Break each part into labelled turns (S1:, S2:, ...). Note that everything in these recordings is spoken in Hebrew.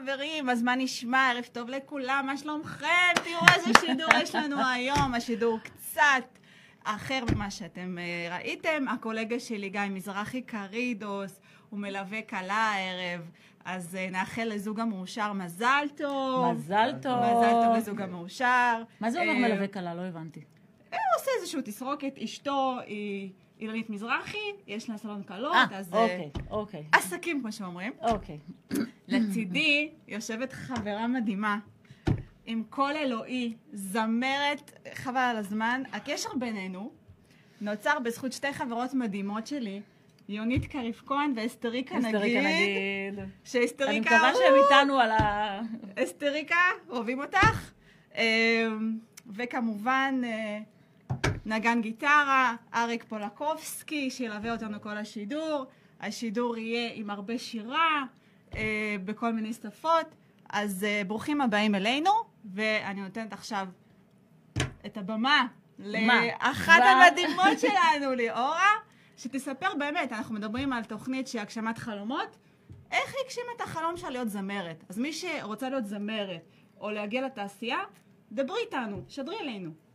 S1: חברים, אז מה נשמע? ערב טוב לכולם, מה שלומכם? תראו איזה שידור יש לנו היום. השידור קצת אחר ממה שאתם אה, ראיתם. הקולגה שלי, גיא מזרחי קרידוס, הוא מלווה כלה הערב. אז אה, נאחל לזוג המאושר מזל טוב.
S2: מזל טוב.
S1: מזל טוב לזוג המאושר.
S2: מה זה אומר
S1: אה,
S2: מלווה כלה? לא הבנתי.
S1: הוא עושה איזשהו תסרוקת, אשתו היא אילנית מזרחי, יש לה סלון קלות,
S2: אה,
S1: אז... אה,
S2: אוקיי, אוקיי.
S1: עסקים, כמו שאומרים.
S2: אוקיי.
S1: לצידי יושבת חברה מדהימה, עם קול אלוהי, זמרת, חבל על הזמן. הקשר בינינו נוצר בזכות שתי חברות מדהימות שלי, יונית קריף כהן ואסתריקה
S2: אסתריקה
S1: נגיד.
S2: נגיד. אני
S1: שאסתריקה,
S2: מקווה שהם איתנו על ה...
S1: אסתריקה, אוהבים אותך. אמ, וכמובן, אה, נגן גיטרה, אריק פולקובסקי, שילווה אותנו כל השידור. השידור יהיה עם הרבה שירה, אה, בכל מיני שפות. אז אה, ברוכים הבאים אלינו, ואני נותנת עכשיו את הבמה לאחת? המדהימות שלנו, ליאורה, שתספר באמת, אנחנו מדברים על תוכנית שהיא הגשמת חלומות, איך היא הגשימה את החלום שלה להיות זמרת. אז מי שרוצה להיות זמרת, או להגיע לתעשייה, דברי איתנו, שדרי אלינו.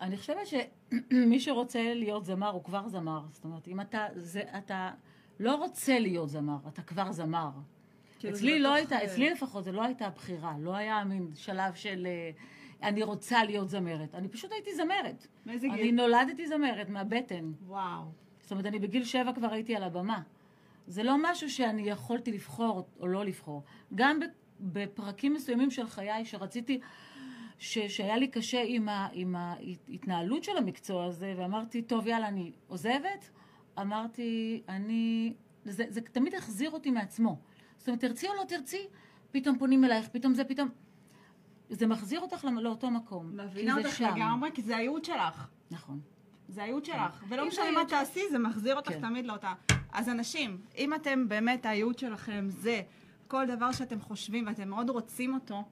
S2: אני חושבת שמי שרוצה להיות זמר הוא כבר זמר. זאת אומרת, אם אתה, זה, אתה לא רוצה להיות זמר, אתה כבר זמר.
S1: כאילו,
S2: אצלי לא הייתה, אצלי לפחות זה לא הייתה הבחירה, לא היה מין שלב של אה, אני רוצה להיות זמרת. אני פשוט הייתי זמרת.
S1: מאיזה
S2: אני
S1: גיל?
S2: נולדתי זמרת מהבטן.
S1: וואו.
S2: זאת אומרת, אני בגיל שבע כבר הייתי על הבמה. זה לא משהו שאני יכולתי לבחור או לא לבחור. גם בפרקים מסוימים של חיי שרציתי, ש, שהיה לי קשה עם, ה, עם ההתנהלות של המקצוע הזה, ואמרתי, טוב, יאללה, אני עוזבת. אמרתי, אני... זה, זה תמיד החזיר אותי מעצמו. זאת אומרת, תרצי או לא תרצי, פתאום פונים אלייך, פתאום זה, פתאום... זה מחזיר אותך למ- לאותו מקום.
S1: מבינה אותך
S2: שם.
S1: לגמרי, כי זה הייעוד שלך.
S2: נכון.
S1: זה הייעוד שלך. ולא
S2: אם
S1: משנה מה תעשי, זה מחזיר אותך
S2: כן.
S1: תמיד לאותה. אז אנשים, אם אתם באמת, הייעוד שלכם זה כל דבר שאתם חושבים ואתם מאוד רוצים אותו,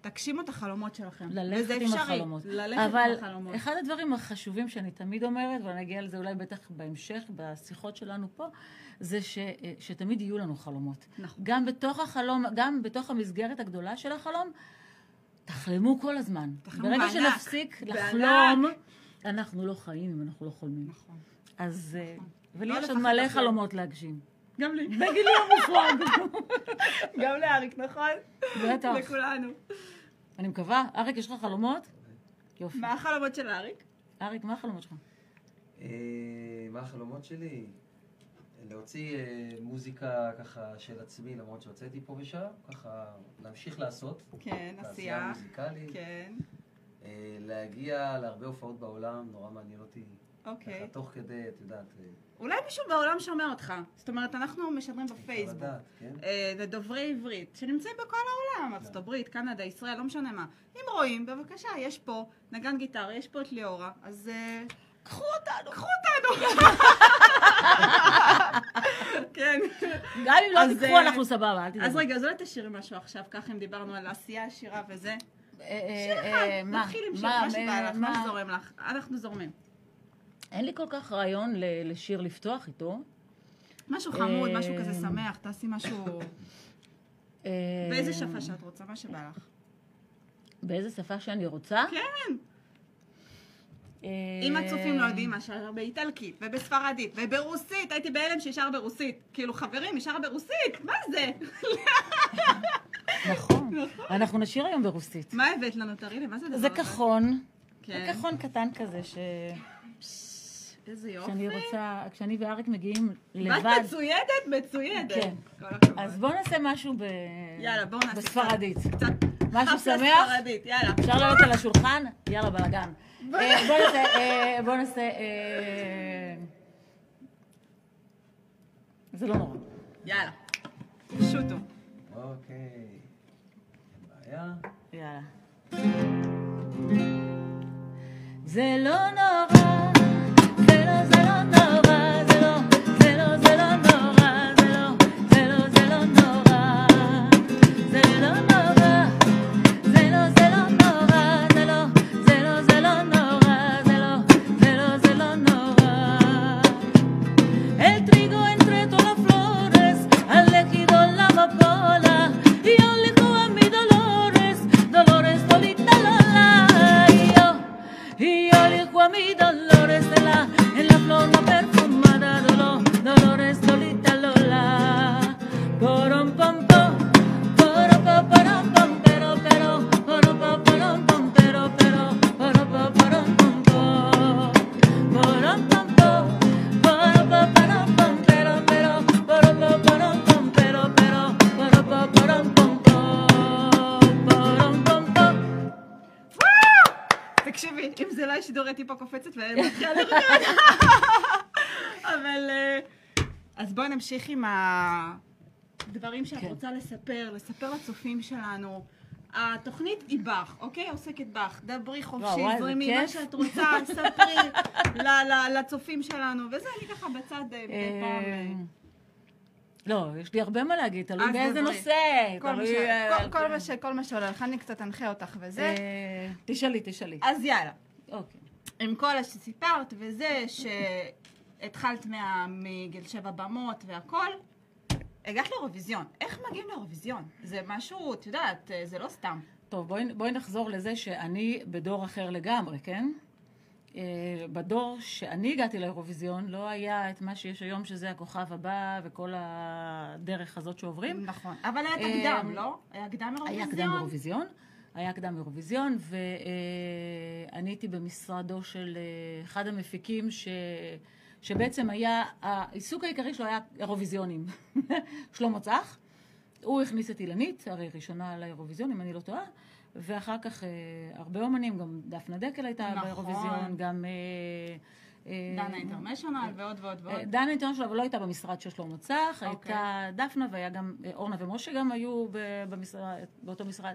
S1: תגשימו את החלומות שלכם.
S2: ללכת עם
S1: אפשרי.
S2: החלומות.
S1: ללכת
S2: אבל
S1: עם החלומות.
S2: אחד הדברים החשובים שאני תמיד אומרת, ואני אגיע לזה אולי בטח בהמשך, בשיחות שלנו פה, זה ש, שתמיד יהיו לנו חלומות.
S1: נכון.
S2: גם בתוך החלום, גם בתוך המסגרת הגדולה של החלום, תחלמו כל הזמן.
S1: תחלמו
S2: ברגע
S1: בענק,
S2: שנפסיק
S1: בענק.
S2: לחלום, אנחנו לא חיים אם אנחנו לא חולמים.
S1: נכון.
S2: אז... אה, ולי
S1: לא
S2: יש עוד מלא. חלומות להגשים.
S1: גם לי.
S2: בגילי המופרג.
S1: גם לאריק, נכון?
S2: בטח.
S1: לכולנו.
S2: אני מקווה. אריק, יש לך חלומות? יופי.
S1: מה החלומות של אריק?
S2: אריק, מה החלומות שלך?
S3: אה, מה החלומות שלי? להוציא אה, מוזיקה ככה של עצמי, למרות שהוצאתי פה ושם, ככה להמשיך לעשות.
S1: כן,
S3: בעשייה
S1: עשייה.
S3: מוזיקלית.
S1: כן,
S3: אה, להגיע להרבה הופעות בעולם, נורא מעניין אותי.
S1: אוקיי.
S3: ככה תוך כדי, את יודעת,
S1: אולי מישהו בעולם שומע אותך. זאת אומרת, אנחנו משדרים בפייסבוק.
S3: כן?
S1: אה, לדוברי עברית, שנמצאים בכל העולם, ארצות הברית, קנדה, ישראל, לא משנה מה. אם רואים, בבקשה, יש פה נגן גיטרה, יש פה את ליאורה, אז אה, קחו אותנו, קחו אותנו. כן.
S2: גם אם לא
S1: אז,
S2: תיקחו,
S1: אה,
S2: אנחנו סבבה, אל תדאגו.
S1: אז רגע, אז אולי תשאירי משהו עכשיו, ככה אם דיברנו על עשייה עשירה וזה. שיר אחד? נתחיל עם שיר,
S2: מה,
S1: שבא לך, מה
S2: מה?
S1: שזורם לך. אנחנו זורמים.
S2: אין לי כל כך רעיון ל- לשיר לפתוח איתו.
S1: משהו חמוד, משהו כזה שמח, תעשי משהו...
S2: אה,
S1: באיזה שפה שאת רוצה, מה שבא לך.
S2: באיזה שפה שאני רוצה?
S1: כן.
S2: אה,
S1: אם הצופים לא יודעים מה שר באיטלקית, ובספרדית, וברוסית, הייתי בהלם שישר ברוסית. כאילו, חברים, ישר ברוסית, מה זה?
S2: נכון. אנחנו נשיר היום ברוסית.
S1: מה הבאת לנו? תראי לי, מה זה הדבר
S2: זה
S1: הזה?
S2: כחון.
S1: כן.
S2: זה כחון קטן כזה, ש-
S1: איזה יופי.
S2: שאני רוצה, כשאני ואריק מגיעים לבד.
S1: מצוידת, מצוידת.
S2: כן. אז בואו נעשה משהו ב...
S1: יאללה, בואו נעשה
S2: בספרדית.
S1: קצת
S2: משהו שמח?
S1: ספרדית, יאללה.
S2: אפשר לעלות על השולחן? יאללה, בלאגן. אה, בוא נעשה, אה, בוא נעשה... אה, זה לא נורא.
S1: יאללה. שוטו.
S3: אוקיי. אין בעיה.
S2: יאללה. זה לא נורא, זה לא
S1: היה שידור הייתי פה קופצת ומתחילה לרקוד. אבל... אה, אז בואי נמשיך עם הדברים שאת
S2: כן.
S1: רוצה לספר, לספר לצופים שלנו. התוכנית היא בך, אוקיי? עוסקת בך. דברי חופשי, זרימי, מה. שאת רוצה, ספרי לצופים שלנו. וזה, אני ככה בצד אה, מדי פעם. אה,
S2: לא, יש לי הרבה מה להגיד, תלוי באיזה. נושא.
S1: כל מה
S2: אה,
S1: שעולה לך, אני קצת אנחה אותך וזה.
S2: אה, תשאלי, תשאלי.
S1: אז יאללה.
S2: אוקיי.
S1: עם כל שסיפרת וזה, שהתחלת מה- מגיל שבע במות והכל, הגעת לאירוויזיון. איך מגיעים לאירוויזיון? זה משהו, את יודעת, זה לא סתם.
S2: טוב, בואי, בואי נחזור לזה שאני בדור אחר לגמרי, כן? אה, בדור שאני הגעתי לאירוויזיון לא היה את מה שיש היום, שזה הכוכב הבא וכל הדרך הזאת שעוברים.
S1: נכון. אבל היה
S2: אה,
S1: תקדם, לא? היה קדם אירוויזיון?
S2: היה קדם אירוויזיון. היה קדם אירוויזיון, ואני הייתי במשרדו של אה, אחד המפיקים ש... שבעצם היה, העיסוק העיקרי שלו היה אירוויזיונים. שלמה צח. הוא הכניס את אילנית, הרי ראשונה לאירוויזיון, אם אני לא טועה, ואחר כך אה, הרבה אומנים, גם דפנה דקל הייתה
S1: נכון.
S2: באירוויזיון, גם... אה, אה,
S1: דנה אינטרנשיונל ועוד ועוד
S2: אה,
S1: ועוד.
S2: דנה אינטרנשיונל, אבל לא הייתה במשרד של שלמה צח,
S1: אוקיי.
S2: הייתה דפנה והיה גם אורנה ומשה גם היו במשרד, באותו משרד.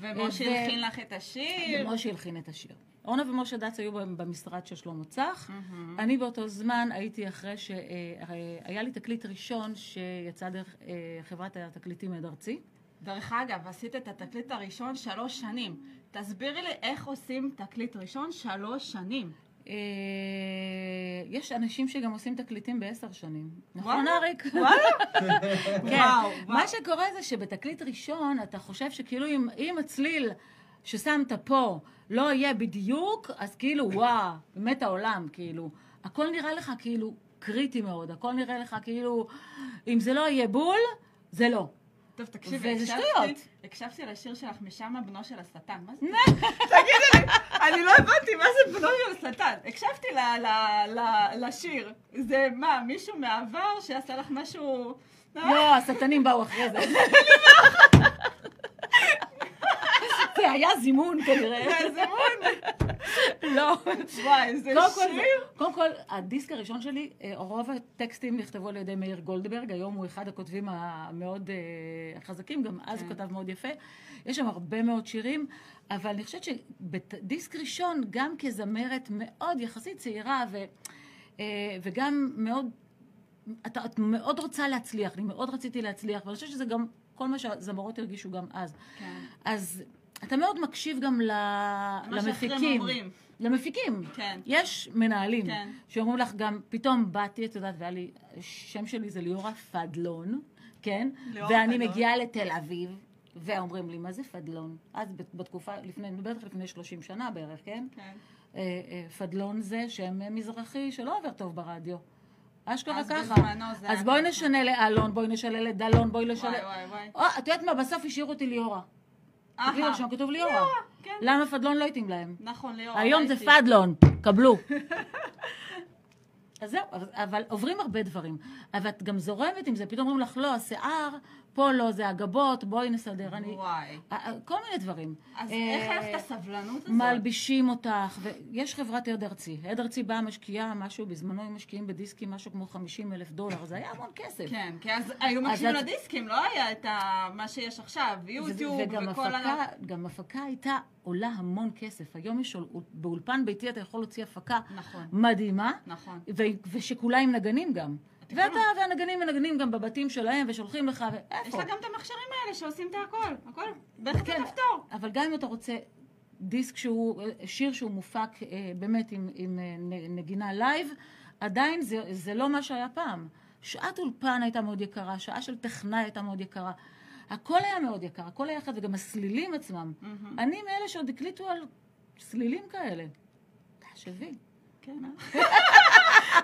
S1: ומשה
S2: ו-
S1: הלחין לך את השיר.
S2: ומשה הלחין את השיר. אורנה ומשה דץ היו במשרד של שלמה צח.
S1: מהמם.
S2: אני באותו זמן הייתי אחרי שהיה לי תקליט ראשון שיצא דרך אה, חברת התקליטים עד ארצי.
S1: דרך אגב, עשית את התקליט הראשון שלוש שנים. תסבירי לי איך עושים תקליט ראשון שלוש שנים.
S2: אה, יש אנשים שגם עושים תקליטים בעשר שנים. נכון? אריק?
S1: וואלה?
S2: כן. מה. שקורה זה שבתקליט ראשון אתה חושב שכאילו אם, אם הצליל ששמת פה לא יהיה בדיוק, אז כאילו וואו, מת העולם, כאילו. הכל נראה לך כאילו קריטי מאוד, הכל נראה לך כאילו, אם זה לא יהיה בול, זה לא.
S1: טוב, תקשיבי,
S2: וזה שטויות.
S1: הקשבתי לשיר שלך, משם בנו של השטן. מה זה? תגידי לי, אני לא הבנתי מה זה בנו של השטן. הקשבתי ל- ל- ל- לשיר. זה מה, מישהו מהעבר שעשה לך משהו...
S2: לא, השטנים באו אחרי זה. זה היה זימון כנראה.
S1: זה זימון.
S2: לא.
S1: וואי, איזה שיר.
S2: קודם כל, הדיסק הראשון שלי, אה, רוב הטקסטים נכתבו על ידי מאיר גולדברג, היום הוא אחד הכותבים המאוד אה, חזקים, גם אז הוא
S1: כן.
S2: כתב מאוד יפה. יש שם הרבה מאוד שירים, אבל אני חושבת שבדיסק ראשון, גם כזמרת מאוד יחסית צעירה, ו, אה, וגם מאוד, אתה, את מאוד רוצה להצליח, אני מאוד רציתי להצליח, ואני חושבת שזה גם כל מה שהזמרות הרגישו גם אז.
S1: כן.
S2: אז אתה מאוד מקשיב גם ל... למפיקים. למפיקים.
S1: כן.
S2: יש מנהלים
S1: כן.
S2: שאומרים לך גם, פתאום באתי, את יודעת, והיה לי, השם שלי זה ליאורה פדלון, כן?
S1: ליאורה
S2: ואני
S1: פדלון.
S2: מגיעה לתל אביב, ואומרים לי, מה זה פדלון? אז בת- בתקופה, לפני, בטח לפני 30 שנה בערך, כן?
S1: כן.
S2: אה, אה, פדלון זה שם אה, מזרחי שלא עובר טוב ברדיו. אשכרה ככה. אז בואי. נשנה לאלון, בואי נשנה לדלון, בואי נשנה...
S1: וואי, וואי, וואי.
S2: או, את יודעת מה, בסוף השאירו אותי ליאורה.
S1: אהה.
S2: תקראו שם כתוב ליאורה.
S1: כן.
S2: למה פדלון לא התאים להם?
S1: נכון, ליאורה.
S2: היום זה. פדלון, קבלו. אז זהו, אבל עוברים הרבה דברים. אבל את גם זורמת עם זה, פתאום אומרים לך, לא, השיער, פה לא, זה הגבות, בואי נסדר. אני...
S1: וואי.
S2: כל מיני דברים.
S1: אז
S2: אה,
S1: איך היה לך את הסבלנות הזאת?
S2: מלבישים אותך, ויש חברת עד ארצי. עד ארצי באה משקיעה משהו, בזמנו הם משקיעים בדיסקים משהו כמו 50 אלף דולר, זה היה המון כסף.
S1: כן, כי אז היו מקשיבים
S2: את-
S1: לדיסקים, לא היה את מה שיש עכשיו, יוטיוב
S2: וגם
S1: וכל ה...
S2: גם הפקה הייתה עולה המון כסף. היום יש, באולפן ביתי אתה יכול להוציא הפקה
S1: נכון,
S2: מדהימה,
S1: נכון.
S2: ושכולה עם נגנים גם.
S1: את
S2: ואתה. והנגנים מנגנים גם בבתים שלהם ושולחים לך,
S1: יש
S2: ואיפה?
S1: לה גם את המכשירים האלה שעושים את הכל, הכל, בטח
S2: כן.
S1: בכפתור.
S2: אבל גם אם אתה רוצה דיסק שהוא, שיר שהוא מופק אה, באמת עם, עם אה, נגינה לייב, עדיין זה, זה לא מה שהיה פעם. שעת אולפן הייתה מאוד יקרה, שעה של טכנאי הייתה מאוד יקרה. הכל היה מאוד יקר, הכל היה יחד, וגם הסלילים עצמם.
S1: מהמם.
S2: אני מאלה שעוד הקליטו על סלילים כאלה. תחשבי.
S1: כן, אה?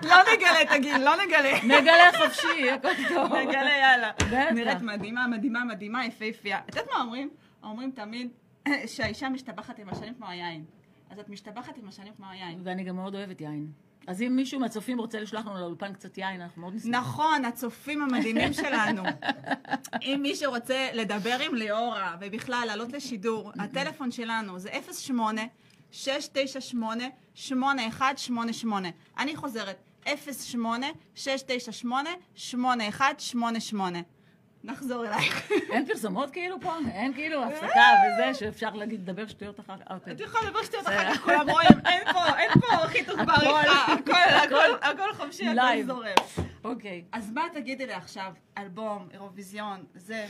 S1: לא נגלה את הגיל, לא נגלה.
S2: נגלה חופשי, הכל טוב.
S1: נגלה, יאללה. נראית מדהימה, מדהימה, מדהימה, יפהפייה. את יודעת מה אומרים? אומרים תמיד שהאישה משתבחת עם השנים כמו היין. אז את משתבחת עם השנים כמו היין.
S2: ואני גם מאוד אוהבת יין. אז אם מישהו מהצופים רוצה לשלוח לנו לאולפן קצת יין, אנחנו מאוד נשמח.
S1: נכון, הצופים המדהימים שלנו. אם מישהו רוצה לדבר עם ליאורה, ובכלל לעלות לשידור, הטלפון שלנו זה 08 698 8188. אני חוזרת, 08 698 8188. נחזור אלייך.
S2: אין פרסומות כאילו פה? אין כאילו הפסקה וזה שאפשר להגיד, לדבר שטויות אחר כך? אוקיי.
S1: את יכולה לדבר שטויות אחר כך, כולם רואים, אין פה, אין פה חיתוך בעריכה, הכל, הכל, הכל חופשי, הכל. זורם.
S2: אוקיי.
S1: אז מה תגידי לי עכשיו, אלבום, אירוויזיון, זה,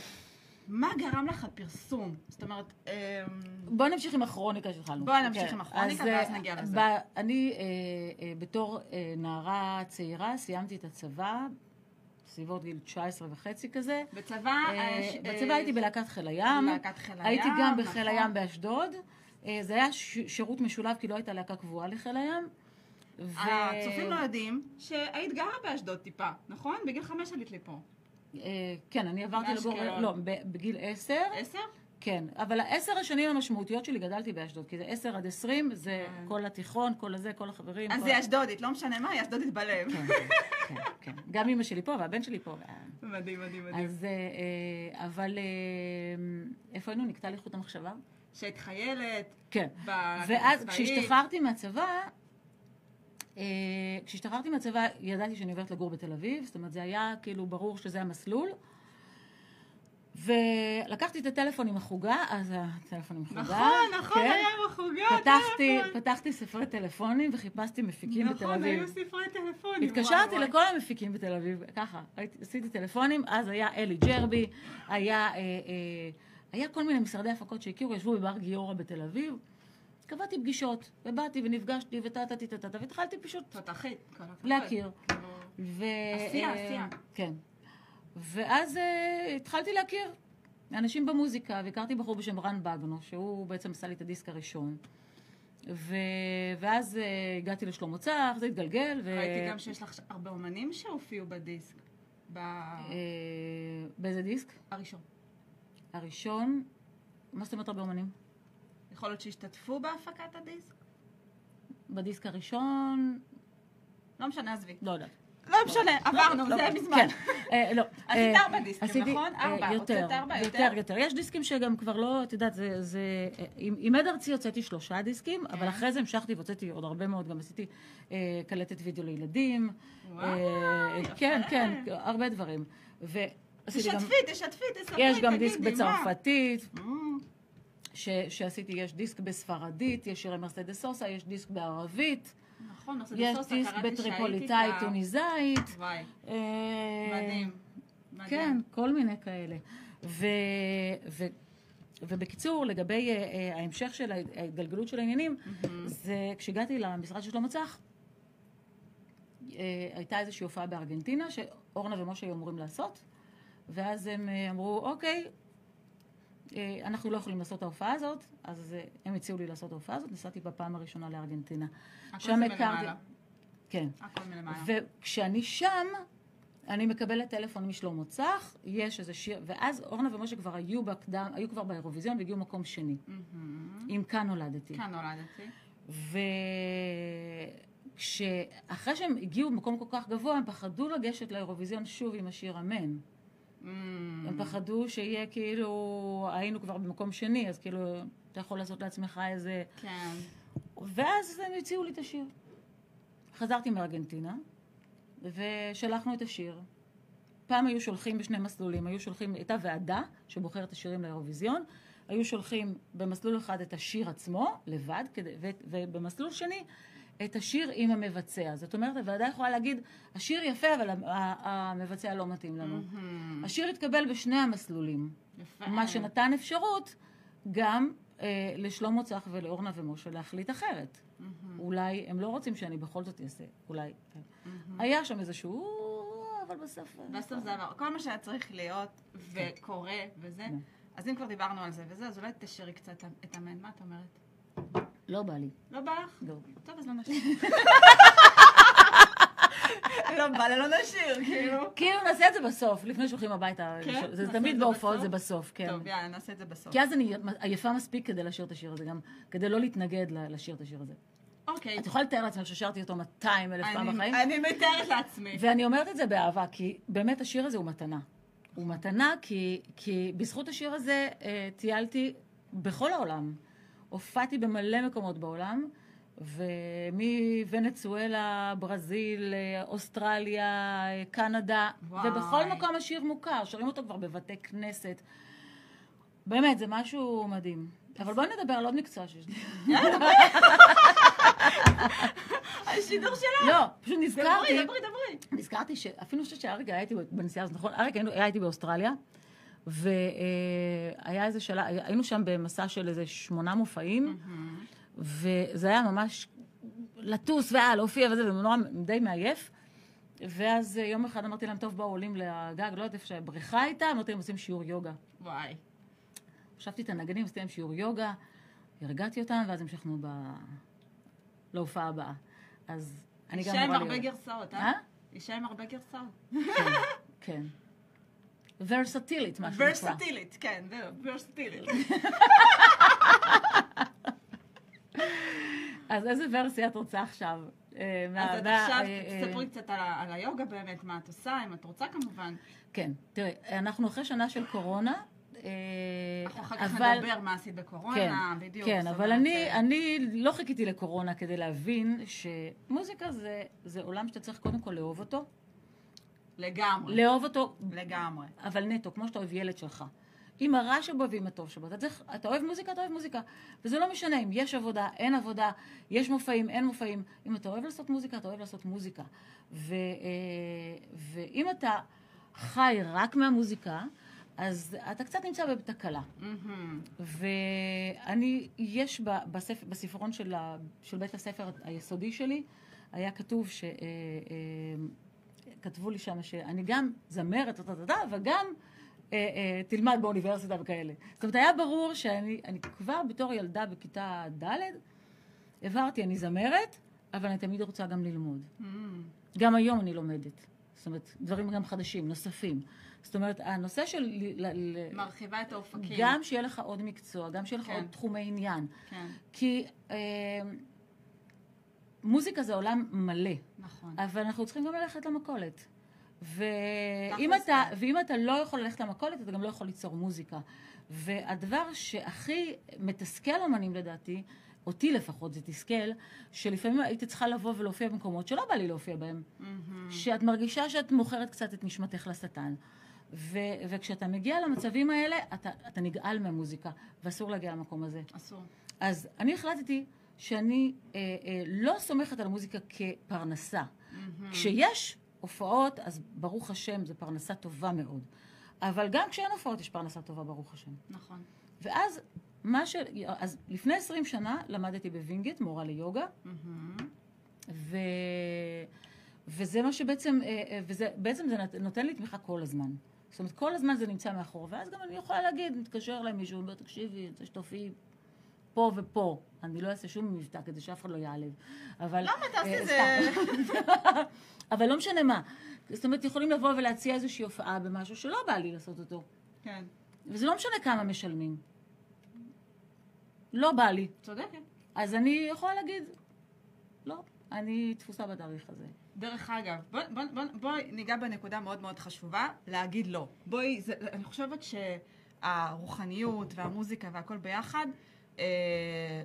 S1: מה גרם לך הפרסום? זאת אומרת, אמ,
S2: בוא נמשיך עם הכרוניקה שהתחלנו.
S1: בואי נמשיך
S2: כן.
S1: עם הכרוניקה,
S2: אז,
S1: ואז
S2: אה,
S1: נגיע לזה.
S2: ב- אני אה, אה, בתור נערה צעירה סיימתי את הצבא, בסביבות גיל 19 וחצי כזה.
S1: בצבא,
S2: אה, בצבא
S1: אה,
S2: הייתי בלהקת חיל הים.
S1: להקת חיל
S2: הייתי
S1: הים,
S2: גם בחיל
S1: נכון.
S2: הים באשדוד. אה, זה היה ש- שירות משולב, כי לא הייתה להקה קבועה לחיל הים. ו-
S1: הצופים לא יודעים שהיית גרה באשדוד טיפה, נכון? בגיל חמש עלית לפה.
S2: אה, כן, אני עברתי לגור. לא, בגיל עשר,
S1: עשר?
S2: כן, אבל העשר השנים המשמעותיות שלי גדלתי באשדוד, כי זה עשר עד עשרים, זה כל התיכון, כל הזה, כל החברים.
S1: אז היא אשדודית, לא משנה מה, היא אשדודית בלב.
S2: כן, כן, כן. גם אימא שלי פה והבן שלי פה.
S1: מדהים, מדהים, מדהים.
S2: אז, אה, אה, אבל אה, איפה היינו? נקטע לי חוט המחשבה?
S1: שהיית חיילת,
S2: כן. ואז. כשהשתחררתי מהצבא, אה, כשהשתחררתי מהצבא ידעתי שאני עוברת לגור בתל אביב, זאת אומרת זה היה כאילו ברור שזה המסלול. ולקחתי את הטלפון עם החוגה, אז הטלפון עם החוגה.
S1: נכון, נכון,
S2: כן.
S1: היה בחוגה.
S2: פתחתי,
S1: טלפון.
S2: פתחתי ספרי טלפונים וחיפשתי מפיקים בתל
S1: נכון,
S2: אביב.
S1: היו ספרי טלפונים.
S2: התקשרתי
S1: וואי,
S2: לכל המפיקים בתל אביב, ככה, עשיתי טלפונים, אז היה אלי ג'רבי, היה, אה, אה, היה כל מיני משרדי הפקות שהכירו, ישבו בבר גיורא בתל אביב. קבעתי פגישות, ובאתי ונפגשתי וטה-טה-טה-טה, והתחלתי פשוט
S1: תותחית.
S2: להכיר.
S1: כאילו,
S2: ו...
S1: עשייה,
S2: אה,
S1: עשייה.
S2: כן. ואז אה, התחלתי להכיר אנשים במוזיקה, והכרתי בחור בשם רן בגנו, שהוא בעצם עשה לי את הדיסק הראשון. ו... ואז אה, הגעתי לשלמה צח, זה התגלגל. ו...
S1: ראיתי גם שיש לך הרבה אומנים שהופיעו בדיסק.
S2: אה, באיזה דיסק?
S1: בראשון.
S2: הראשון, מה זאת אומרת הרבה אומנים?
S1: יכול להיות שהשתתפו בהפקת הדיסק?
S2: בדיסק הראשון,
S1: לא משנה, עזבי.
S2: לא יודעת.
S1: לא משנה, עברנו,
S2: לא,
S1: זה
S2: לא,
S1: מזמן.
S2: כן, אה, לא.
S1: עשית
S2: אה,
S1: ארבע דיסקים, נכון?
S2: אה,
S1: ארבע.
S2: יותר,
S1: הוצאת ארבע,
S2: יותר,
S1: יותר?
S2: יותר. יש דיסקים שגם כבר לא, את יודעת, זה... עם עד ארצי הוצאתי שלושה דיסקים, אבל
S1: כן.
S2: אחרי זה המשכתי והוצאתי עוד הרבה מאוד, גם עשיתי קלטת וידאו לילדים.
S1: וואי,
S2: אה,
S1: יפה.
S2: כן, כן, הרבה דברים.
S1: תשתפי, תשתפי, תספרי,
S2: יש גם דיסק
S1: תגידי, מה?
S2: בצרפתית. ש, שעשיתי, יש דיסק בספרדית, יש שירי מרסדס סוסה, יש דיסק בערבית,
S1: נכון,
S2: יש
S1: בסוסה,
S2: דיסק
S1: קראתי שהייתי
S2: בטריפוליטאית,
S1: ב-
S2: טוניסאית.
S1: וואי,
S2: אה,
S1: מדהים. מדהים.
S2: כן, כל מיני כאלה. ו, ו, ובקיצור, לגבי אה, אה, ההמשך של ההת- ההתגלגלות של העניינים, זה כשהגעתי למשרד של שלמה צח, אה, הייתה איזושהי הופעה בארגנטינה, שאורנה ומשה היו אמורים לעשות, ואז הם אה, אמרו, אוקיי, אנחנו לא יכולים לעשות את ההופעה הזאת, אז אה, הם הציעו לי לעשות את ההופעה הזאת, נסעתי בפעם הראשונה לארגנטינה.
S1: הכל זה מלמעלה.
S2: כן.
S1: הכל מלמעלה.
S2: וכשאני שם, אני מקבלת טלפון משלמה צח, יש איזה שיר, ואז אורנה ומשה כבר היו בקדם, היו כבר באירוויזיון והגיעו מקום שני,
S1: מהמם.
S2: עם כאן נולדתי.
S1: כאן נולדתי.
S2: וכשאחרי שהם הגיעו במקום כל כך גבוה, הם פחדו לגשת לאירוויזיון שוב עם השיר אמן. הם פחדו שיהיה כאילו, היינו כבר במקום שני, אז כאילו, אתה יכול לעשות לעצמך איזה...
S1: כן.
S2: ואז הם הציעו לי את השיר. חזרתי מארגנטינה, ושלחנו את השיר. פעם היו שולחים בשני מסלולים, היו שולחים, הייתה ועדה שבוחרת את השירים לאירוויזיון, היו שולחים במסלול אחד את השיר עצמו, לבד, כדי, ו, ובמסלול שני את השיר עם המבצע. זאת אומרת, הוועדה יכולה להגיד, השיר יפה, אבל המבצע לא מתאים לנו.
S1: מהמם.
S2: השיר התקבל בשני המסלולים.
S1: יפה.
S2: מה שנתן אפשרות גם אה, לשלמה צח ולאורנה ומשה להחליט אחרת.
S1: מהמם.
S2: אולי הם לא רוצים שאני בכל זאת אעשה, אולי.
S1: מהמם.
S2: היה שם איזשהו, אבל בסוף...
S1: בסוף זה עבר. כל מה שהיה צריך להיות וקורה וזה.
S2: כן.
S1: אז אם כבר דיברנו על זה וזה, אז אולי תשאירי קצת את אמן. מה את אומרת?
S2: לא בא לי.
S1: לא בא לך?
S2: לא.
S1: טוב, אז לא נשאיר. לא בא לה לא נשיר, כאילו.
S2: כאילו נעשה את זה בסוף, לפני שהולכים הביתה.
S1: כן?
S2: זה תמיד בהופעות? זה בסוף, כן.
S1: טוב, יאללה, נעשה את זה בסוף.
S2: כי אז אני עייפה מספיק כדי לשיר את השיר הזה, גם כדי לא להתנגד לשיר את השיר הזה.
S1: אוקיי.
S2: את יכולה לתאר לעצמך ששרתי אותו 200 אלף פעם בחיים?
S1: אני מתארת לעצמי.
S2: ואני אומרת את זה באהבה, כי באמת השיר הזה הוא מתנה. הוא מתנה כי, כי בזכות השיר הזה אה, טיילתי בכל העולם. הופעתי במלא מקומות בעולם, ומוונצואלה, ברזיל, אוסטרליה, קנדה,
S1: וואי.
S2: ובכל מקום השיר מוכר, שרים אותו כבר בבתי כנסת. באמת, זה משהו מדהים. אבל בואי נדבר על עוד מקצוע שיש לי.
S1: השידור שלך.
S2: לא, פשוט נזכרתי.
S1: דברי, דברי, דברי.
S2: נזכרתי שאפילו חושבת שאריק היה איתי בנסיעה הזאת, נכון? אריק היה איתי באוסטרליה, והיה איזה שלב, היינו שם במסע של איזה שמונה מופעים, וזה היה ממש לטוס והיה להופיע וזה, ונורא די מעייף. ואז יום אחד אמרתי להם, טוב, בואו עולים לגג, לא יודעת איפה שהבריכה הייתה, אמרתי להם, עושים שיעור יוגה.
S1: וואי.
S2: חשבתי את הנגנים, עשיתי להם שיעור יוגה, הרגעתי אותם, ואז המשכנו ב... להופעה הבאה. אז אני גם
S1: אישה עם
S2: אמורה
S1: הרבה
S2: להיות.
S1: גרסאות,
S2: אה?
S1: אה? אישה עם הרבה גרסאות.
S2: כן, כן. ורסטילית, מה שנקרא.
S1: ורסטילית, כן, זהו, ורסטילית.
S2: אז איזה ורסיה את רוצה עכשיו?
S1: אז את עכשיו תספרי קצת על היוגה באמת, מה את עושה, אם את רוצה כמובן.
S2: כן, תראי, אנחנו אחרי שנה של קורונה,
S1: אנחנו אחר כך. נדבר מה עשית בקורונה, בדיוק.
S2: כן, אבל אני, אני לא חיכיתי לקורונה כדי להבין שמוזיקה זה, זה עולם שאתה צריך קודם כל לאהוב אותו.
S1: לגמרי,
S2: לאהוב אותו,
S1: לגמרי.
S2: אבל נטו, כמו שאתה אוהב ילד שלך. עם הרע שבו ועם הטוב שבו. אתה, צריך, אתה אוהב מוזיקה, אתה אוהב מוזיקה. וזה לא משנה אם יש עבודה, אין עבודה, יש מופעים, אין מופעים. אם אתה אוהב לעשות מוזיקה, אתה אוהב לעשות מוזיקה. ו, אה, ואם אתה חי רק מהמוזיקה, אז אתה קצת נמצא בתקלה.
S1: מהמם.
S2: ואני, יש ב- בספר, בספרון של, ה, של בית הספר היסודי שלי, היה כתוב ש... כתבו לי שם שאני גם זמרת, וגם אה, אה, תלמד באוניברסיטה וכאלה. זאת אומרת, היה ברור שאני אני כבר בתור ילדה בכיתה ד', הבהרתי, אני זמרת, אבל אני תמיד רוצה גם ללמוד.
S1: מהמם.
S2: גם היום אני לומדת. זאת אומרת, דברים גם חדשים, נוספים. זאת אומרת, הנושא של...
S1: מרחיבה את האופקים.
S2: גם שיהיה לך עוד מקצוע, גם שיהיה לך
S1: כן.
S2: עוד תחומי עניין.
S1: כן,
S2: כי אה, מוזיקה זה עולם מלא,
S1: נכון.
S2: אבל אנחנו צריכים גם ללכת למכולת. ואם אתה,
S1: כן.
S2: ואם אתה לא יכול ללכת למכולת, אתה גם לא יכול ליצור מוזיקה. והדבר שהכי מתסכל אומנים לדעתי, אותי לפחות זה תסכל, שלפעמים הייתי צריכה לבוא ולהופיע במקומות שלא בא לי להופיע בהם.
S1: מהמם.
S2: שאת מרגישה שאת מוכרת קצת את נשמתך לשטן. ו- וכשאתה מגיע למצבים האלה, אתה, אתה נגעל מהמוזיקה, ואסור להגיע למקום הזה.
S1: אסור.
S2: אז אני החלטתי שאני אה, אה, לא סומכת על המוזיקה כפרנסה.
S1: מהמם.
S2: כשיש הופעות, אז ברוך השם, זו פרנסה טובה מאוד. אבל גם כשאין הופעות יש פרנסה טובה, ברוך השם.
S1: נכון.
S2: ואז, מה ש... אז לפני 20 שנה למדתי בווינגייט, מורה ליוגה,
S1: מהמם.
S2: ו... וזה מה שבעצם, אה, אה, וזה, בעצם זה נות- נותן לי תמיכה כל הזמן. זאת אומרת, כל הזמן זה נמצא מאחור, ואז גם אני יכולה להגיד, מתקשר אליי מישהו, אומר, תקשיבי, אני רוצה שתופיעי פה ופה. אני לא אעשה שום מבטא כדי שאף אחד לא ייעלב. אבל...
S1: למה תעשי
S2: אה,
S1: את זה?
S2: אבל לא משנה מה. זאת אומרת, יכולים לבוא ולהציע איזושהי הופעה במשהו שלא בא לי לעשות אותו.
S1: כן,
S2: וזה לא משנה כמה משלמים. לא בא לי.
S1: צודקת.
S2: אז אני יכולה להגיד, לא, אני תפוסה בתאריך הזה.
S1: דרך אגב, בואי בוא, בוא, בוא ניגע בנקודה מאוד מאוד חשובה, להגיד לא. בואי, זה, אני חושבת שהרוחניות והמוזיקה והכל ביחד, אה,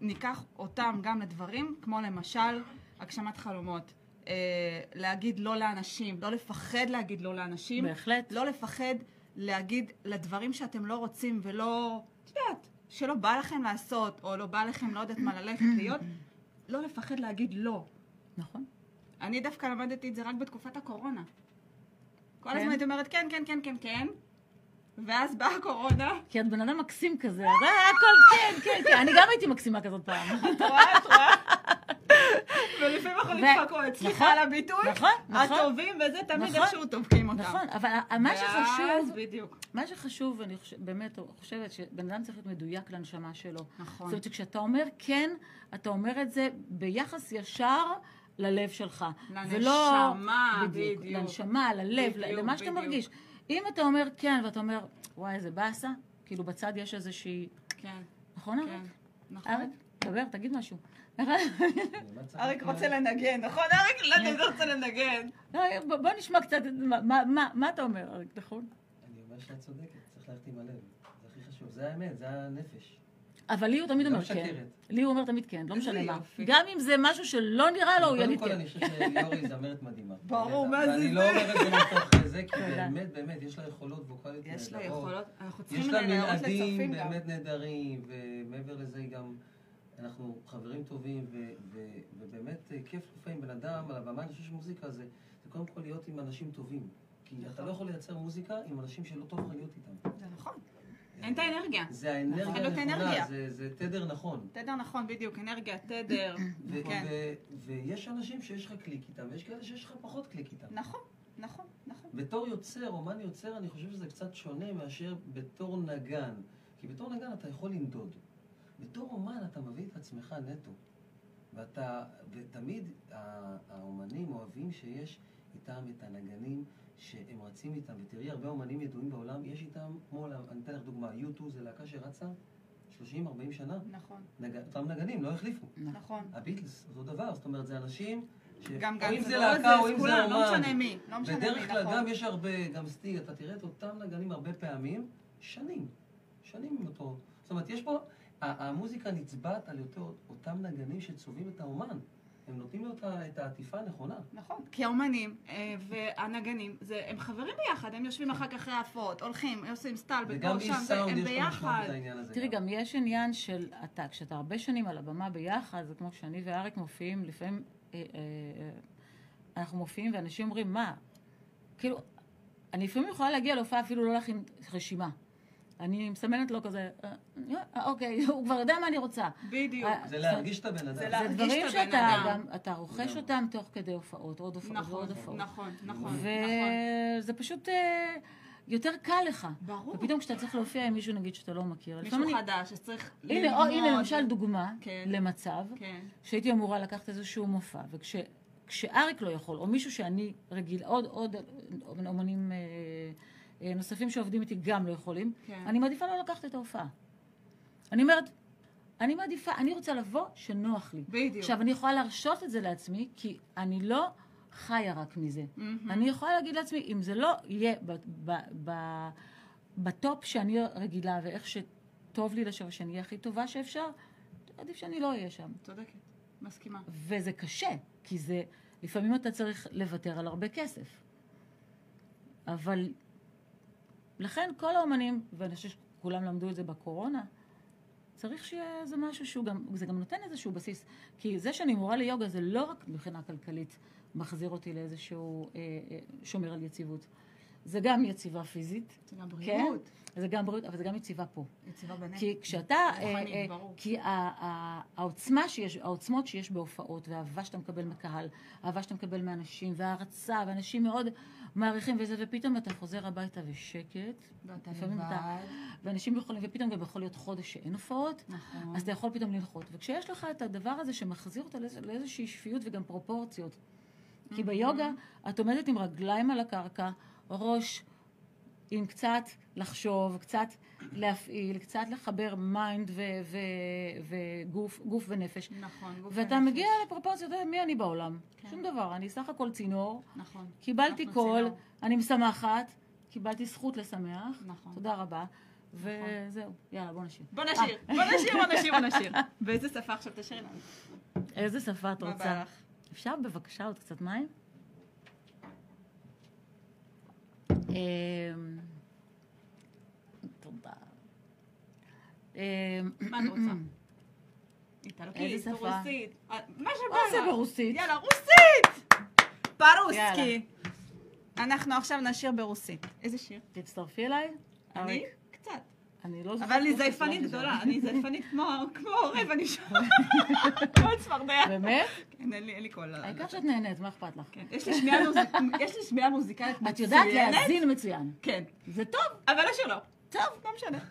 S1: ניקח אותם גם לדברים, כמו למשל הגשמת חלומות. אה, להגיד לא לאנשים, לא לפחד להגיד לא לאנשים.
S2: בהחלט.
S1: לא לפחד להגיד לדברים שאתם לא רוצים ולא, את יודעת, שלא בא לכם לעשות, או לא בא לכם, לא יודעת מה, ללכת להיות, לא לפחד להגיד לא.
S2: נכון.
S1: אני דווקא למדתי את זה רק בתקופת הקורונה. כל
S2: כן?
S1: הזמן הייתי אומרת כן, כן, כן, כן, כן, ואז באה הקורונה,
S2: כי את בן אדם מקסים כזה, אז אה, הכל כן, כן, כן. אני גם הייתי מקסימה כזאת פעם.
S1: את רואה, את רואה? ולפעמים אנחנו
S2: ו-
S1: נדפקות, סליחה
S2: נכון,
S1: על הביטוי,
S2: נכון, נכון.
S1: הטובים וזה תמיד
S2: נכון,
S1: איכשהו דופקים אותם.
S2: נכון, אבל מה
S1: ואז
S2: שחשוב,
S1: בדיוק.
S2: מה שחשוב, אני באמת חושבת שבן אדם צריך להיות מדויק לנשמה שלו.
S1: נכון.
S2: זאת אומרת שכשאתה אומר כן, אתה אומר את זה ביחס ישר ללב שלך.
S1: לנשמה,
S2: בדיוק.
S1: בדיוק.
S2: לנשמה, ללב,
S1: בדיוק,
S2: למה שאתה
S1: בדיוק.
S2: מרגיש. אם אתה אומר כן, ואתה אומר, וואי, איזה באסה, כאילו בצד יש איזושהי...
S1: כן,
S2: נכון,
S1: כן.
S2: אריק?
S1: נכון.
S2: אריק, דבר, תגיד משהו.
S1: אריק? רוצה לנגן, נכון? אריק לא רוצה לנגן.
S2: לא, בוא נשמע קצת, מה- אתה אומר, אריק, נכון?
S3: אני אומר שאת צודקת, צריך ללכת עם הלב. זה הכי חשוב, זה האמת, זה הנפש.
S2: אבל לי הוא תמיד אומר כן. לי הוא אומר תמיד כן, לא משנה מה. גם אם זה משהו שלא נראה לו, הוא יגיד
S3: קודם כל,
S2: כן.
S3: אני חושב שליאור היא זמרת מדהימה.
S1: ברור, מה זה
S3: ואני? לא אומר את זה מתוך זה, כי. באמת, באמת, יש לה יכולות ווקאליות
S1: יש לה
S3: נהדרות.
S1: יכולות, אנחנו
S3: יש
S1: צריכים
S3: לה
S1: להראות
S3: מנעדים
S1: לצופים גם.
S3: באמת נהדרים, ומעבר לזה היא גם, אנחנו חברים טובים, ובאמת אה, כיף לפעמים בן אדם על הבמה, אני חושב שמוזיקה זה, זה קודם כל להיות עם אנשים טובים. כי אתה לא יכול לייצר מוזיקה עם אנשים שלא טוב לך להיות איתם.
S1: זה נכון. אין את האנרגיה.
S3: זה האנרגיה הנכונה. זה- זה תדר נכון.
S1: תדר נכון, בדיוק, אנרגיה, תדר.
S3: ו-
S1: כן.
S3: ו- ויש אנשים שיש לך קליק איתם, ויש כאלה שיש לך פחות קליק איתם.
S1: נכון, נכון, נכון.
S3: בתור יוצר, אומן יוצר, אני חושב שזה קצת שונה מאשר בתור נגן. כי בתור נגן אתה יכול לנדוד. בתור אומן אתה מביא את עצמך נטו. ואתה, ותמיד האומנים אוהבים שיש איתם את הנגנים שהם רצים איתם. ותראי, הרבה אומנים ידועים בעולם, יש איתם, כמו, אני אתן לך דוגמה, U2 זה להקה שרצה 30-40 שנה.
S1: נכון,
S3: נג... אותם נגנים לא החליפו.
S1: נכון.
S3: הביטלס, אותו דבר. זאת אומרת, זה אנשים... ש...
S1: גם גם זה לא
S3: להקה או אם זה
S1: כולם, לא
S3: אומן.
S1: משנה מי, לא משנה מי,
S3: בדרך כלל
S1: נכון.
S3: גם יש הרבה, גם סטיג, אתה תראה את אותם נגנים הרבה פעמים, שנים. שנים עם אותו... זאת אומרת, יש פה... המוזיקה נצבעת על יותר אותם נגנים שצובעים את האומן. הם נותנים לו את העטיפה הנכונה.
S1: נכון, כי האומנים אה, והנגנים, זה- הם חברים ביחד, הם יושבים אחר כך אחרי ההפרעות, הולכים, עושים סטל,
S3: וגם
S1: בפה,
S3: איש
S1: שם, זה-
S3: סאונד
S1: הם
S3: יש לו משמעות
S1: ביחד.
S2: תראי, גם יש עניין של אתה, כשאתה הרבה שנים על הבמה ביחד, זה כמו שאני ואריק מופיעים, לפעמים אה, אה, אה, אנחנו מופיעים ואנשים אומרים, מה? כאילו, אני לפעמים יכולה להגיע להופעה אפילו לא להכין רשימה. אני מסמנת לו כזה, אה, אה, אוקיי, הוא כבר יודע מה אני רוצה.
S1: בדיוק.
S2: אה,
S3: זה להרגיש את הבן אדם.
S1: זה
S2: זה
S1: להרגיש
S2: דברים
S1: את הבן
S2: שאתה
S1: אדם.
S2: גם, אתה רוכש
S3: לגמרי.
S2: אותם תוך כדי הופעות, עוד הופעות
S1: נכון,
S2: ועוד הופעות.
S1: נכון, נכון, נכון.
S2: וזה פשוט אה, יותר קל לך.
S1: ברור.
S2: ופתאום כשאתה צריך להופיע עם מישהו, נגיד, שאתה לא מכיר.
S1: מישהו
S2: אני-
S1: חדש שצריך
S2: הנה, או, הנה למשל דוגמה
S1: כן.
S2: למצב
S1: כן,
S2: שהייתי אמורה לקחת איזשהו מופע, וכשאריק לא יכול, או מישהו שאני רגיל, עוד, עוד אומנים אה, אה, נוספים שעובדים איתי גם לא יכולים,
S1: כן.
S2: אני מעדיפה לא לקחת את ההופעה. אני אומרת, אני מעדיפה, אני רוצה לבוא שנוח לי.
S1: בדיוק.
S2: עכשיו, אני יכולה להרשות את זה לעצמי, כי אני לא חיה רק מזה.
S1: מהמם.
S2: אני יכולה להגיד לעצמי, אם זה לא יהיה ב, ב, ב, בטופ שאני רגילה ואיך שטוב לי לשבת, שאני אהיה הכי טובה שאפשר, עדיף שאני לא אהיה שם.
S1: צודקת, מסכימה.
S2: וזה קשה, כי זה, לפעמים אתה צריך לוותר על הרבה כסף. אבל לכן כל האומנים, ואני חושבת שכולם למדו את זה בקורונה, צריך שיהיה איזה משהו שהוא גם, זה גם נותן איזשהו בסיס. כי זה שאני מורה ליוגה זה לא רק מבחינה כלכלית מחזיר אותי לאיזשהו, אה, אה, שומר על יציבות. זה גם יציבה פיזית,
S1: זה גם
S2: כן?
S1: בריאות.
S2: זה גם בריאות, אבל זה גם יציבה פה.
S1: יציבה בנפש.
S2: כי כשאתה,
S1: רוחני,
S2: אה, אה,
S1: ברור.
S2: כי ה- ה- העוצמה שיש, העוצמות שיש בהופעות, והאהבה שאתה מקבל מקהל, האהבה שאתה מקבל מאנשים, והערצה, ואנשים מאוד מעריכים וזה, ופתאום אתה חוזר הביתה ושקט,
S1: ואתה לבד.
S2: ואנשים יכולים, ופתאום גם יכול להיות חודש שאין הופעות,
S1: נכון.
S2: אז אתה יכול פתאום לנחות. וכשיש לך את הדבר הזה שמחזיר אותה לאיז- לאיזושהי שפיות וגם פרופורציות. כי ביוגה את עומדת עם רגליים על הקרקע, ראש עם קצת לחשוב, קצת להפעיל, קצת לחבר mind ו- ו- וגוף גוף ונפש.
S1: נכון. גוף
S2: ואתה
S1: ונפש.
S2: מגיע לפרופורציות, אה, מי אני בעולם?
S1: כן.
S2: שום דבר, אני סך הכל צינור,
S1: נכון.
S2: קיבלתי קול. אני משמחת, קיבלתי זכות לשמח,
S1: נכון.
S2: תודה רבה, וזהו, יאללה בוא נשיר.
S1: בוא נשיר, בוא נשיר, בוא נשיר, בוא נשיר. באיזה שפה עכשיו תשירי לנו?
S2: איזה שפה את רוצה?
S1: לך?
S2: אפשר בבקשה עוד קצת מים?
S1: מה את רוצה? איטלקית? רוסית, אה, מה שבא
S2: מה זה
S1: לך.
S2: ברוסית?
S1: יאללה, רוסית! פרוסקי. אנחנו עכשיו נשיר ברוסית. איזה שיר?
S2: תצטרפי אליי.
S1: אני? קצת.
S2: אני לא זוכרת.
S1: אבל אני זייפנית גדולה. אני זייפנית כמו עורב, אני שומעת. כמו צפרדע.
S2: באמת?
S1: כן, אין לי קול.
S2: העיקר שאת נהנית, מה אכפת לך?
S1: כן, יש לי שמיעה מוזיקלית מצוינת.
S2: את יודעת להאזין מצוין.
S1: כן.
S2: זה טוב.
S1: אבל השיר לא. טוב, לא משנה.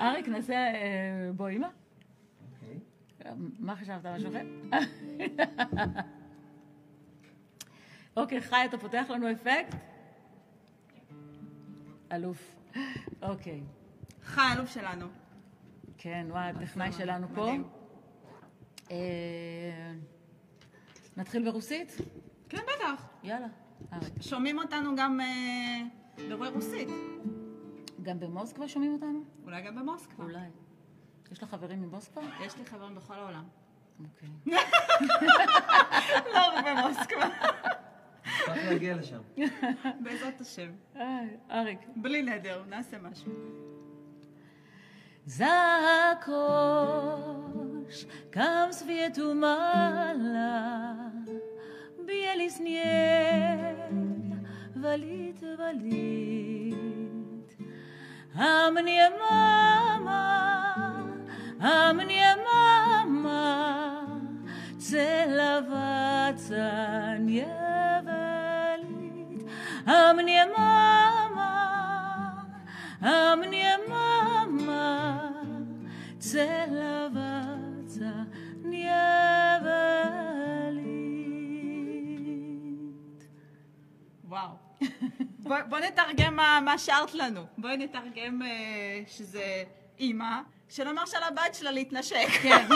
S2: אריק, נעשה אה, בוא אימא?
S3: אוקיי.
S2: מה חשבת? משהו אחר? אוקיי, חי, אתה פותח לנו אפקט? אלוף. אוקיי.
S1: חי, אלוף שלנו.
S2: כן, וואי, הטכנאי שלנו פה. אה, נתחיל ברוסית?
S1: כן, בטח.
S2: יאללה. אריק.
S1: שומעים אותנו גם אה, ברוי רוסית.
S2: גם במוסקבה שומעים אותנו?
S1: אולי גם במוסקבה.
S2: אולי. יש לך חברים ממוסקבה?
S1: יש לי חברים בכל העולם.
S2: אוקיי.
S1: לא רק במוסקבה.
S3: נשמח להגיע לשם.
S1: בעזרת השם.
S2: אריק.
S1: בלי נדר, נעשה משהו.
S2: Zakosz, kam bijeli snijeg, valit, valit. A mnie mama, a mnie mama, cela waca nie valit. A mnie mama, a mnie mama, cela waca nie
S1: valit. בוא, בוא נתרגם מה, מה שרת לנו. בואי נתרגם אה, שזה אימא, שלומר של הבת שלה להתנשק.
S2: כן.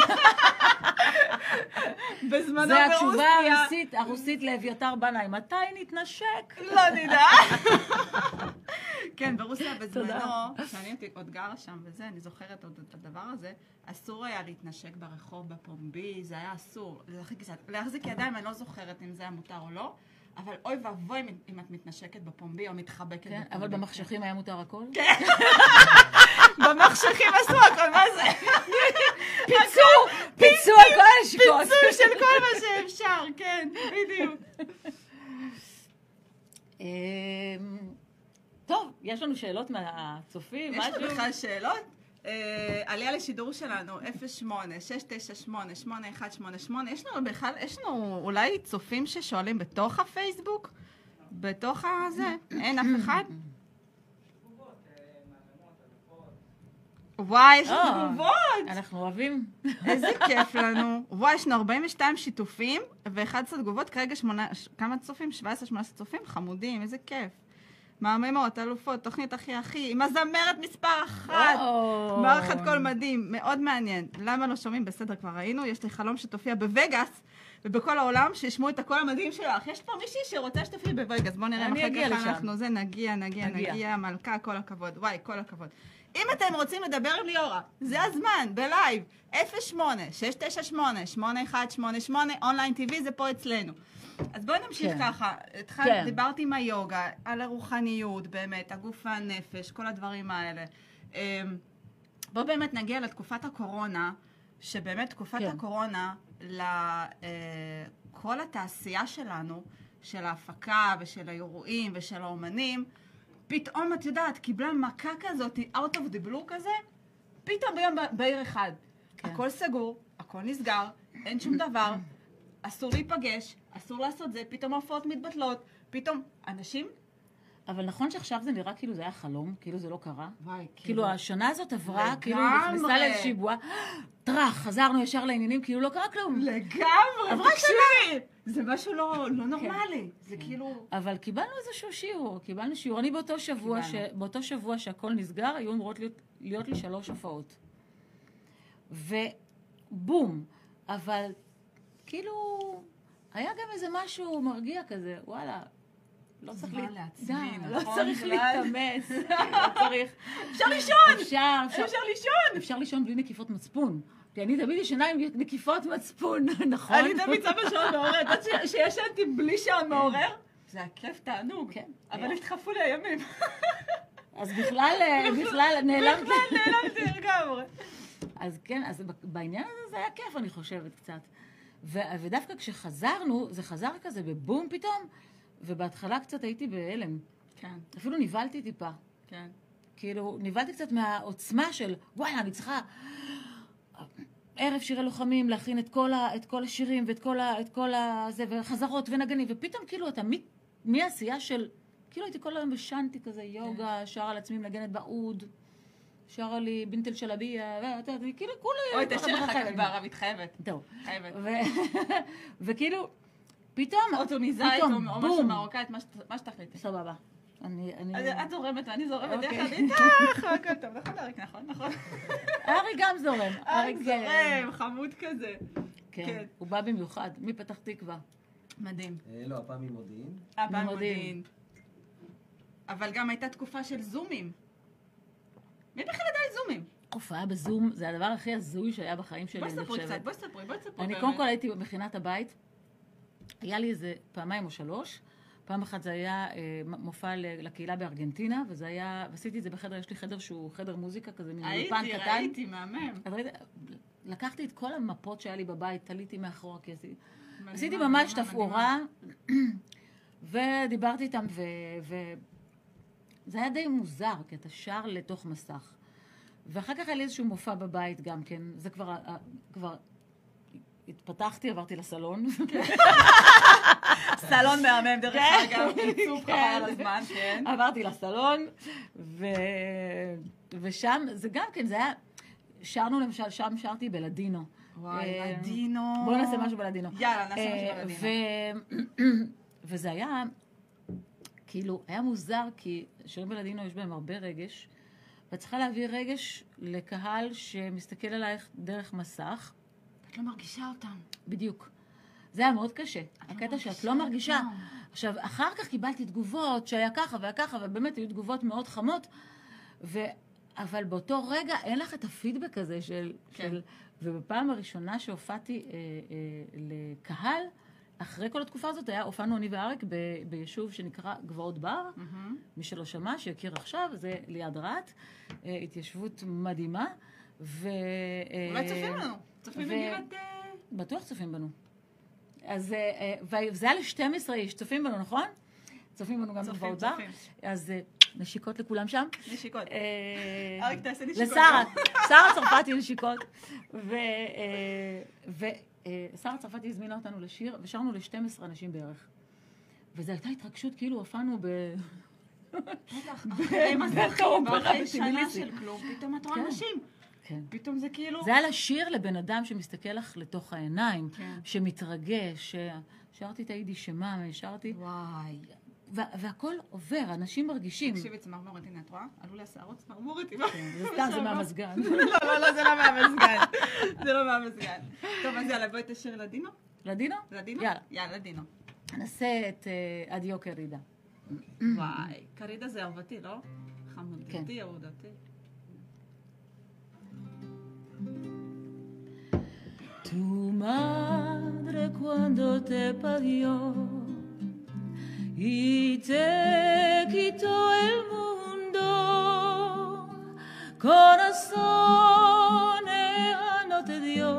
S1: בזמנו
S2: זה התשובה
S1: ברוסיה.
S2: הרוסית, הרוסית לאביתר בנאי. מתי נתנשק?
S1: לא נדע. כן, ברוסיה בזמנו. כשאני עוד גרה שם וזה, אני זוכרת עוד את הדבר הזה, אסור היה להתנשק ברחוב בפומבי, זה היה אסור. להחזיק ידיים, אני לא זוכרת אם זה היה מותר או לא, אבל אוי ואבוי אם- את מתנשקת בפומבי או מתחבקת
S2: כן,
S1: בפומבי.
S2: אבל במחשכים היה מותר הכל?
S1: במחשכים עשו הכל, מה זה?
S2: פיצו! פיצו על כל הנשיקות!
S1: פיצוי של כל מה שאפשר, כן, בדיוק.
S2: אמ, טוב, יש לנו מהצופים,
S1: יש
S2: משהו?
S1: לנו בכלל שאלות? אה, עלייה לשידור שלנו, 08-698-8188. יש לנו בכלל, יש לנו אולי צופים ששואלים בתוך הפייסבוק? בתוך הזה? אין אף אחד? וואי, יש לנו
S2: אה.
S1: תגובות!
S2: אנחנו אוהבים.
S1: איזה כיף לנו. וואי, יש לנו 42 שיתופים ו-11 תגובות, כרגע שמונה, כמה צופים? 17-18 צופים? חמודים, איזה כיף. מהממות, אלופות, תוכנית הכי הכי, עם הזמרת מספר אחת. מערכת קול מדהים, מאוד מעניין. למה לא שומעים? בסדר, כבר ראינו. יש לי חלום שתופיע בווגאס ובכל העולם, שישמעו את הקול המדהים שלך. יש פה מישהי שרוצה שתופיע בווגאס. בואו נראה אם אחר כך
S2: לשם.
S1: אנחנו זה, נגיע, נגיע,
S2: נגיע.
S1: נגיע, מלכה, כל הכבוד. וואי, כל הכבוד. אם אתם רוצים לדבר עם ליאורה, זה הזמן, בלייב, 08-698-8188, אונליין TV, זה פה אצלנו. אז בואי נמשיך
S2: כן.
S1: ככה. התחלת,
S2: כן.
S1: דיברת עם היוגה, על הרוחניות, באמת, הגוף והנפש, כל הדברים האלה. אמ, בואו באמת נגיע לתקופת הקורונה, שבאמת תקופת
S2: כן.
S1: הקורונה, לכל התעשייה שלנו, של ההפקה ושל האירועים ושל האומנים, פתאום, את יודעת, קיבלה מכה כזאת, out of the blue כזה, פתאום ביום בהיר אחד.
S2: כן.
S1: הכל סגור, הכל נסגר, אין שום דבר, אסור להיפגש, אסור לעשות זה, פתאום ההופעות מתבטלות, פתאום אנשים...
S2: אבל נכון שעכשיו זה נראה כאילו זה היה חלום, כאילו זה לא קרה.
S1: וואי,
S2: כאילו השנה הזאת עברה,
S1: לגמרי.
S2: כאילו נכנסה לאיזושהי בועה, טראח, חזרנו ישר לעניינים, כאילו לא קרה כלום.
S1: לגמרי,
S2: עברה
S1: תקשיבי, זה משהו לא, לא נורמלי, זה כאילו...
S2: אבל קיבלנו איזשהו שיעור, קיבלנו שיעור. אני באותו שבוע, ש... באותו שבוע שהכל נסגר, היו אמורות להיות, להיות לי שלוש הופעות. ובום. אבל כאילו, היה גם איזה משהו מרגיע כזה, וואלה. לא צריך לה-
S1: לעצמי,
S2: לא
S1: נכון,
S2: צריך
S1: זמן?
S2: להתאמץ, לא צריך.
S1: אפשר לישון!
S2: אפשר, אפשר,
S1: לישון!
S2: אפשר לישון בלי נקיפות מצפון. כי אני תמיד ישנה עם נקיפות מצפון, נכון?
S1: אני תמיד שמה שעון מעורר, את יודעת שישנתי בלי שעון מעורר? זה היה כיף תענוג,
S2: כן.
S1: אבל נדחפו לי הימים.
S2: אז בכלל, אה, בכלל, נעלמתי.
S1: בכלל נעלמתי לגמרי.
S2: אז כן, אז בעניין הזה זה היה כיף, אני חושבת, קצת. ו- ודווקא כשחזרנו, זה חזר כזה בבום פתאום, ובהתחלה קצת הייתי בהלם.
S1: כן,
S2: אפילו נבהלתי טיפה.
S1: כן.
S2: כאילו, נבהלתי קצת מהעוצמה של, וואלה, אני צריכה ערב שירי לוחמים, להכין את כל, ה, את כל השירים ואת כל, ה, את כל ה... זה, וחזרות ונגנים, ופתאום כאילו אתה מעשייה של, כאילו הייתי כל היום בשנתי כזה, יוגה, שר על עצמי, מנגנת באוד, שרה לי בינטל שלביה, ואתה יודע, כאילו כולי...
S1: אוי, תשאיר לך בערבית, חייבת.
S2: טוב.
S1: חייבת.
S2: ו- וכאילו, פתאום,
S1: או טוניסאית, או משהו. מרוקאית, מה שת- מה שתחליטי.
S2: סבבה. אני, אני...
S1: את זורמת ואני זורמת
S2: אוקיי.
S1: יחד איתך, הכל טוב, נכון אריק, נכון, נכון.
S2: אריק גם זורם.
S1: אריק זורם, חמוד כזה.
S2: כן,
S1: כן.
S2: הוא בא במיוחד, מפתח תקווה.
S1: מדהים.
S3: אה, לא, הפעם ממודיעין.
S1: הפעם
S2: ממודיעין.
S1: מודיעין. אבל גם הייתה תקופה של זומים. מי בכלל ידע על זומים?
S2: הופעה בזום, זה הדבר הכי הזוי שהיה בחיים שלי,
S1: בואי
S2: אני
S1: ספרי
S2: חושבת.
S1: קצת, בואי ספרי, בואי ספרי.
S2: אני. קודם כל הייתי במכינת הבית, היה לי איזה פעמיים או שלוש. פעם אחת זה היה אה, מופע לקהילה בארגנטינה, וזה היה, ועשיתי את זה בחדר, יש לי חדר שהוא חדר מוזיקה כזה, מין אולפן
S1: הייתי,
S2: קטן.
S1: ראיתי, מהמם.
S2: אז ראית, לקחתי את כל המפות שהיה לי בבית, תליתי מאחורה, כי עשיתי, עשיתי ממש. תפאורה, ודיברתי איתם, ו... ו... זה היה די מוזר, כי אתה שר לתוך מסך. ואחר כך היה לי איזשהו מופע בבית גם כן, זה כבר, ה- ה- כבר התפתחתי, עברתי לסלון.
S1: סלון מהמם, דרך
S2: כן.
S1: אגב, עיצוב חבל על הזמן, כן.
S2: עברתי לסלון. ושם, זה גם כן, זה היה, שרנו למשל, שם שרתי בלדינו.
S1: וואי,
S2: אה,
S1: לדינו.
S2: בואו נעשה משהו בלדינו.
S1: יאללה, נעשה
S2: אה,
S1: משהו בלדינו.
S2: ו... וזה היה, כאילו, היה מוזר, כי שירים בלדינו יש בהם הרבה רגש, ואת צריכה להביא רגש לקהל שמסתכל עלייך דרך מסך.
S1: את לא מרגישה אותם.
S2: בדיוק. זה היה מאוד קשה. הקטע שאת לא מרגישה. עכשיו, אחר כך קיבלתי תגובות שהיה ככה והיה ככה, ובאמת היו תגובות מאוד חמות, ו... אבל באותו רגע אין לך את הפידבק הזה של...
S1: כן.
S2: של... ובפעם הראשונה שהופעתי אה, אה, לקהל, אחרי כל התקופה הזאת, היה, הופענו אני ואריק ב, ביישוב שנקרא גבעות בר.
S1: מהמם.
S2: מי שלא שמע, שיכיר עכשיו, זה ליד רהט. אה, התיישבות מדהימה. ו... אה,
S1: אולי צופים לנו. צופים
S2: ו-.
S1: אה,
S2: בטוח צופים בנו. אז אה, אה, וזה היה ל-12 איש, צופים בנו, נכון? צופים בנו גם בגבעות בר. אז אה, נשיקות לכולם שם.
S1: נשיקות.
S2: אה,
S1: אריק, תעשה נשיקות.
S2: לשרה, שרה צרפתי נשיקות. ושרה צרפתי הזמינה אותנו לשיר, ושרנו ל-12 אנשים בערך. וזו הייתה התרגשות, כאילו הופענו ב...
S1: בטח, אחרי מסכים, ואחרי שנה. של כלום, פתאום את רואה
S2: כן.
S1: אנשים.
S2: כן.
S1: פתאום זה כאילו...
S2: זה היה לשיר לבן אדם שמסתכל לך לתוך העיניים,
S1: כן.
S2: שמתרגש, ש- שרתי את היידיש שמם, שרתי,
S1: וואי.
S2: וה- והכל עובר, אנשים מרגישים.
S1: תקשיבי, צמרמורת, הנה, את רואה? עלו לי השערות צמרמורת.
S2: כן, זה סתם, זה מהמזגן.
S1: לא, לא, לא, זה לא מהמזגן. זה לא מהמזגן. טוב, אז יאללה, בואי תשאיר לדינו.
S2: לדינו?
S1: לדינו?
S2: יאללה.
S1: יאללה, לדינו.
S2: נעשה את אה, עד יוקר רידה.
S1: וואי, קרידה זה אהובתי, לא? חמודתי,
S2: כן.
S1: אהודתי.
S2: Tu madre cuando te parió y te quitó el mundo, corazón ella no te dio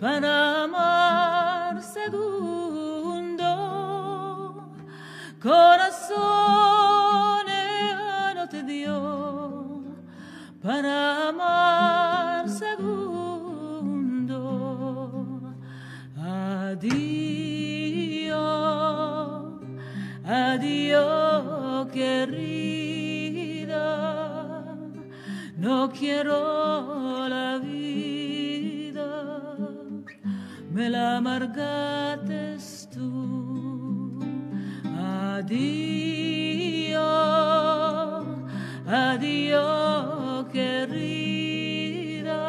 S2: para amar segundo. Corazón ella no te dio para amar adiós querida, no quiero la vida, me la amargaste tú. Adiós, adiós querida,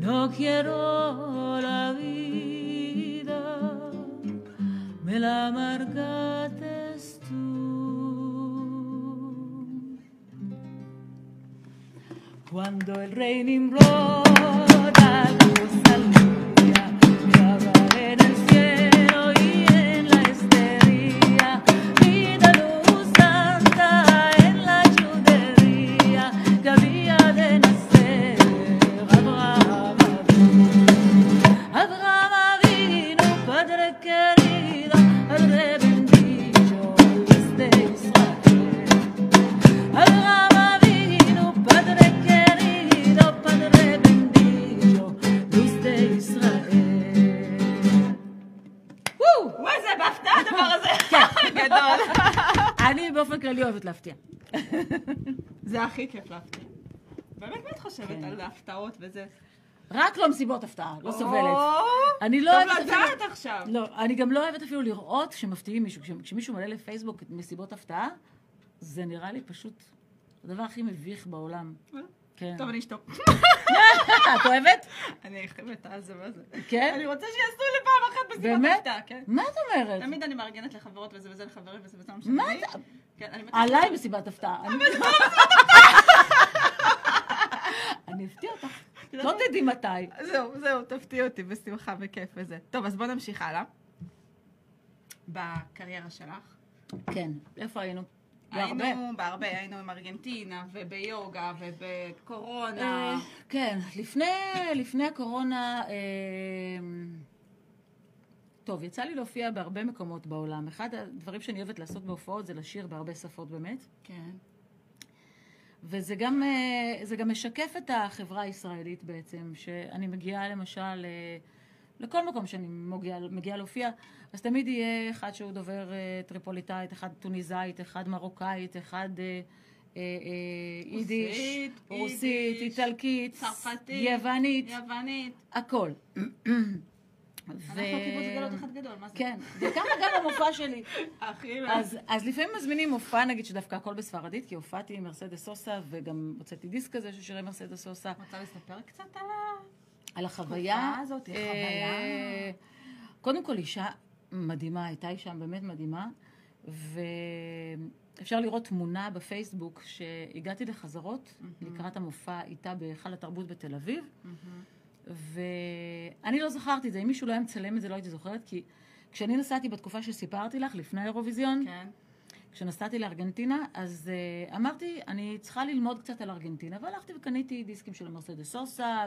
S2: no quiero la vida, me la amargaste Cuando el rey Nimrod a luz salía, brillaba en el באופן כללי אוהבת להפתיע.
S1: זה הכי כיף להפתיע. באמת, מה את חושבת
S2: כן.
S1: על הפתעות וזה?
S2: רק לא מסיבות הפתעה, לא סובלת. אני לא
S1: טוב
S2: אוהבת אפילו...
S1: לדעת עכשיו.
S2: לא, אני גם לא אוהבת אפילו לראות שמפתיעים מישהו. כש- כשמישהו מעלה לפייסבוק את מסיבות הפתעה, זה נראה לי פשוט הדבר הכי מביך בעולם. כן.
S1: טוב, אני אשתוק.
S2: את אוהבת?
S1: אני חייבת על זה, מה זה?
S2: כן?
S1: אני רוצה שיעשו לי פעם אחת מסיבת? הפתעה, כן.
S2: מה את אומרת?
S1: תמיד אני מארגנת לחברות וזה וזה לחברים וזה וזה לא
S2: מה. אתה...
S1: כן,
S2: עליי מסיבת הפתעה. אני- אפתיע אותך. לא תדעי מתי.
S1: זהו, זהו, תפתיע אותי בשמחה, בכיף וזה. טוב, אז בוא נמשיך הלאה. בקריירה שלך.
S2: כן. איפה היינו? בהרבה.
S1: היינו בהרבה, היינו עם ארגנטינה, וביוגה, ובקורונה.
S2: אה, כן, לפני, לפני הקורונה, אה, טוב, יצא לי להופיע בהרבה מקומות בעולם. אחד הדברים שאני אוהבת לעשות בהופעות זה לשיר בהרבה שפות באמת,
S1: כן.
S2: וזה גם, אה, גם משקף את החברה הישראלית בעצם, שאני מגיעה למשל אה, לכל מקום שאני מגיעה, מגיעה להופיע, אז תמיד יהיה אחד שהוא דובר אה, טריפוליטאית, אחד טוניסאית, אחד מרוקאית, אחד אה, אה, יידיש,
S1: רוסית,
S2: רוסית,
S1: יידיש,
S2: איטלקית,
S1: צרפתית,
S2: יוונית,
S1: יוונית.
S2: הכל.
S1: אנחנו קיבוץ גלות אחד גדול, מה זה?
S2: כן, וככה גם המופע שלי. אז, אז לפעמים מזמינים מופע, נגיד שדווקא הכל בספרדית, כי הופעתי עם מרסדס סוסה, וגם הוצאתי דיסק כזה של שירי מרסדס סוסה,
S1: רוצה לספר קצת על ה...
S2: על החוויה.
S1: הזאת,
S2: אה,
S1: חוויה.
S2: קודם כל, אישה מדהימה, הייתה אישה באמת מדהימה, ואפשר לראות תמונה בפייסבוק שהגעתי לחזרות לקראת המופע איתה בהיכל התרבות בתל אביב, ואני לא זכרתי את זה, אם מישהו לא היה מצלם את זה לא הייתי זוכרת, כי כשאני נסעתי בתקופה שסיפרתי לך, לפני האירוויזיון,
S1: כן.
S2: כשנסעתי לארגנטינה, אז uh, אמרתי, אני צריכה ללמוד קצת על ארגנטינה, והלכתי וקניתי דיסקים של מרסדס סוסה,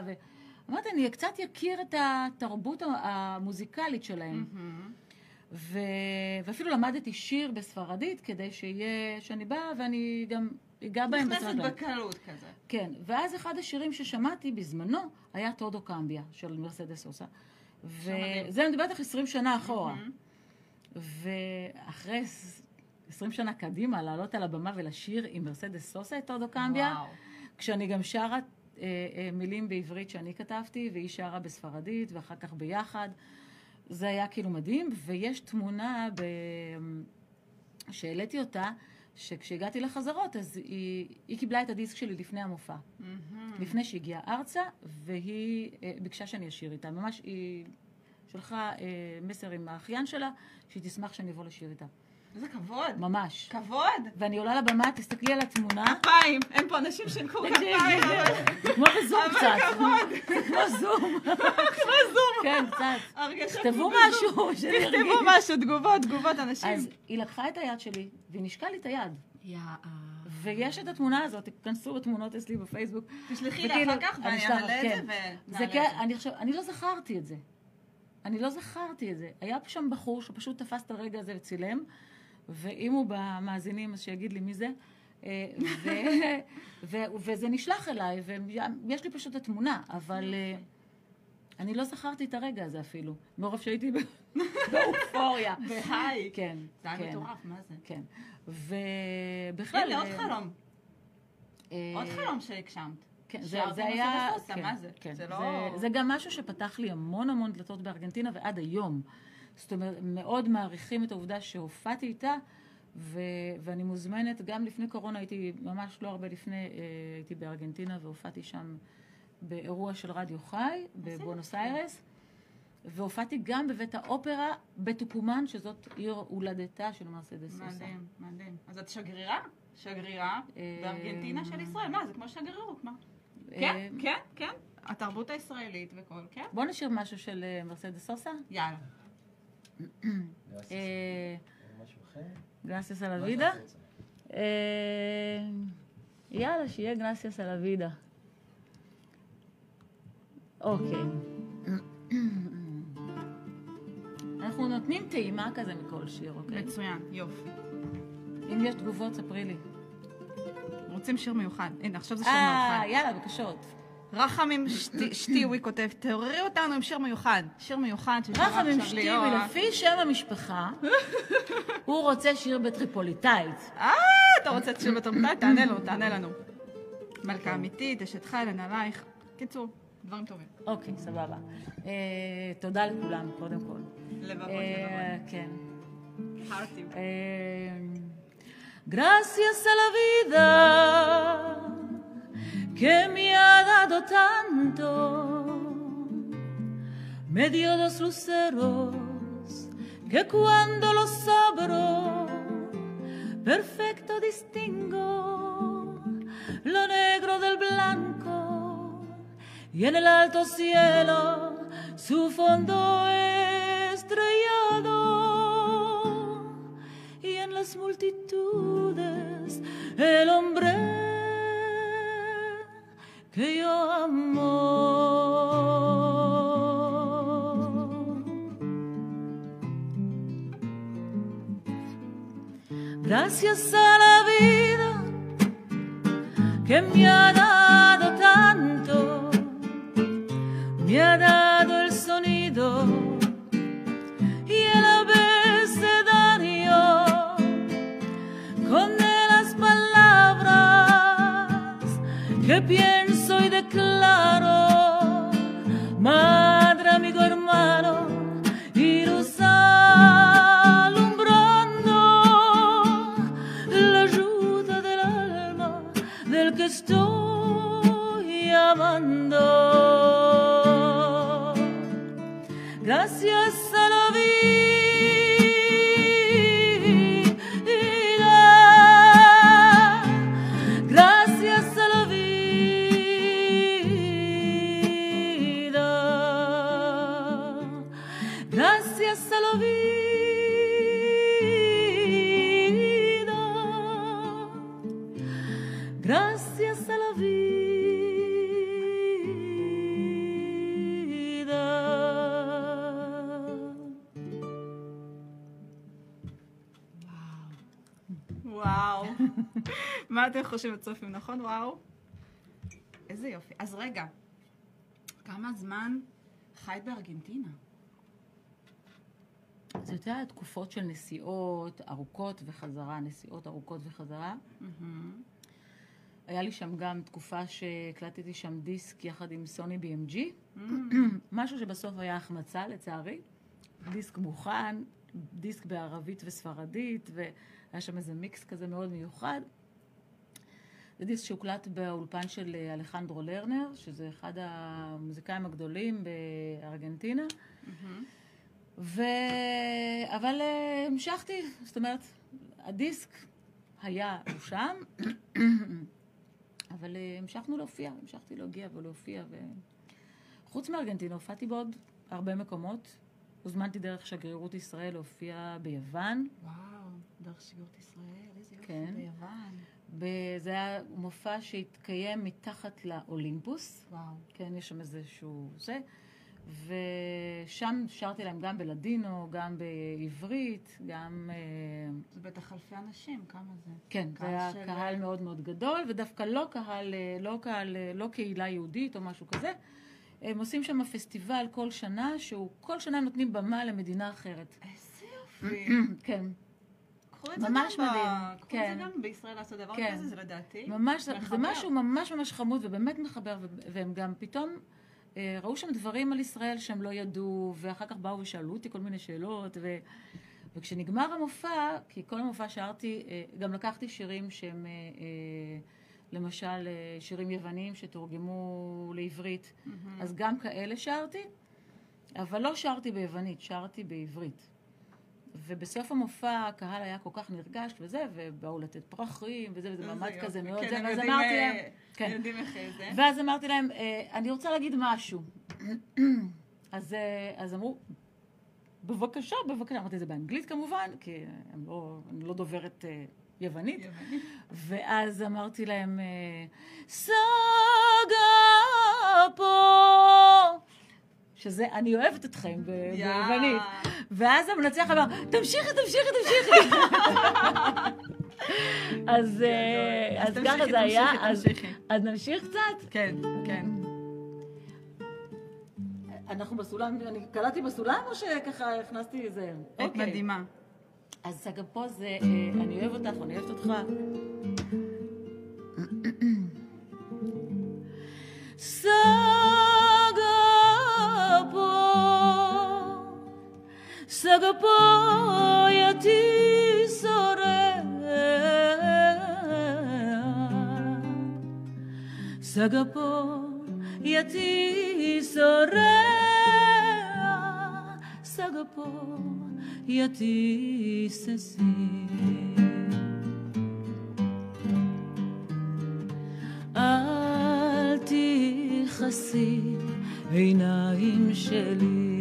S2: ואמרתי, אני קצת אכיר את התרבות המוזיקלית שלהם. ו... ואפילו למדתי שיר בספרדית, כדי שיהיה, שאני באה ואני גם אגע בהם
S1: נכנסת
S2: בצד.
S1: בקלות כזה.
S2: כן, ואז אחד השירים ששמעתי בזמנו היה טודו קמביה של מרסדס סוסה. וזה אני מדברת לך 20 שנה אחורה. ואחרי 20 שנה קדימה, לעלות על הבמה ולשיר עם מרסדס סוסה את טודו קמביה,
S1: וואו.
S2: כשאני גם שרה אה, אה, מילים בעברית שאני כתבתי, והיא שרה בספרדית, ואחר כך ביחד. זה היה כאילו מדהים, ויש תמונה ב... שהעליתי אותה, שכשהגעתי לחזרות, אז היא, היא קיבלה את הדיסק שלי לפני המופע.
S1: מהמם.
S2: לפני שהגיעה ארצה, והיא אה, ביקשה שאני אשיר איתה. ממש היא שלחה אה, מסר עם האחיין שלה, שהיא תשמח שאני אבוא לשיר איתה.
S1: איזה כבוד.
S2: ממש.
S1: כבוד.
S2: ואני עולה לבמה, תסתכלי על התמונה.
S1: כפיים. אין פה אנשים שינקו כפיים. אבל-
S2: כמו בזום
S1: אבל
S2: קצת.
S1: כבוד.
S2: זה כמו זום.
S1: כמו זום.
S2: כן, קצת. תכתבו משהו,
S1: בזום.
S2: שאני ארגיש.
S1: תכתבו משהו, תגובות, תגובות אנשים.
S2: אז היא לקחה את היד שלי, והיא נשקה לי את היד.
S1: יאה.
S2: ויש את התמונה הזאת, תיכנסו בתמונות אצלי בפייסוק.
S1: תשלחי לי אחר כך
S2: אני
S1: ואני אעלה את
S2: כן.
S1: זה ונעלה
S2: זה
S1: את
S2: כן,
S1: זה.
S2: אני עכשיו, אני לא זכרתי את זה. אני לא זכרתי את זה. היה שם בחור שפשוט תפס את הרגע הזה וצילם, ואם הוא במאזינים, אז שיגיד לי מי זה. אה, ו, ו, וזה נשלח אליי, ויש לי פשוט התמונה, אבל אה, אני לא זכרתי את הרגע הזה אפילו, מרוב שהייתי באופוריה.
S1: בהיי.
S2: כן,
S1: זה היה
S2: כן,
S1: מטורף, מה זה?
S2: כן. ובכלל...
S1: הנה עוד
S2: אה,
S1: חלום. עוד חלום שהגשמת.
S2: כן, זה, זה היה... כן,
S1: זה?
S2: כן.
S1: זה
S2: זה,
S1: לא-
S2: זה גם משהו שפתח לי המון המון דלתות בארגנטינה ועד היום. זאת אומרת, מאוד מעריכים את העובדה שהופעתי איתה, ו, ואני מוזמנת, גם לפני קורונה הייתי, ממש לא הרבה לפני, אה, הייתי בארגנטינה והופעתי שם באירוע של רדיו חי בבואנוס איירס. והופעתי גם בבית האופרה בטוקומן, שזאת עיר הולדתה של מרסדס סוסה.
S1: מדהים, מדהים. אז את שגרירה? שגרירה
S2: אה,
S1: בארגנטינה של ישראל. מה, זה כמו שגרירות, מה?
S2: אה,
S1: כן, כן, כן. התרבות הישראלית וכל, כן?
S2: בוא נשאיר משהו של מרסדס סוסה.
S1: יאללה.
S2: אה? גרסיאס על הוידה? אה, יאללה, שיהיה גרסיאס על הוידה. אוקיי. אנחנו נותנים טעימה כזה מכל שיר, אוקיי?
S1: מצוין, יופי.
S2: אם יש תגובות, ספרי לי.
S1: רוצים שיר מיוחד. הנה, עכשיו זה שיר
S2: אה,
S1: מיוחד.
S2: יאללה, בבקשות.
S1: רחמים שתיווי כותב, תעוררי אותנו עם שיר מיוחד. שיר מיוחד
S2: רחמים
S1: ליאורה.
S2: לפי שם המשפחה, הוא רוצה שיר בטריפוליטאית.
S1: אה, אתה רוצה תשובה טובה? תענה לנו, תענה לנו. מלכה אמיתית, אשת חיל, עלייך. קיצור, דברים טובים.
S2: אוקיי, סבבה. אה, תודה לכולם, קודם כל.
S1: לבבות,
S2: אה, כן.
S1: לבבות.
S2: Eh, gracias a la vida que me ha dado tanto, me dio dos luceros que cuando los abro, perfecto distingo lo negro del blanco. Y en el alto cielo su fondo estrellado. Y en las multitudes el hombre que yo amo. Gracias a la vida que me ha dado tanto, me ha dado el sonido y el abecedario con de las palabras que pienso y declaro, madre, amigo, hermano, y luz alumbrando la ayuda del alma del que estoy amando.
S1: מה אתם חושבים הצופים, נכון? וואו. איזה יופי. אז רגע, כמה זמן חיית בארגנטינה?
S2: זה יותר תקופות של נסיעות ארוכות וחזרה, נסיעות ארוכות וחזרה. היה לי שם גם תקופה שהקלטתי שם דיסק יחד עם סוני BMG, משהו שבסוף היה החמצה לצערי. דיסק מוכן, דיסק בערבית וספרדית, והיה שם איזה מיקס כזה מאוד מיוחד. זה דיסק שהוקלט באולפן של אה, אלחנדרו לרנר, שזה אחד המוזיקאים הגדולים בארגנטינה. ו... אבל אה, המשכתי, זאת אומרת, הדיסק היה, שם, אבל אה, המשכנו להופיע, המשכתי להגיע ולהופיע. ו... חוץ מארגנטינה, הופעתי בעוד הרבה מקומות. הוזמנתי דרך שגרירות ישראל להופיע ביוון.
S1: וואו, דרך שיגורת ישראל, איזה יופי
S2: כן.
S1: ביוון.
S2: זה היה מופע שהתקיים מתחת לאולימפוס.
S1: וואו.
S2: כן, יש שם איזשהו זה. ושם שרתי להם גם בלדינו, גם בעברית, גם... אה,
S1: זה בטח אלפי אנשים, כמה זה?
S2: כן, זה היה
S1: של-
S2: קהל מאוד מאוד גדול, ודווקא לא קהל, אה, לא קהל, אה, לא קהילה יהודית או משהו כזה. הם עושים שם פסטיבל כל שנה, שהוא כל שנה נותנים במה למדינה אחרת.
S1: איזה יופי.
S2: כן,
S1: זה
S2: ממש מדהים. כן.
S1: זה גם בישראל לעשות דבר
S2: כן.
S1: כזה, זה לדעתי.
S2: ממש, זה. משהו ממש ממש חמוד ובאמת מחבר, והם גם פתאום אה, ראו שם דברים על ישראל שהם לא ידעו, ואחר כך באו ושאלו אותי כל מיני שאלות, ו... וכשנגמר המופע, כי כל המופע שרתי, אה, גם לקחתי שירים שהם, אה, למשל, שירים יווניים שתורגמו לעברית, אז גם כאלה שרתי, אבל לא שרתי ביוונית, שרתי בעברית. ובסוף המופע הקהל היה כל כך נרגש וזה, ובאו לתת פרחים וזה, וזה מעמד. כזה מאוד,
S1: כן,
S2: זה,
S1: הם
S2: ואז
S1: יודעים,
S2: אמרתי
S1: אה,
S2: להם, כן.
S1: זה.
S2: ואז אמרתי להם, אה, אני רוצה להגיד משהו. אז, אה, אמרו, בבקשה, בבקשה. אמרתי את זה באנגלית כמובן, כי לא, אני לא דוברת אה, יוונית. ואז אמרתי להם, אה, סגה פה, שזה, אני אוהבת אתכם ביוונית. ואז המנצח אמר, תמשיכי, תמשיכי, תמשיכי. אה,
S1: אז
S2: ככה זה היה, אז נמשיך קצת?
S1: כן, כן.
S2: אנחנו בסולם, אני קלטתי בסולם או שככה הכנסתי איזה...
S1: את אוקיי. מדהימה.
S2: אז אגב פה זה, אה, אני אוהב אותך, אני אוהבת אותך. So סגפויתי שורע, סגפויתי שורע, סגפויתי ששי. אל תכסי עיניים שלי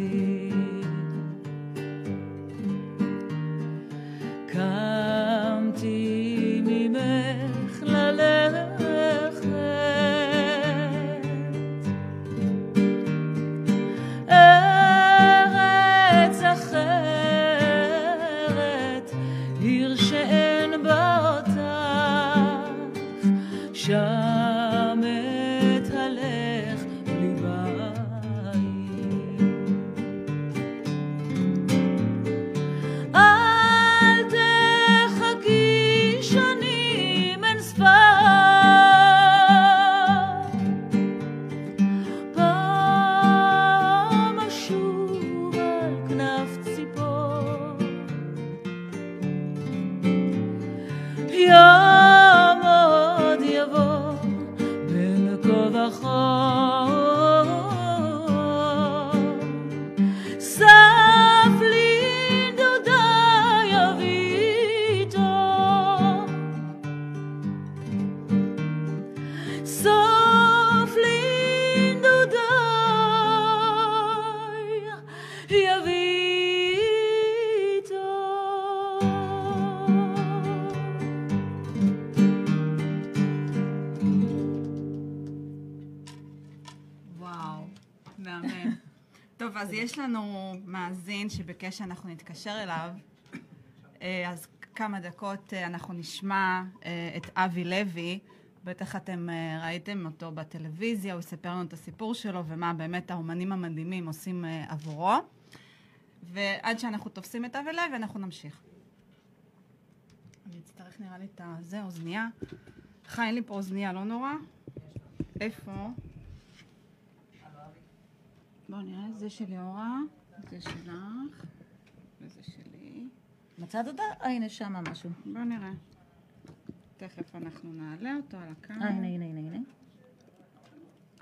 S1: מאזין שביקש שאנחנו נתקשר אליו. אה, אז כמה דקות אה, אנחנו נשמע אה, את אבי לוי. בטח אתם ראיתם אותו בטלוויזיה, הוא יספר לנו את הסיפור שלו ומה באמת האומנים המדהימים עושים עבורו. ועד שאנחנו תופסים את אבי לוי, אנחנו נמשיך. אני אצטרך נראה לי את. זה, אוזנייה. חי, אין לי פה אוזנייה, לא נורא. איפה? בואו נראה, זה של ליאורה, זה שלך, וזה שלי.
S2: מצאת אותה? אה, הנה שמה משהו.
S1: בואו נראה. תכף אנחנו נעלה אותו על הקו.
S2: אה, הנה, הנה, הנה, הנה.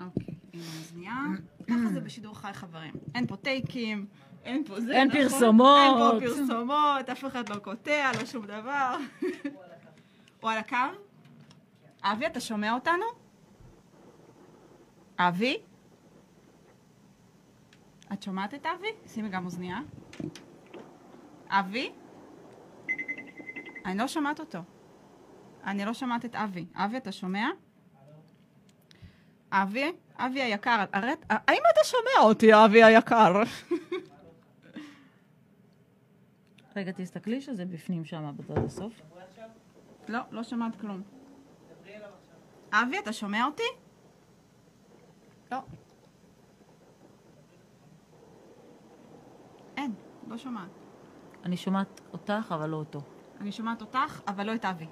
S1: אוקיי, הנה האוזנייה. ככה זה בשידור חי, חברים. אין פה טייקים, אין פה זה,
S2: אין
S1: נכון?
S2: פרסומות.
S1: אין פה פרסומות, אף אחד לא קוטע, לא שום דבר. הוא על הקו? אבי, אתה שומע אותנו? אבי? את שומעת את אבי? שימי גם אוזנייה. אבי? אני לא שומעת אותו. אני לא שומעת את אבי. אבי, אתה שומע? אבי? אבי היקר, הרי- האם אתה שומע אותי, אבי היקר?
S2: רגע, תסתכלי שזה בפנים שם בצד הסוף.
S1: לא, לא שומעת כלום. אבי, אתה שומע אותי? לא. אין, לא שומעת.
S2: אני שומעת אותך, אבל לא אותו.
S1: אני שומעת אותך, אבל לא את אבי.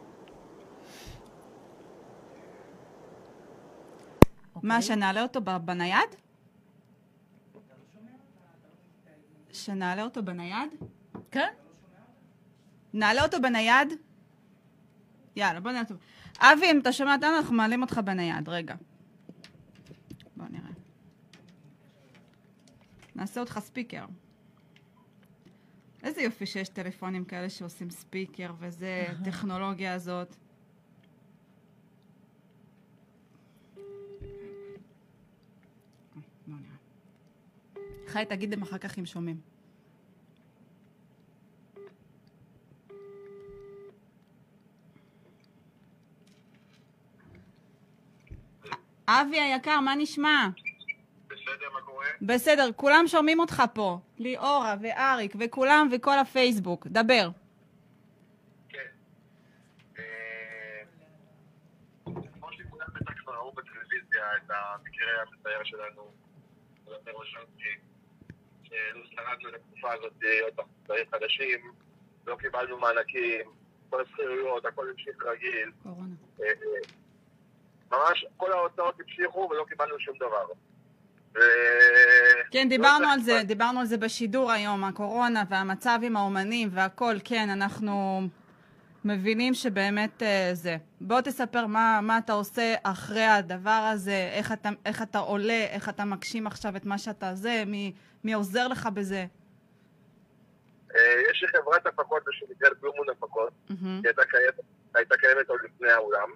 S1: מה,
S2: אוקיי?
S1: שנעלה אותו בנייד? שנעלה אותו בנייד?
S2: כן?
S1: נעלה אותו בנייד? יאללה, בוא נעלה אותו. אבי, אם אתה שומע אותנו, אנחנו מעלים אותך בנייד. רגע. בוא נראה. נעשה אותך ספיקר. איזה יופי שיש טלפונים כאלה שעושים ספיקר, וזה טכנולוגיה הזאת. חי, תגיד להם אחר כך אם שומעים. אבי היקר, מה נשמע?
S4: מה קורה?
S1: בסדר, כולם שומעים אותך פה. ליאורה ואריק וכולם וכל הפייסבוק. דבר.
S4: כן. אה, את המקרה המצער שלנו, שלא שרדנו את התקופה הזאת עוד פעם דברים חדשים, לא קיבלנו מענקים, כל השכירויות, הכל המשיך רגיל. אה, ממש כל ההוצאות המשיכו ולא קיבלנו שום דבר. ו...
S1: כן, דיברנו על זה, דיברנו על זה בשידור היום, הקורונה והמצב עם האומנים והכל, כן, אנחנו מבינים שבאמת אה, זה. בוא תספר מה, מה אתה עושה אחרי הדבר הזה, איך אתה, איך אתה עולה, איך אתה מגשים עכשיו את מה שאתה זה, מי, מי עוזר לך בזה.
S4: אה, יש לי חברת הפקות שנקראת בלומון הפקות, היא הייתה קיימת, הייתה קיימת עוד לפני האולם.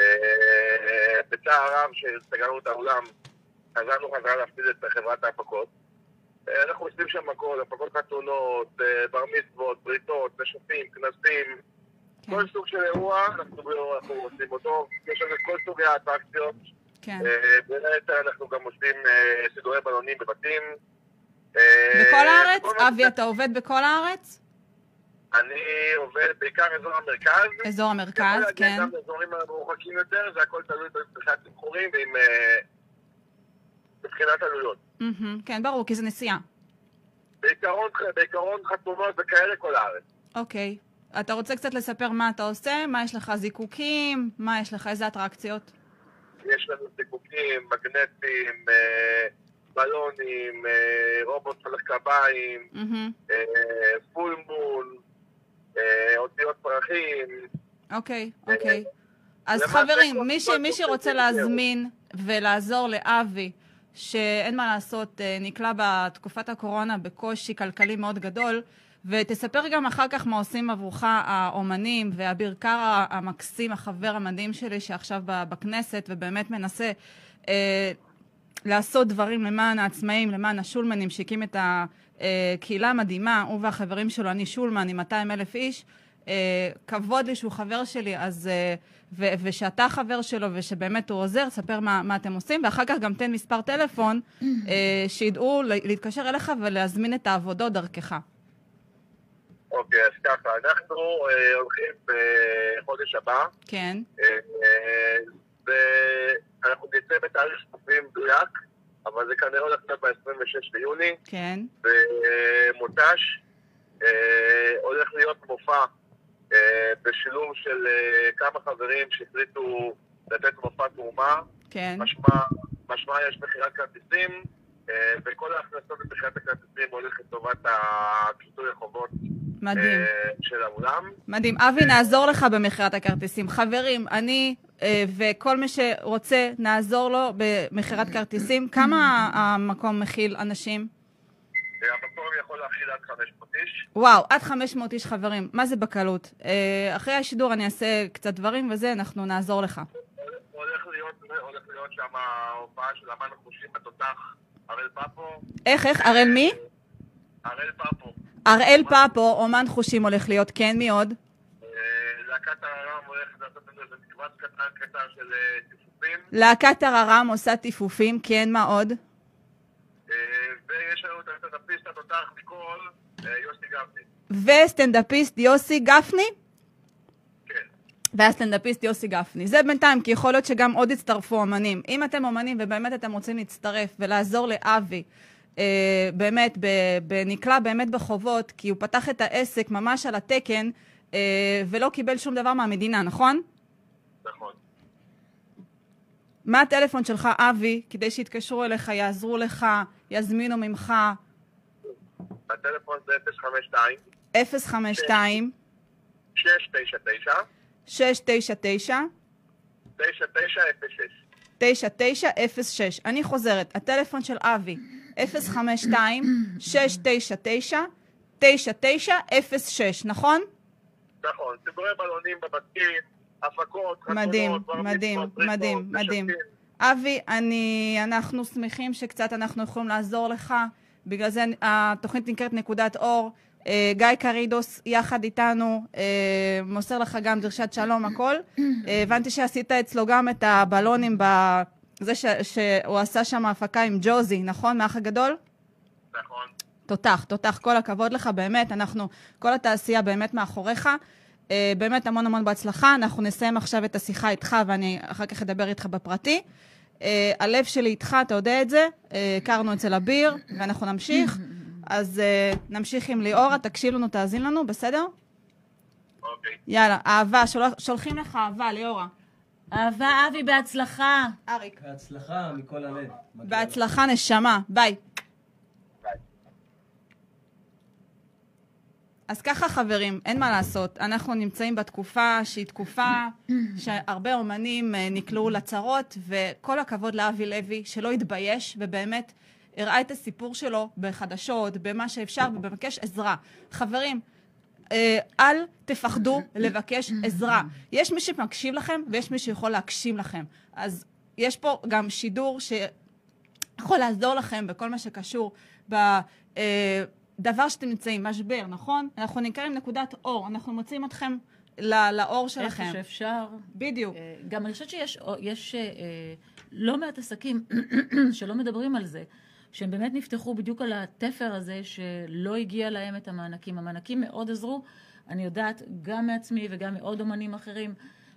S4: אה, בצער רב שסגרנו את האולם, חזרנו חזרה להפסיד את חברת ההפקות. אה, אנחנו עושים שם הכל, הפקות חתונות, אה, בר מצוות, בריתות, נשפים, כנסים,
S1: כן,
S4: כל סוג של אירוע, אנחנו אנחנו עושים אותו. יש לנו כל סוגי האטרקציות.
S1: כן.
S4: אה, בין היתר אנחנו גם עושים סידורי בלונים בבתים.
S1: בכל הארץ? אבי, אתה עובד בכל הארץ?
S4: אני עובד בעיקר אזור המרכז.
S1: אזור המרכז,
S4: להגיע
S1: כן.
S4: גם לאזורים המרוחקים יותר, זה הכל תלוי בצריכת תמחורים ועם... אה, מבחינת עלויות.
S1: כן, ברור, כי זה נסיעה.
S4: בעיקרון, בעיקרון חתונות וכאלה כל הארץ.
S1: אוקיי. אתה רוצה קצת לספר מה אתה עושה? מה יש לך? זיקוקים? מה יש לך? איזה אטרקציות?
S4: יש לנו זיקוקים, מגנטים, אה, בלונים, אה, רובוט פלח קביים, אה, פול אה, אותיות פרחים.
S1: אוקיי, אוקיי. אז חברים, מי שרוצה
S4: של
S1: להזמין ולעזור לאבי, שאין מה לעשות, אה, נקלע בתקופת הקורונה בקושי כלכלי מאוד גדול, ותספר גם אחר כך מה עושים עבורך האומנים, ואביר קארה המקסים, החבר המדהים שלי שעכשיו בכנסת, ובאמת מנסה אה, לעשות דברים למען העצמאים, למען השולמנים, שהקים את הקהילה המדהימה, הוא והחברים שלו, אני שולמן עם 200 אלף איש. אה, כבוד לי שהוא חבר שלי, אז... אה, ו- ושאתה חבר שלו ושבאמת הוא עוזר, ספר מה, מה אתם עושים, ואחר כך גם תן מספר טלפון, אה, שידעו להתקשר אליך ולהזמין את העבודות דרכך.
S4: אוקיי, אז ככה, אנחנו אה, הולכים בחודש הבא,
S1: כן,
S4: אה, אה, ואנחנו נצא בתאריך סופי מדויק, אבל זה כנראה הולך להיות ב-26 ביוני,
S1: כן,
S4: במוטש. אה, הולך להיות מופע בשילוב של אה, כמה חברים שהחליטו לתת מופע תרומה.
S1: כן,
S4: משמע, משמע יש מכירת כרטיסים, אה, וכל ההכנסות ממכירת הכרטיסים הולך לטובת הכיסוי החובות
S1: מדהים.
S4: אה, של האולם.
S1: מדהים. אבי, נעזור לך במכירת הכרטיסים. חברים, אני אה, וכל מי שרוצה, נעזור לו במכירת כרטיסים. כמה המקום מכיל אנשים?
S4: אה, המקום יכול להכיל עד 500 איש.
S1: וואו, עד 500 איש חברים. מה זה בקלות? אה, אחרי השידור אני אעשה קצת דברים וזה, אנחנו נעזור לך.
S4: הולך להיות, הולך להיות שם הופעה של אמן החושים התותח הראל פאפו.
S1: איך, איך? הראל מי?
S4: הראל פאפו.
S1: הראל פאפו, אומן חושים הולך להיות, כן, מי עוד?
S4: אה, להקת הרם הולכת לעשות איזה מקבץ קטן קטן של אה, טיפופים.
S1: להקת הררם עושה טיפופים, כן, מה עוד?
S4: ויש לנו את הסטנדאפיסט התותח מכל, אה, יוסי גפני.
S1: וסטנדאפיסט יוסי גפני?
S4: כן.
S1: והסטנדאפיסט יוסי גפני. זה בינתיים, כי יכול להיות שגם עוד יצטרפו אומנים. אם אתם אומנים ובאמת אתם רוצים להצטרף ולעזור לאבי, אה, באמת, ב, בנקלע באמת בחובות, כי הוא פתח את העסק ממש על התקן, אה, ולא קיבל שום דבר מהמדינה, נכון?
S4: נכון.
S1: מה הטלפון שלך, אבי, כדי שיתקשרו אליך, יעזרו לך, יזמינו ממך?
S4: הטלפון זה 052
S1: 052
S4: 699
S1: 699
S4: 9906
S1: 9906. אני חוזרת, הטלפון של אבי, 052-699-9906, נכון?
S4: נכון, סידורי בלונים בבתים, הפקות, חתונות,
S1: מדהים, מדהים, מדהים, מדהים. אבי, אני, אנחנו שמחים שקצת אנחנו יכולים לעזור לך, בגלל זה התוכנית נקראת נקודת אור. אה, גיא קרידוס יחד איתנו, אה, מוסר לך גם דרשת שלום, הכל. אה, הבנתי שעשית אצלו גם את הבלונים, זה ש, שהוא עשה שם הפקה עם ג'וזי, נכון? מהאח הגדול?
S4: נכון.
S1: תותח, תותח, כל הכבוד לך, באמת, אנחנו, כל התעשייה באמת מאחוריך. אה, באמת המון המון בהצלחה. אנחנו נסיים עכשיו את השיחה איתך, ואני אחר כך אדבר איתך בפרטי. אה, הלב שלי איתך, אתה יודע את זה. אה, הכרנו אצל אביר, ואנחנו נמשיך. אז אה, נמשיך עם ליאורה, תקשיב לנו, תאזין לנו, בסדר?
S4: אוקיי.
S1: יאללה, אהבה, שולח, שולחים לך אהבה, ליאורה.
S2: אהבה, אבי, בהצלחה.
S1: אריק.
S3: בהצלחה מכל הלב.
S1: בהצלחה, נשמה. ביי. אז ככה חברים, אין מה לעשות. אנחנו נמצאים בתקופה שהיא תקופה שהרבה אומנים אה, נקלעו לצרות, וכל הכבוד לאבי לוי, שלא התבייש, ובאמת הראה את הסיפור שלו בחדשות, במה שאפשר, ובבקש עזרה. חברים, אה, אל תפחדו לבקש עזרה. יש מי שמקשיב לכם, ויש מי שיכול להגשים לכם. אז יש פה גם שידור ש... יכול לעזור לכם בכל מה שקשור בדבר שאתם נמצאים, משבר, נכון? אנחנו נקראים נקודת אור, אנחנו מוצאים אתכם ל- לאור שלכם.
S2: איפה שאפשר.
S1: בדיוק.
S2: אה, גם אני חושבת שיש יש, אה, אה, לא מעט עסקים שלא מדברים על זה, שהם באמת נפתחו בדיוק על התפר הזה שלא הגיע להם את המענקים. המענקים מאוד עזרו, אני יודעת גם מעצמי וגם מעוד אומנים אחרים,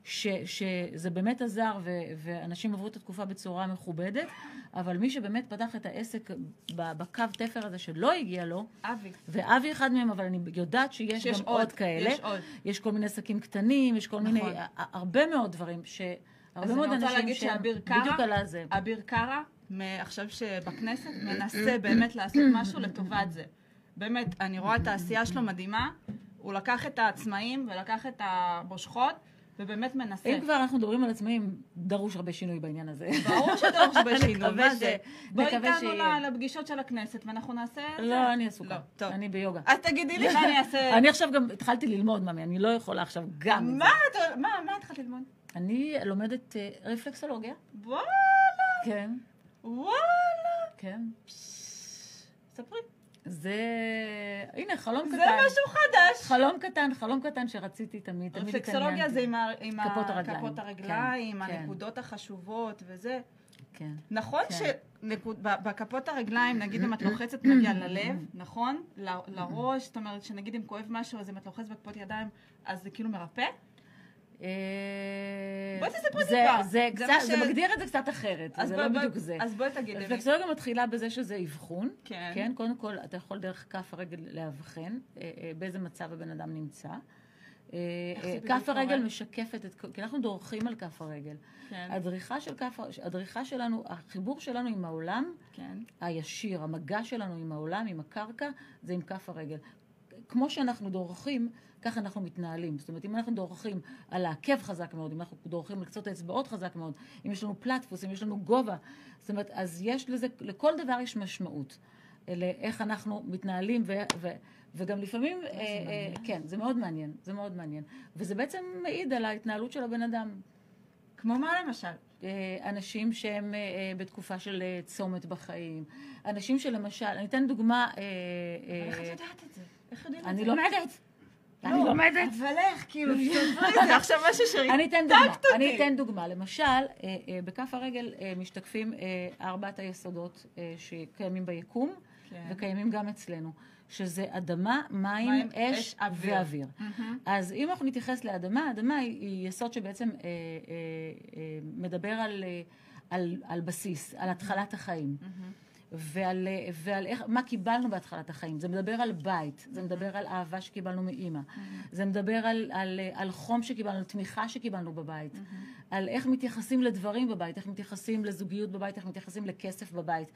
S2: ש, שזה באמת עזר ו, ואנשים עברו את התקופה בצורה מכובדת, אבל מי שבאמת פתח את העסק בקו תפר הזה שלא הגיע לו,
S1: אבי.
S2: ואבי אחד מהם, אבל אני יודעת שיש,
S1: שיש
S2: גם
S1: עוד,
S2: עוד כאלה.
S1: יש עוד.
S2: יש כל מיני עסקים קטנים, יש כל מיני,
S1: נכון.
S2: ה- הרבה מאוד דברים, ש... הרבה
S1: אז
S2: מאוד
S1: אני רוצה
S2: אנשים
S1: להגיד
S2: שהם
S1: שאביר קארה. אביר קארה, עכשיו שבכנסת, מנסה באמת לעשות משהו לטובת זה. באמת, אני רואה את העשייה שלו מדהימה. הוא לקח את העצמאים ולקח את המושכות, ובאמת מנסה.
S2: אם כבר אנחנו מדברים על עצמאים, דרוש הרבה שינוי בעניין הזה.
S1: ברור שדרוש בשינוי,
S2: נקווה
S1: מה
S2: ש-
S1: זה? בואי איתנו לפגישות של הכנסת ואנחנו נעשה את זה.
S2: לא, אני עסוקה.
S1: לא.
S2: אני ביוגה.
S1: אז תגידי לי מה אני אעשה.
S2: אני עכשיו גם התחלתי ללמוד, ממי, אני לא יכולה עכשיו גם.
S1: מה את- התחלת ללמוד?
S2: אני לומדת אה, רפלקסולוגיה.
S1: וואלה,
S2: כן,
S1: וואלה.
S2: כן.
S1: ספרי.
S2: זה... הנה, חלום קטן.
S1: זה משהו חדש.
S2: חלום קטן, חלום קטן שרציתי תמיד, תמיד
S1: רפלקסולוגיה
S2: התעניינתי.
S1: זה עם ה- עם
S2: כפות הרגליים.
S1: כפות הרגליים,
S2: כן, כן.
S1: הנקודות החשובות וזה.
S2: כן.
S1: נכון
S2: כן.
S1: שבכפות הרגליים, נגיד אם את לוחצת נגיע ללב, נכון? לראש, זאת אומרת שנגיד אם כואב משהו, אז אם את לוחצת בכפות ידיים, אז זה כאילו מרפא?
S2: אה,
S1: בואי תספרי
S2: זה-
S1: טיפה.
S2: זה
S1: זה
S2: קצת, זה מגדיר את זה קצת אחרת, זה
S1: בואי-
S2: לא בדיוק זה.
S1: אז בואי תגידי לי.
S2: רפלקסולוגיה מתחילה בזה שזה אבחון.
S1: כן.
S2: כן, קודם כל, אתה יכול דרך כף הרגל לאבחן אה, אה, באיזה מצב הבן אדם נמצא. כף הרגל? משקפת את, כי אנחנו דורכים על כף הרגל.
S1: כן.
S2: הדריכה של כף, הדריכה שלנו, החיבור שלנו עם העולם,
S1: כן.
S2: הישיר, המגע שלנו עם העולם, עם הקרקע, זה עם כף הרגל. כמו שאנחנו דורכים, ככה אנחנו מתנהלים. זאת אומרת, אם אנחנו דורכים על העקב חזק מאוד, אם אנחנו דורכים על קצות האצבעות חזק מאוד, אם יש לנו פלטפוס, אם יש לנו גובה, זאת אומרת, אז יש לזה, לכל דבר יש משמעות. לאיך אנחנו מתנהלים, ו, ו, וגם לפעמים, אה, אה, כן, זה מאוד מעניין, זה מאוד מעניין. וזה בעצם מעיד על ההתנהלות של הבן אדם.
S1: כמו מה למשל?
S2: אה, אנשים שהם אה, אה, בתקופה של צומת בחיים, אנשים שלמשל, אני אתן דוגמה,
S1: איך את יודעת את זה? איך יודעים את זה?
S2: אני לומדת, אני
S1: לא,
S2: לומדת.
S1: אבל איך? כאילו, זה עכשיו משהו שריתקת
S2: אני אתן דוגמה. אני אתן דוגמה. למשל, אה, אה, בכף הרגל אה, משתקפים ארבעת היסודות שקיימים ביקום,
S1: כן.
S2: וקיימים גם אצלנו, שזה אדמה, מים,
S1: מים,
S2: אש
S1: אש, אוויר.
S2: ואוויר.
S1: מהמם.
S2: אז אם אנחנו נתייחס לאדמה, האדמה היא, היא יסוד שבעצם אה, אה, אה, מדבר על, אה, על, על בסיס, על התחלת החיים. ועל, ועל איך, מה קיבלנו בהתחלת החיים. זה מדבר על בית, זה מדבר על אהבה שקיבלנו מאימא, זה מדבר על, על, על חום שקיבלנו, תמיכה שקיבלנו בבית, על איך מתייחסים לדברים בבית, איך מתייחסים לזוגיות בבית, איך מתייחסים לכסף בבית.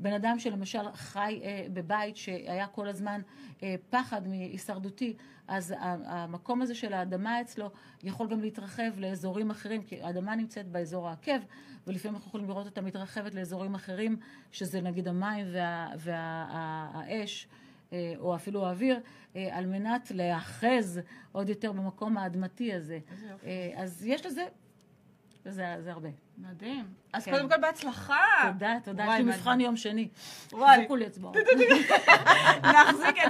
S2: בן אדם שלמשל חי אה, בבית שהיה כל הזמן אה, פחד מהישרדותי, אז המקום הזה של האדמה אצלו יכול גם להתרחב לאזורים אחרים, כי האדמה נמצאת באזור העקב, ולפעמים אנחנו יכולים לראות אותה מתרחבת לאזורים אחרים, שזה נגיד המים והאש, וה, וה, אה, או אפילו האוויר, אה, על מנת להיאחז עוד יותר במקום האדמתי הזה. אה, אז יש לזה, זה, זה הרבה.
S1: מדהים. אז
S2: כן.
S1: קודם כל בהצלחה.
S2: תודה, תודה. יש לי. מבחן יום שני.
S1: וואי.
S2: חיזקו לי אצבעות.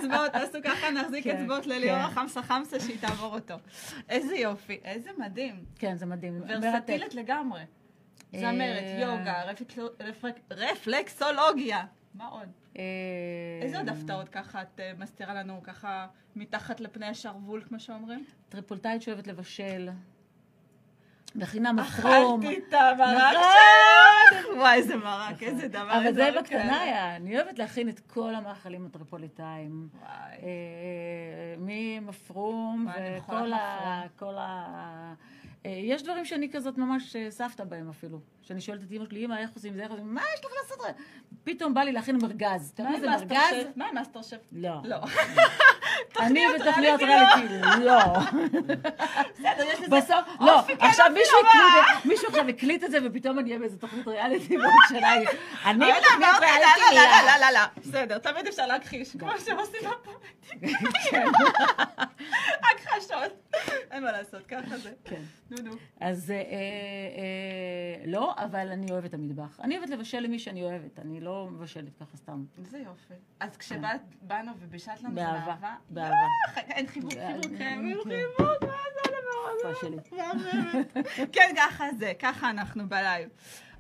S1: אצבעות, תעשו ככה, נחזיק
S2: כן,
S1: אצבעות לליאור
S2: כן.
S1: החמסה חמסה שהיא תעבור אותו. איזה יופי, איזה מדהים.
S2: כן, זה מדהים.
S1: ורסטילית לגמרי. זמרת,
S2: אה,
S1: יוגה, רפלקסו- רפלק- רפלקסולוגיה. מה עוד?
S2: אה,
S1: איזה עוד הפתעות ככה את אה, מסתירה לנו ככה מתחת לפני השרוול, כמו שאומרים?
S2: טריפולטאית שאוהבת לבשל. מכינה מפרום.
S1: אכלתי את המרק. שלך! וואי, איזה מרק, איזה דבר.
S2: אבל זה
S1: אוכל.
S2: בקטנה היה. אני אוהבת להכין את כל המאכלים הטריפוליטאיים.
S1: וואי.
S2: אה,
S1: מפרום
S2: וכל ה... אה, יש דברים שאני כזאת ממש אה, סבתא בהם אפילו. שאני שואלת את אמא שלי, אמא, איך עושים זה, איך עושים, מה יש לך לעשות? פתאום בא לי להכין מרגז. אתה יודע מה זה מרגז?
S1: מה עם מאסטר שף?
S2: לא.
S1: לא.
S2: אני
S1: תוכניות
S2: ותוכניות
S1: ריאליטי,
S2: לא.
S1: בסדר, יש לזה...
S2: בסוף, לא, עכשיו מישהו
S1: לא
S2: עכשיו הקליט את זה ופתאום אני אהיה באיזה תוכנית ריאליטי בעוד שנה. אני
S1: אבל
S2: בתוכנית
S1: אמרתי,
S2: ריאליטי,
S1: לא, לא, לא, לא, לא, בסדר, תמיד אפשר להכחיש, כמו שהם עושים בפוליטיקה.
S2: כן.
S1: הכחשות. אין מה לעשות, ככה זה.
S2: כן.
S1: נו, נו.
S2: אז אה, אה, אה, לא, אבל אני אוהבת המטבח. אני אוהבת לבשל למי שאני אוהבת, אני לא מבשלת ככה סתם.
S1: איזה יופי. אז כשבאנו ובישלת לנו,
S2: באהבה,
S1: באהבה? אה, אין חיבוק,
S2: אה,
S1: חיבוק,
S2: אה,
S1: כן,
S2: כן.
S1: חיבוק, מה זה הדבר הזה? כן, ככה זה, ככה אנחנו בלייב.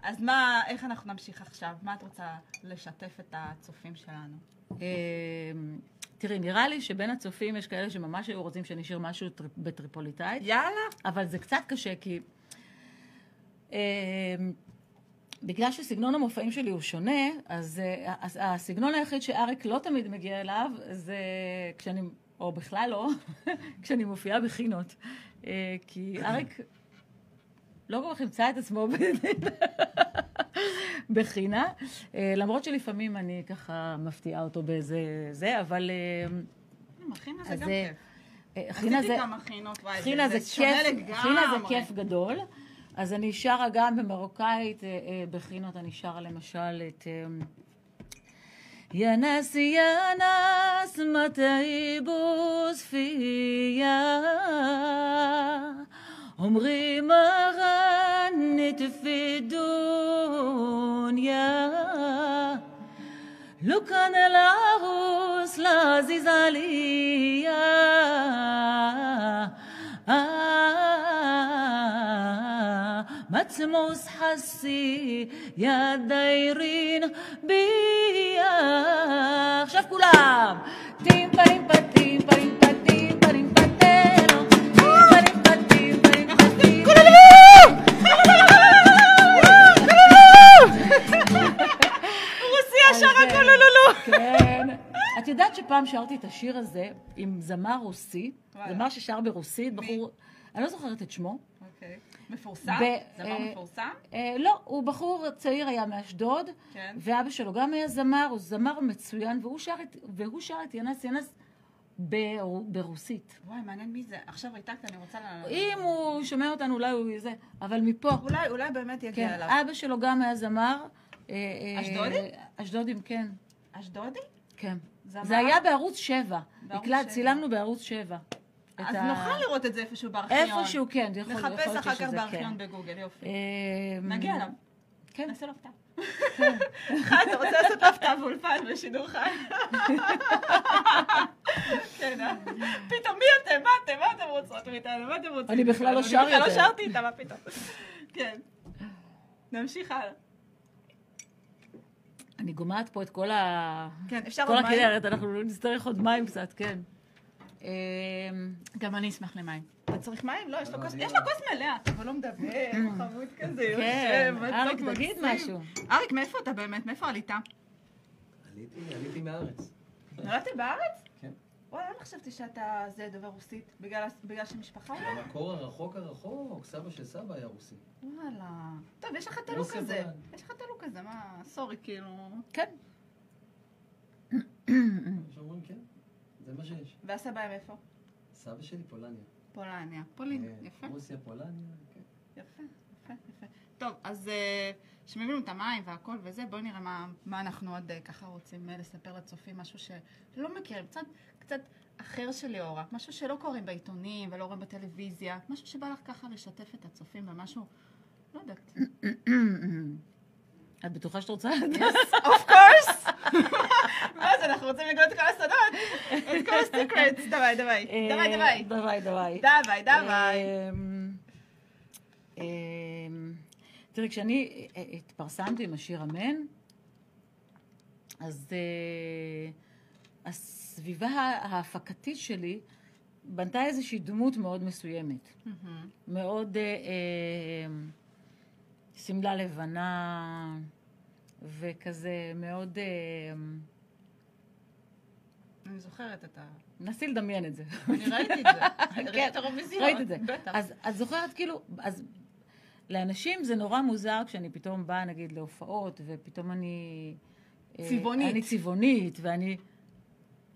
S1: אז מה, איך אנחנו נמשיך עכשיו? מה את רוצה לשתף את הצופים שלנו?
S2: אה, תראי, נראה לי שבין הצופים יש כאלה שממש היו רוצים שנשיר משהו טריפ- בטריפוליטאית,
S1: יאללה.
S2: אבל זה קצת קשה, כי... בגלל שסגנון המופעים שלי הוא שונה, אז אה, הס- הסגנון היחיד שאריק לא תמיד מגיע אליו, זה כשאני, או בכלל לא, כשאני מופיעה בחינות. אה, כי אריק לא כל כך ימצא את עצמו בחינה, אה, למרות שלפעמים אני ככה מפתיעה אותו באיזה זה, אבל
S1: חינה זה
S2: אז
S1: גם כיף.
S2: חינה זה כיף גדול. אז אני שרה גם במרוקאית, אה, אה, בחינות אני שרה למשל את... אה, يا ناس يا ناس متى يبوس فيا عمري ما غنت في الدنيا لو كان العروس لعزيز عليا آه עצמוס חסי ידיירין ביה. עכשיו כולם! טים פרים פטים פרים פטים פרים פטנו טים פרים פטים פרים פטים
S1: רוסיה שרה
S2: כולולולו!
S1: אה,
S2: כן. את יודעת שפעם שרתי את השיר הזה עם זמר רוסי, זמר ששר ברוסית, בחור, אני לא זוכרת את שמו.
S1: אוקיי. מפורסם? זמר
S2: אה,
S1: מפורסם?
S2: אה, לא, הוא בחור צעיר, היה מאשדוד,
S1: כן.
S2: ואבא שלו גם היה זמר, הוא זמר מצוין, והוא שר את, ינס ינס בר- ברוסית.
S1: וואי, מעניין מי זה. עכשיו ריתקת, אני רוצה ל...
S2: אם הוא שומע אותנו, אולי הוא זה, אבל מפה.
S1: אולי, אולי באמת יגיע
S2: כן,
S1: אליו.
S2: אבא שלו גם היה זמר. אה,
S1: אשדודי?
S2: אשדודים, כן.
S1: אשדודי?
S2: כן.
S1: זמר?
S2: זה היה בערוץ 7.
S1: בערוץ
S2: הקלט,
S1: שבע.
S2: צילמנו בערוץ 7.
S1: אז
S2: ה-
S1: נוכל לראות את זה איפשהו בארכיון.
S2: איפשהו, כן, זה יכול יכול
S1: נחפש
S2: להיות
S1: אחר כך
S2: שזה
S1: בארכיון
S2: כן.
S1: בגוגל, יופי.
S2: אה,
S1: נגיע אליו.
S2: כן.
S1: נעשה לו הפתעה. חי, אתה רוצה לעשות הפתעה באולפן בשידור חי? כן, אה? פתאום מי אתם? מה אתם? מה אתם רוצות מאיתנו? מה אתם רוצים?
S2: אני בכלל לא
S1: מאיתנו?
S2: שר
S1: אני בכלל לא. שרתי איתה, מה פתאום? כן. נמשיך הלאה.
S2: אני גומעת פה את כל ה...
S1: כן, אפשר
S2: כל
S1: עוד מים?
S2: הכנרת, אנחנו נצטרך עוד מים קצת, כן. אה,
S1: גם אני אשמח למים. אתה צריך מים? לא, יש לו
S3: לא,
S1: כוס,
S3: אני
S1: יש
S3: לא.
S1: לו כוס מלאה. אבל לא מדבר, חמוד כזה,
S2: כן,
S1: יושב,
S2: אריק,
S1: מתוק,
S2: תגיד. משהו.
S1: אריק, מאיפה אתה באמת? מאיפה עלית?
S3: עליתי, עליתי מהארץ.
S1: נולדת בארץ?
S3: כן.
S1: וואי, אני חשבתי שאתה זה דובר רוסית, בגלל בגלל שמשפחה אולי?
S3: במקור הרחוק הרחוק, סבא של סבא היה רוסי.
S1: וואלה. טוב, יש לך תלוק כזה. יש לך תלוק כזה, מה, סורי, כאילו.
S2: כן.
S3: שאומרים כן, זה מה שיש.
S1: והסבא מאיפה?
S3: סבא שלי פולניה.
S1: פולניה. פולין,
S3: אה,
S1: יפה.
S3: רוסיה, פולניה, כן.
S1: יפה, יפה, יפה. טוב, אז אה, שומעים לנו את המים והכל וזה, בואי נראה מה, מה אנחנו עוד אה, ככה רוצים לספר לצופים, משהו שלא מכירים, קצת, קצת אחר של ליאורה, משהו שלא קוראים בעיתונים ולא רואים בטלוויזיה, משהו שבא לך ככה לשתף את הצופים במשהו, לא יודעת.
S2: את בטוחה שאת רוצה?
S1: Of course! מה זה, אנחנו רוצים לגלות את כל הסודות, את כל ה secrets, דווי, דווי,
S2: אה,
S1: דווי, דווי,
S2: דווי, דווי.
S1: דווי, דווי.
S2: אמ, אמ, תראי, כשאני אה, התפרסמתי עם השיר אמן, אז אה, הסביבה ההפקתית שלי בנתה איזושהי דמות מאוד מסוימת. מאוד אה, אה, שמלה לבנה, וכזה מאוד... אה,
S1: אני זוכרת את ה...
S2: נסי לדמיין את זה.
S1: אני ראיתי את זה. ראיתי את האירוויזיון.
S2: ראית את זה.
S1: בטח.
S2: אז את זוכרת כאילו, אז לאנשים זה נורא מוזר כשאני פתאום באה נגיד להופעות, ופתאום אני... אה,
S1: צבעונית.
S2: אני צבעונית, ואני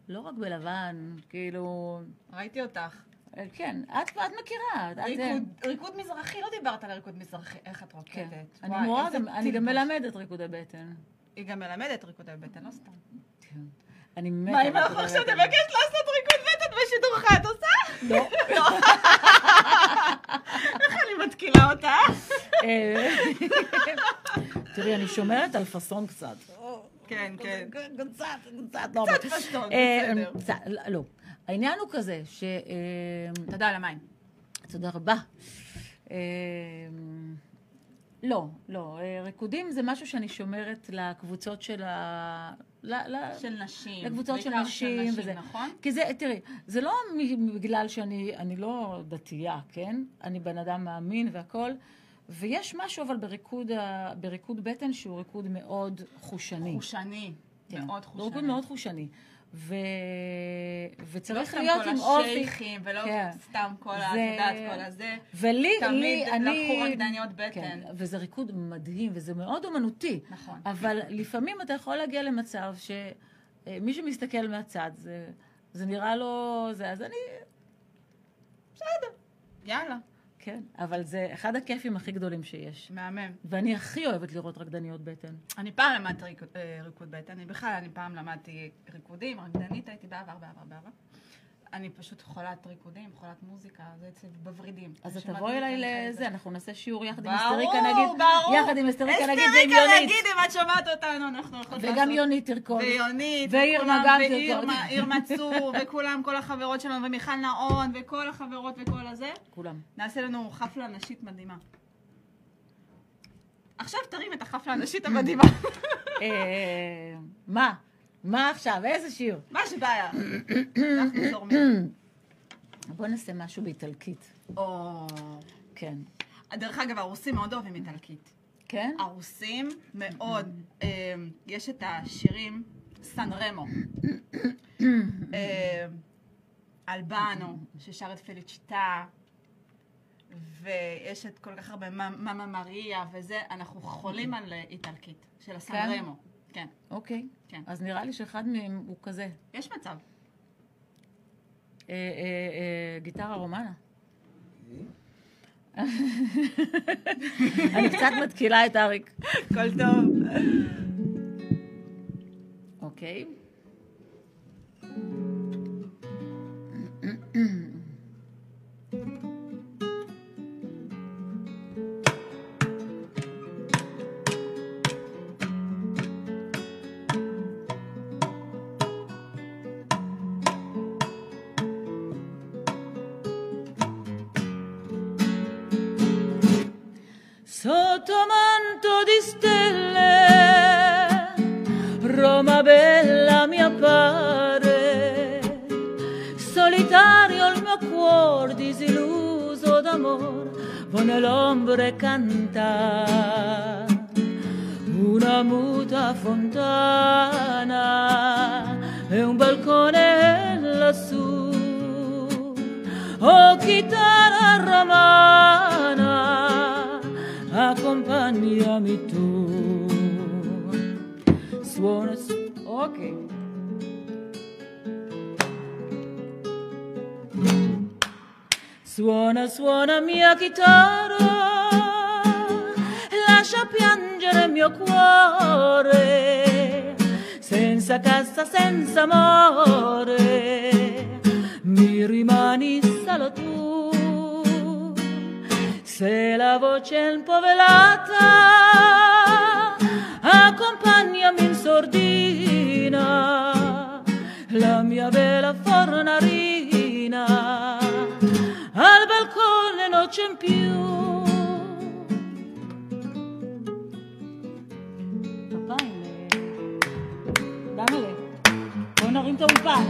S2: לא רק בלבן, כאילו...
S1: ראיתי אותך.
S2: אה, כן, את, את מכירה. את,
S1: ריקוד, ריקוד מזרחי, לא דיברת על ריקוד מזרחי, איך את
S2: כן.
S1: רוקדת.
S2: אני
S1: וואי,
S2: מורה,
S1: איזה
S2: גם- אני גם. מלמדת ריקודי בטן.
S1: היא גם מלמדת ריקודי בטן, לא סתם.
S2: כן. אני מתה.
S1: מה, אם אנחנו עכשיו. נבקש לעשות ריקוד בטן בשידור חי, את עושה?
S2: לא.
S1: איך אני מתקילה אותה?
S2: אה, תראי, אני שומרת על פאסון קצת.
S1: כן, כן.
S2: קצת, קצת, לא.
S1: קצת
S2: אה,
S1: בסדר.
S2: לא, לא. העניין הוא כזה, ש... אה,
S1: תודה על המים.
S2: תודה רבה. אה, לא, לא. אה, ריקודים זה משהו שאני שומרת לקבוצות של ה... ל- ל-
S1: של נשים.
S2: לקבוצות של
S1: בעיקר
S2: נשים וזה.
S1: נכון?
S2: כי זה, תראי, זה לא בגלל שאני אני לא דתייה, כן? אני בן אדם מאמין והכול, ויש משהו אבל בריקוד, ה- בריקוד בטן שהוא ריקוד מאוד חושני.
S1: חושני.
S2: כן.
S1: מאוד חושני.
S2: ריקוד מאוד חושני. ו...
S1: לא
S2: וצריך
S1: סתם
S2: להיות
S1: כל
S2: עם אופי.
S1: השייחים, ולא
S2: כן.
S1: סתם כל
S2: זה-
S1: יודעת, כל הזה.
S2: ולי,
S1: תמיד
S2: לי, אני...
S1: לקחו רקדניות בטן.
S2: כן, וזה ריקוד מדהים, וזה מאוד אומנותי.
S1: נכון.
S2: אבל לפעמים אתה יכול להגיע למצב שמי שמסתכל מהצד, זה, זה נראה לו... זה, אז אני...
S1: יאללה,
S2: כן, אבל זה אחד הכיפים הכי גדולים שיש.
S1: מהמם.
S2: ואני הכי אוהבת לראות רקדניות בטן.
S1: אני פעם למדתי ריקוד, אה, ריקוד בטן, אני בכלל, אני פעם למדתי ריקודים, רקדנית הייתי בעבר, בעבר, בעבר. אני פשוט חולת ריקודים, חולת מוזיקה, זה אצלי בוורידים.
S2: אז תבואי אליי לזה, אנחנו נעשה שיעור יחד עם
S1: ברור,
S2: אסתריקה נגיד.
S1: ברור.
S2: יחד עם אסתריקה נגיד ועם יונית.
S1: נגיד, אם את שומעת אותנו, אנחנו יכולות לעשות.
S2: וגם יונית תרקוד.
S1: ויונית,
S2: ואירמה גם
S1: ואירמה,
S2: תרקוד.
S1: אירמה צור, וכולם, כל החברות שלנו, ומיכל נאון, וכל החברות וכל הזה.
S2: כולם.
S1: נעשה לנו חפלה נשית מדהימה. עכשיו תרים את החפלה הנשית המדהימה.
S2: אה, מה? מה עכשיו? איזה שיר?
S1: מה שבעיה. אנחנו זורמים.
S2: בוא נעשה משהו באיטלקית.
S1: או...
S2: כן.
S1: דרך אגב, הרוסים מאוד אוהבים איטלקית.
S2: כן?
S1: הרוסים מאוד, אה, יש את השירים סן רמו. אה, אלבנו, ששר את פליצ'יטה, ויש את כל כך הרבה מאמה מריה וזה, אנחנו חולים על איטלקית, של הסן
S2: כן?
S1: רמו. כן,
S2: אוקיי.
S1: כן.
S2: אז נראה לי שאחד מהם הוא כזה.
S1: יש מצב.
S2: אה, אה, אה, גיטרה רומנה. אני קצת מתקילה את אריק.
S1: הכל טוב.
S2: אוקיי. D'amor, va nell'ombra e canta una muta fontana e un balcone lassù. Oh chitarra romana, accompagnami tu. Suona, su- ok. Suona, suona mia chitarra, lascia piangere il mio cuore, senza cassa, senza amore, mi rimani solo tu. Se la voce è un po' velata, accompagnami in sordina, la mia bella fornarina, נרים את האולפן.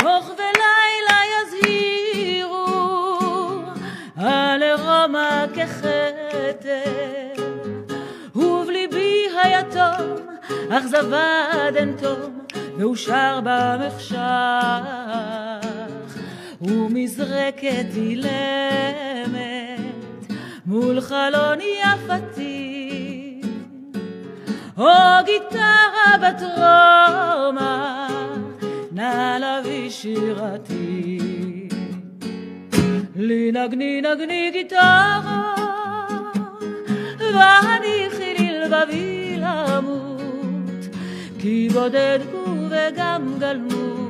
S2: כוך ולילה יזהירו על רומא ככתר ובליבי היתום אכזבה עד אין תום ואושר במחשך, ומזרקת אילמת מול חלון יפתי, או גיטרה בטרומה, נא להביא שירתי. לי נגני נגני גיטרה, והניחי ללבבי למות, כי בודד הוא וגם גלמוד,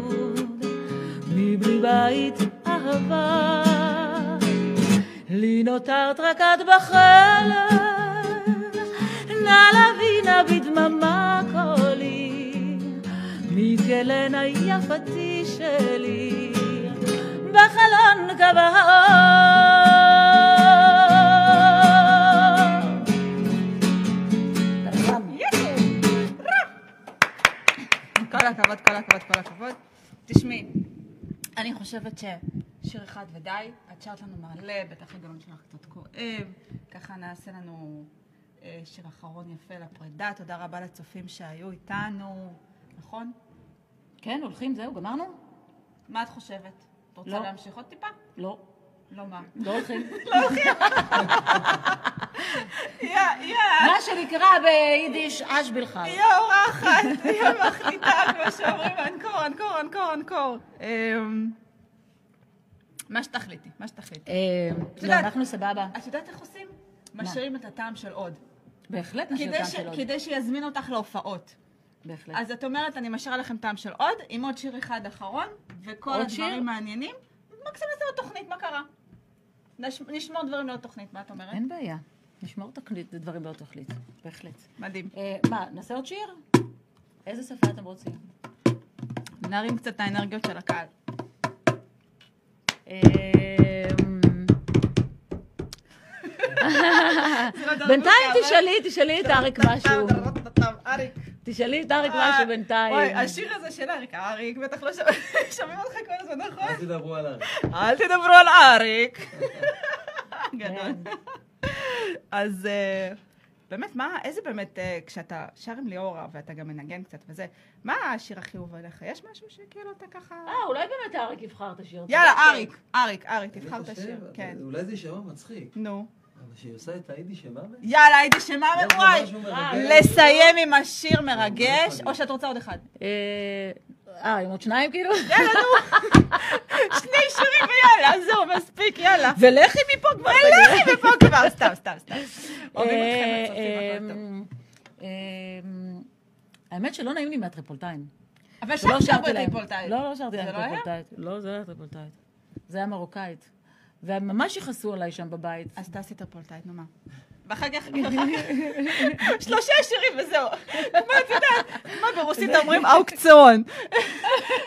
S2: מבלי בית אהבה. לי נותרת רק את בחלק, נא להביא נא בדממה קולי, מכלן היפתי שלי, בחלון קבע
S1: כל הכבוד, כל הכבוד, כל הכבוד. תשמעי, אני חושבת ששיר אחד ודי, את שרת לנו מלא, בטח הגלון שלך קצת כואב, ככה נעשה לנו אה, שיר אחרון יפה לפרידה. תודה רבה לצופים שהיו איתנו, נכון?
S2: כן, הולכים, זהו, גמרנו?
S1: מה את חושבת? את רוצה
S2: לא.
S1: להמשיך עוד טיפה?
S2: לא,
S1: לא מה?
S2: לא הולכים.
S1: יא,
S2: מה ביידיש אשבילך.
S1: יא אורחת, יא מחליטה, כמו שאומרים, אנקור, אנקור, אנקור, אנקור. אמ, מה שתחליטי, מה שתחליטי.
S2: אה, לא, אנחנו סבבה.
S1: את יודעת איך עושים? משאירים את הטעם של עוד.
S2: בהחלט נשאיר
S1: כדי
S2: טעם
S1: ש-
S2: של עוד.
S1: כדי שיזמין אותך להופעות.
S2: בהחלט.
S1: אז את אומרת, אני משאירה לכם טעם של עוד, עם עוד שיר אחד אחרון, וכל? הדברים מעניינים. מקסימום נעשה עוד תוכנית, מה קרה? נש- נשמור דברים לעוד תוכנית, מה את אומרת?
S2: אין בעיה. נשמור תקליט, דברים באותו תכלית. בהחלט.
S1: מדהים.
S2: אה, מה, נעשה עוד שיר? איזה שפה אתם רוצים?
S1: נרים קצת את האנרגיות של הקהל.
S2: אה,
S1: לא
S2: בינתיים תשאלי, תשאלי את אריק משהו.
S1: אריק.
S2: תשאלי את אריק משהו בינתיים.
S1: וואי, השיר הזה של אריק, אריק, בטח לא שומעים אותך כל הזמן, נכון?
S3: אל תדברו עליו.
S1: אל תדברו על אריק. גדול. אז אה, באמת, מה, איזה באמת, אה, כשאתה שר עם ליאורה ואתה גם מנגן קצת וזה, מה השיר הכי אהוב עליך? יש משהו שכאילו אתה ככה...
S2: אה, אולי באמת אריק יבחר את השיר.
S1: יאללה. אריק, אריק, אריק, תבחר את השיר. כן.
S3: אולי זה יישמע מצחיק,
S1: נו.
S3: אבל שהיא עושה את היידיש של מוות?
S1: יאללה, הייתי שמע
S3: יש לה
S1: וואי.
S2: אה.
S1: לסיים עם השיר מרגש,
S3: אחד.
S1: או שאת רוצה עוד אחד?
S2: אה, אה, עם עוד שניים כאילו?
S1: שני שירים ויאללה, זהו, מספיק, יאללה.
S2: ולכי מפה כבר.
S1: ולכי מפה כבר, סתם, סתם, סתם. אוהבים
S2: אה,
S1: אתכם, הצופים, הכל טוב.
S2: אמ, אמ, האמת שלא נעים לי מהטריפולטיים.
S1: אבל שם
S2: ולא
S1: שרו
S2: שרתי
S1: את
S2: להם.
S1: טריפולטאית.
S2: לא, לא שרתי להם
S1: לא.
S2: לא, זה לא היה טריפולטאית. זה היה מרוקאית. והם ממש יכעסו עליי שם בבית.
S1: אז תעשי טריפולטאית, נו מה. ואחר כך, שלושה שירים וזהו. מה את יודעת? מה ברוסית אומרים אוקציון.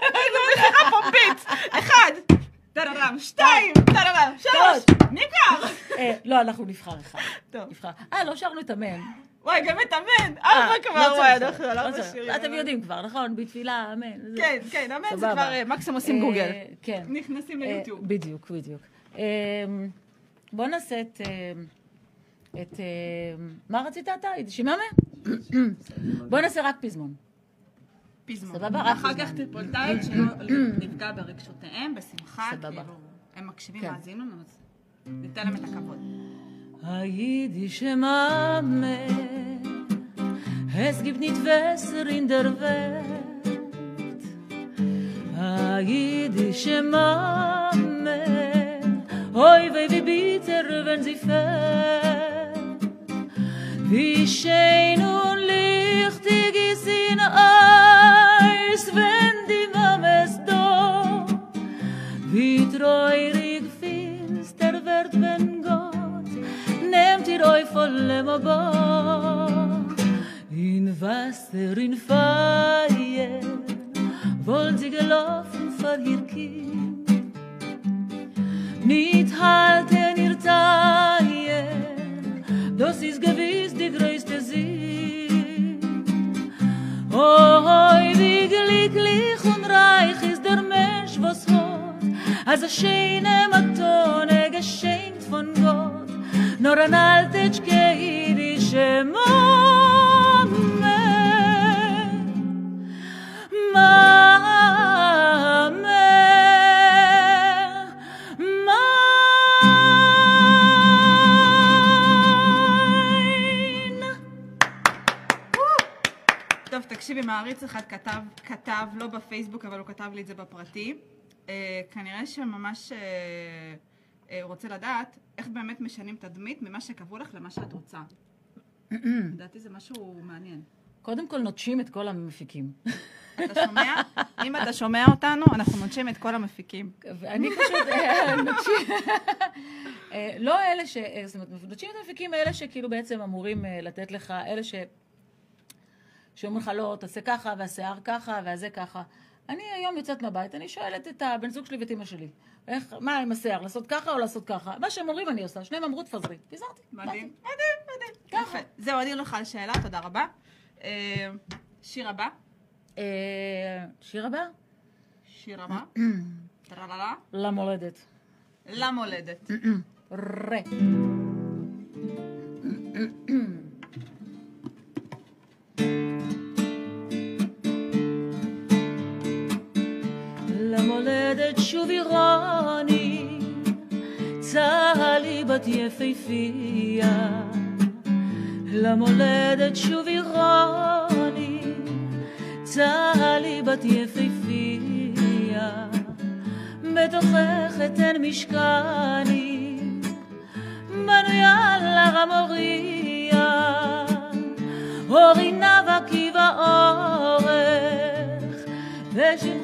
S1: איזה מכירה פומבית. אחד, טררם, שתיים, טררם, שלוש, נגמר.
S2: אה, לא, אנחנו נבחר אחד.
S1: טוב.
S2: אה, לא שרנו את אמן.
S1: וואי, גם את אמן.
S2: אה,
S1: ארבע
S2: לא
S1: כבר, וואי. אנחנו על
S2: לא
S1: ארבע. שירים.
S2: אתם יודעים כבר, נכון? בתפילה, אמן.
S1: כן, כן, אמן זה. כבר אה, מקסימום עושים
S2: אה,
S1: גוגל.
S2: כן.
S1: נכנסים
S2: אה,
S1: ליוטיוב.
S2: בדיוק, בדיוק. אה, בוא נעשה את... את... אה, מה רצית אתה? שיממה? בוא נעשה רק פזמון.
S1: פזמון.
S2: סבבה, רק פזמון.
S1: כך טריפולטאית שלא נפגע ברגשותיהם, בשמחה,
S2: סבבה.
S1: כאילו, הם מקשיבים,
S2: כן.
S1: מאזינים לנו, אז ניתן להם את הכבוד.
S2: Jüdische Mame, es gibt nicht besser in der Welt. Jüdische Mame, oi wie bitter, wenn sie fällt. Wie schön und lichtig ist in Eis, wenn die Mame ist da. Wie treurig finster wird, wenn Gott nehmt ihr euch Bord. In Wasser, in Feier, wollen sie gelaufen vor ihr halten ihr Teier, das ist gewiss Oh, wie glücklich und reich ist der Mensch, was hat, als a schöne Matone geschenkt von Gott, nur ein altitschke jüdische Mame.
S1: תקשיבי, מעריץ אחד כתב, כתב, לא בפייסבוק, אבל הוא כתב לי את זה בפרטי. אה, כנראה שממש אה, אה, רוצה לדעת איך באמת משנים תדמית ממה שקבעו לך למה שאת רוצה. לדעתי זה משהו מעניין.
S2: קודם כל נוטשים את כל המפיקים.
S1: אתה שומע? אם אתה שומע אותנו, אנחנו נוטשים את כל המפיקים.
S2: ואני פשוט, אה, נוטשים, אה, לא אלה ש... אה, זאת אומרת, נוטשים את המפיקים אלה שכאילו בעצם אמורים לתת לך, אלה ש... שאומרים לך, לא, תעשה ככה, והשיער ככה, והזה ככה. אני היום יוצאת מהבית, אני שואלת את הבן זוג שלי ואת אמא שלי, איך, מה עם השיער, לעשות ככה או לעשות ככה? מה שהם אומרים אני עושה, שניהם אמרו תפזרי. פיזרתי.
S1: מדהים, מדהים, מדהים. יפה. זהו, אני לך על שאלה, תודה רבה. אה, שיר הבא.
S2: אה, שיר הבא?
S1: שיר הבא. טרללה.
S2: למולדת.
S1: למולדת.
S2: רה. שוב אירוני, צהלי בת יפהפייה. למולדת שוב אירוני, צהלי בת יפהפייה. בתוכך אתן משכני, בנויה להר המוריה, אורי נאווקי באורך, ושמרי רגעי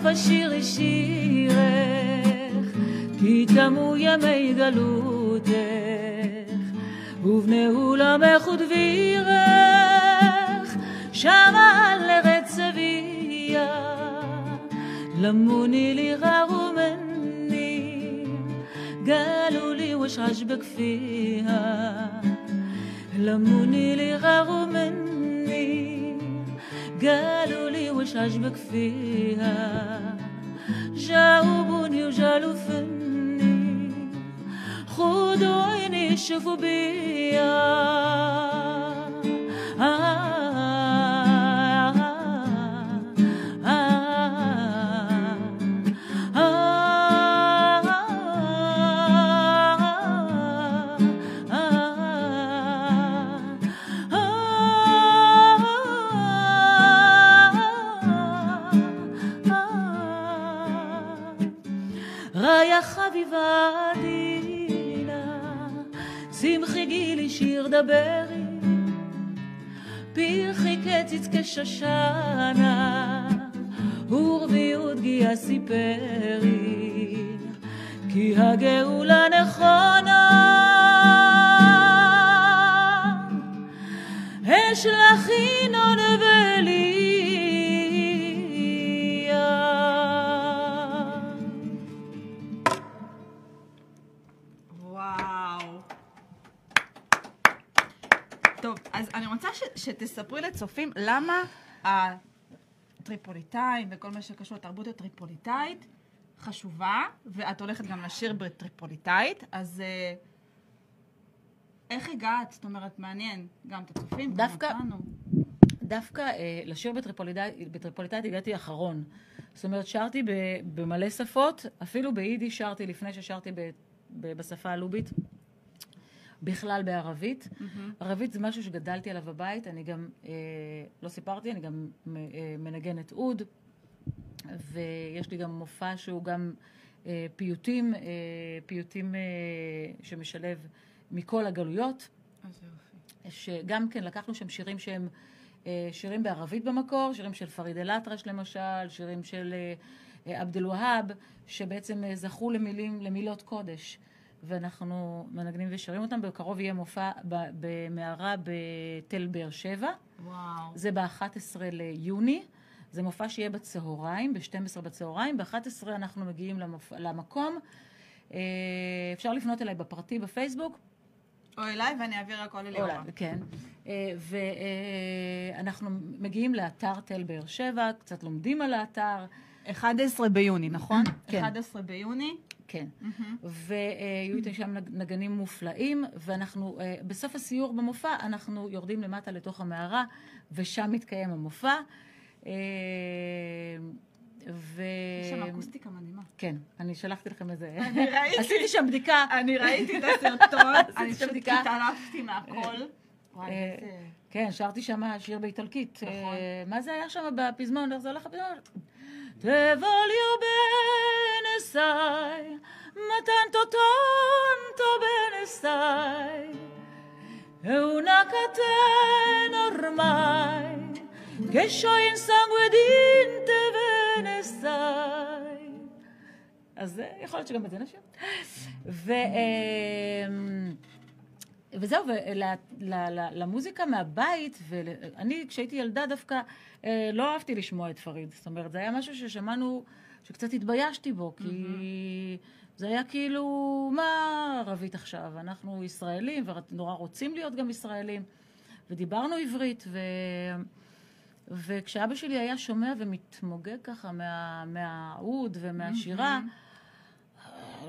S2: סוף השיר לשירך, כי תמו ימי גלותך, ובנהו למך ודבירך, שרה על ארץ אביה, למוני לירה רומני, גלו לי ושעש בכפיה, למוני לירה רומני. قالوا لي وش عجبك فيها؟ جاوبوني وجالوا فني. خدوا عيني شوفوا بيا. דברי, פרחי קציץ כשושנה, ורבי ודגיה סיפרי, כי הגאולה נכונה. אשלח ינון וליה.
S1: ש, שתספרי לצופים למה הטריפוליטאים וכל מה שקשור לתרבות הטריפוליטאית חשובה, ואת הולכת גם לשיר בטריפוליטאית, אז אה, איך הגעת? זאת אומרת, מעניין גם את הצופים, גם
S2: דווקא-
S1: אותנו.
S2: דווקא אה, לשיר בטריפוליטאית, בטריפוליטאית הגעתי אחרון. זאת אומרת, שרתי ב, במלא שפות, אפילו ביידיש שרתי לפני ששרתי ב, ב, בשפה הלובית, בכלל בערבית. ערבית זה משהו שגדלתי עליו בבית, אני גם, אה, לא סיפרתי, אני גם אה, מנגנת אוד, ויש לי גם מופע שהוא גם אה, פיוטים, אה, פיוטים אה, שמשלב מכל הגלויות. שגם כן לקחנו שם שירים שהם אה, שירים בערבית במקור, שירים של פריד אל-אטרש למשל, שירים של אה, אה, עבד אל-והאב, שבעצם אה, זכו למילים, למילות קודש. ואנחנו מנגנים ושרים אותם. בקרוב יהיה מופע במערה בתל באר שבע.
S1: וואו.
S2: זה ב-11 ליוני. זה מופע שיהיה בצהריים, ב-12 בצהריים. ב-11 אנחנו מגיעים למופ... למקום. אה, אפשר לפנות אליי בפרטי בפייסבוק,
S1: או אליי ואני אעביר הכל.
S2: אולי, כן. ואנחנו מגיעים לאתר תל באר שבע, קצת לומדים על האתר,
S1: 11 ביוני, נכון?
S2: כן.
S1: 11 ביוני.
S2: כן. ויהיו איתי שם נג- נגנים מופלאים, ואנחנו, אה, בסוף הסיור במופע, אנחנו יורדים למטה לתוך המערה, ושם מתקיים המופע. אה, ו...
S1: יש שם אקוסטיקה מדהימה.
S2: כן, אני שלחתי לכם איזה...
S1: אני ראיתי.
S2: עשיתי שם בדיקה.
S1: אני ראיתי את הסרטון, אני פשוט
S2: בדיקה.
S1: התעלפתי מהכל.
S2: אה. כן, שרתי שם שיר באיטלקית.
S1: נכון.
S2: מה זה היה שם בפזמון? איך זה הולך בפזמון? Te voglio bene, sai, ma tanto tanto bene stai. È una catena ormai che scioglie in sangue din te ve stai. אז יכול להיות שגם את זה נשאיר. אמ, וזהו, ולמוזיקה מהבית, ואני כשהייתי ילדה דווקא אה, לא אהבתי לשמוע את פריד. זאת אומרת, זה היה משהו ששמענו, שקצת התביישתי בו, כי זה היה כאילו, מה ערבית עכשיו? אנחנו ישראלים, ונורא רוצים להיות גם ישראלים, ודיברנו עברית, ו... וכשאבא שלי היה שומע ומתמוגג ככה מה, מהאוד ומהשירה,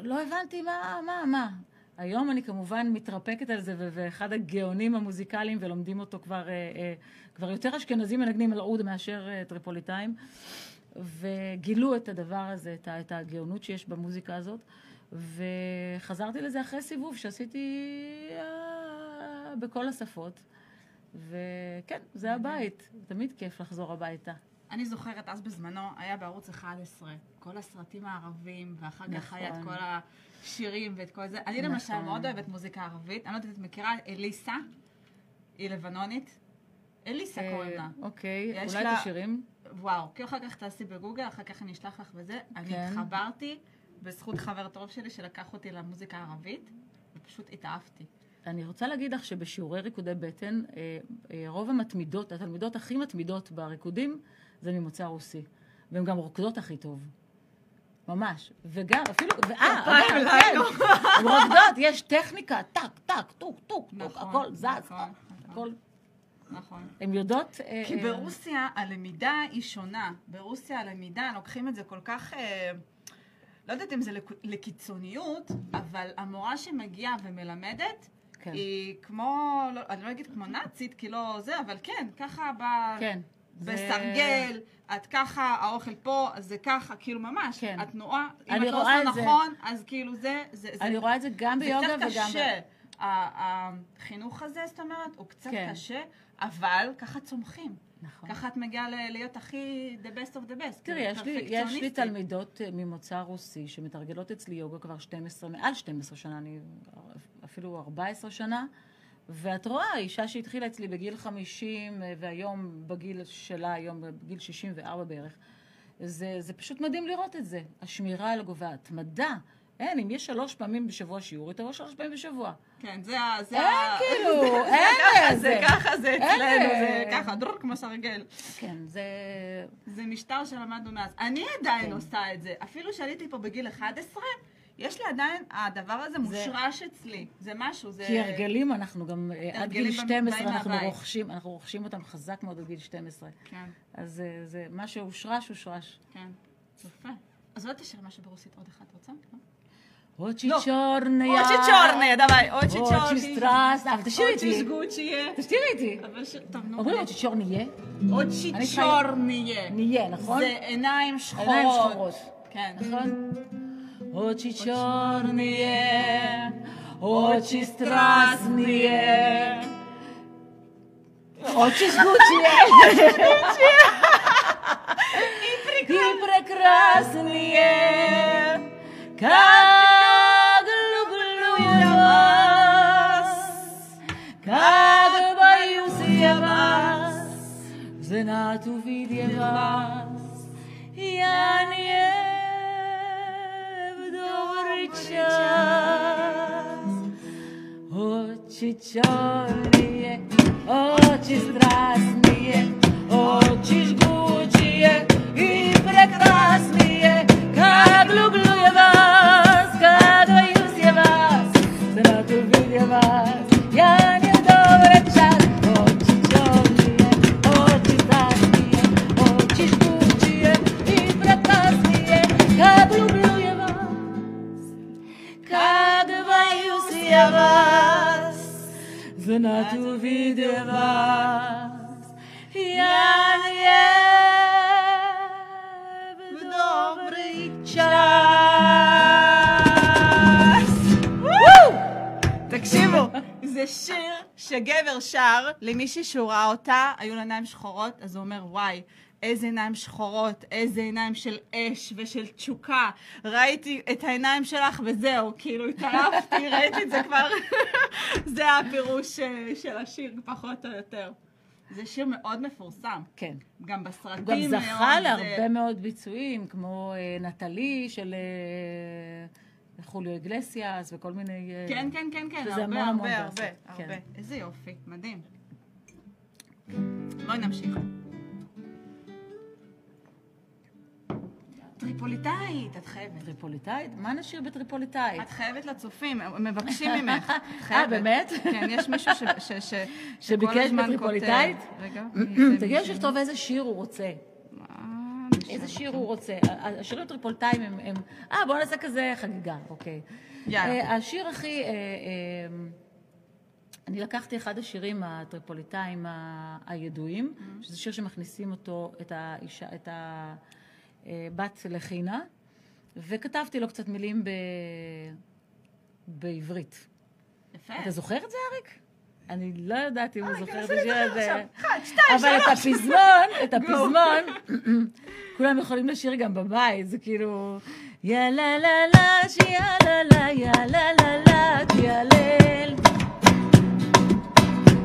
S2: לא הבנתי מה, מה, מה. היום אני כמובן מתרפקת על זה, ואחד הגאונים המוזיקליים, ולומדים אותו כבר, אה, אה, כבר יותר אשכנזים מנגנים על אוד מאשר אה, טריפוליטאים, וגילו את הדבר הזה, את, את הגאונות שיש במוזיקה הזאת, וחזרתי לזה אחרי סיבוב שעשיתי אה, בכל השפות. וכן, זה הבית, תמיד כיף לחזור הביתה.
S1: אני זוכרת, אז בזמנו היה בערוץ 11, כל הסרטים הערבים, ואחר כך
S2: נכון.
S1: היה את כל השירים ואת כל זה. אני למשל
S2: נכון.
S1: מאוד אוהבת מוזיקה ערבית. אני לא יודעת, את מכירה אליסה? היא לבנונית. אליסה קוראים לה.
S2: אה, אוקיי, אולי את השירים?
S1: וואו, כי אחר כך תעשי בגוגל, אחר כך אני אשלח לך וזה. אני
S2: כן.
S1: התחברתי בזכות חבר טוב שלי שלקח אותי למוזיקה הערבית, ופשוט התאהבתי.
S2: אני רוצה להגיד לך שבשיעורי ריקודי בטן, אה, אה, רוב המתמידות, התלמידות הכי מתמידות בריקודים, זה ממוצא רוסי. והן גם רוקדות הכי טוב. ממש. וגם, אפילו, ואה, אבל, כן. הן רוקדות, יש טכניקה, טק, טק, טוק, טוק,
S1: נכון,
S2: הכל זז,
S1: נכון,
S2: הכל.
S1: נכון.
S2: הן יודעות... אה,
S1: כי
S2: אה,
S1: ברוסיה הלמידה היא שונה. ברוסיה הלמידה, לוקחים את זה כל כך... אה, לא יודעת אם זה לק- לקיצוניות, אבל המורה שמגיעה ומלמדת,
S2: כן.
S1: היא כמו, לא, אני לא אגיד כמו נאצית, כי לא זה, אבל כן, ככה ב...
S2: כן. זה-
S1: בסרגל, את ככה, האוכל פה, זה ככה, כאילו ממש,
S2: כן.
S1: התנועה, אם את לא עושה
S2: את זה.
S1: נכון, אז כאילו זה, זה, זה,
S2: אני רואה את זה גם ביוגה
S1: זה
S2: וגם...
S1: קצת קשה. ה- החינוך הזה, זאת אומרת, הוא קצת
S2: כן.
S1: קשה, אבל ככה צומחים.
S2: נכון.
S1: ככה את מגיעה ל- להיות הכי the best of the best.
S2: תראי,
S1: כאילו,
S2: יש לי, יש לי. תלמידות אה, ממוצא רוסי שמתרגלות אצלי יוגה כבר 12, מעל 12 שנה, אני אפילו 14 שנה, ואת רואה, אישה שהתחילה אצלי בגיל 50, אה, והיום בגיל שלה, היום בגיל 64 בערך, זה, זה פשוט מדהים לראות את זה. השמירה על הגובה, ההתמדה. אין, אם יש שלוש פעמים בשבוע שיעור, היא תבוא שלוש פעמים בשבוע.
S1: כן, זה ה... זה
S2: אין כאילו,
S1: זה
S2: אין זה.
S1: זה ככה, זה אצלנו, זה ככה, דרור כמו סרגל.
S2: כן, זה...
S1: זה משטר שלמדנו מאז. אני עדיין
S2: כן.
S1: עושה את זה. אפילו שעליתי פה בגיל 11, יש לי עדיין, הדבר הזה מושרש אצלי. זה משהו, זה...
S2: כי הרגלים, אנחנו גם, אה, עד גיל
S1: הרגלים
S2: 12,
S1: באים
S2: אנחנו. רוכשים, אנחנו רוכשים אותם חזק מאוד עד גיל 12.
S1: כן,
S2: אז אה, זה מה שהושרש, הושרש.
S1: כן. יפה. אז אולי תשאיר משהו ברוסית עוד אחד, רוצה?
S2: אוצ'י
S1: לא.
S2: צ'ורניה.
S1: אוצ'י צ'ורניה, דווי, אוצ'י
S2: אוצ'י
S1: צ'ורניה.
S2: סטרס, אבל תשאירי
S1: אוצ'י
S2: איתי.
S1: סגוצ'יה.
S2: תשאירי איתי.
S1: אבל ש... טוב, נו.
S2: אומרים אוצ'י צ'ורניה?
S1: אוצ'י
S2: אני צריכה-
S1: צ'ורניה.
S2: נהיה, נכון?
S1: זה עיניים שחורות.
S2: עיניים שחורות.
S1: כן.
S2: נכון? אוצ'י צ'ורניה, אוצ'י סטרסניה. Очень жгучие. И прекрасные, как vas, cada país é vas, zenato vide é vas, e a neve dorchas, oči čornije, oči strasnije, oči žgučije i prekrasnije, kad ljubljuje vas. Увидя вас, я не добрый час. Очи черные, очи страстные, очи жгучие и прекрасные, как люблю я вас, как боюсь я вас, вас, я не в добрый час.
S1: תקשיבו, זה שיר כשגבר שר, למישהי שהוא ראה אותה, היו לה עיניים שחורות, אז הוא אומר, וואי, איזה עיניים שחורות, איזה עיניים של אש ושל תשוקה. ראיתי את העיניים שלך וזהו, כאילו התערפתי, ראיתי את זה כבר. זה הפירוש אה, של השיר, פחות או יותר. זה שיר מאוד מפורסם.
S2: כן.
S1: גם
S2: הוא
S1: בסרטים
S2: גם
S1: מאוד...
S2: זכה
S1: אה,
S2: להרבה מאוד ביצועים, כמו אה, נטלי של אה, חוליו איגלסיאס וכל מיני... אה,
S1: כן, כן, כן, כן, הרבה, הרבה,
S2: ורסיות,
S1: הרבה,
S2: כן.
S1: הרבה. איזה יופי, מדהים. בואי נמשיך. טריפוליטאית, את חייבת.
S2: טריפוליטאית? מה נשאיר בטריפוליטאית?
S1: את חייבת לצופים, מבקשים ממך.
S2: אה. באמת?
S1: כן, יש מישהו שכל
S2: שביקש
S1: הזמן
S2: בטריפוליטאית?
S1: כותב. רגע. מי זה,
S2: תגיד
S1: מי
S2: לו
S1: זה?
S2: שיכתוב איזה שיר הוא רוצה. איזה שיר הוא רוצה. השירים הטריפוליטאיים הם... הם- אה, בואו נעשה כזה חגיגה, אוקיי.
S1: יאללה.
S2: אה, השיר הכי... אה, אה, אני לקחתי אחד השירים הטריפוליטאים הידועים,
S1: Mm-hmm.
S2: שזה שיר שמכניסים אותו, את האישה, את הבת לחינה, וכתבתי לו קצת מילים ב... בעברית.
S1: יפה.
S2: אתה זוכר את זה, אריק? אני לא יודעת אם הוא
S1: אה,
S2: זוכר את השיר הזה. אבל את. הפזמון, את הפזמון, כולם יכולים לשיר גם בבית, זה כאילו... יא לה לה לה, שיה לה לה, יא לה לה לה, תיהלל.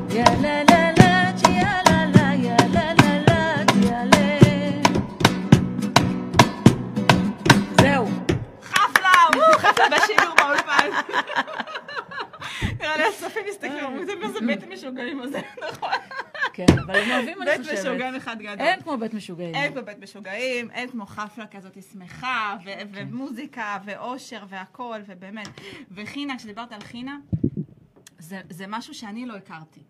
S2: יא לה לה לה, שיה לה לה, יא לה לה לה, תיהלל. זהו.
S1: חפלה, חפלה בשידור באולפן. נראה לי הצופים מסתכלים, אומרים, "זה מה זה בית המשוגעים הזה, נכון?
S2: כן, אבל הם אוהבים, אני
S1: בית
S2: חושבת.
S1: משוגע אחד גדול.
S2: אין כמו בית משוגעים.
S1: אין כמו בית משוגעים, אין כמו חפלה כזאת שמחה, ו- ומוזיקה, ואושר, והכל, ובאמת. וחינה, כשדיברת על חינה, זה, זה משהו שאני לא הכרתי.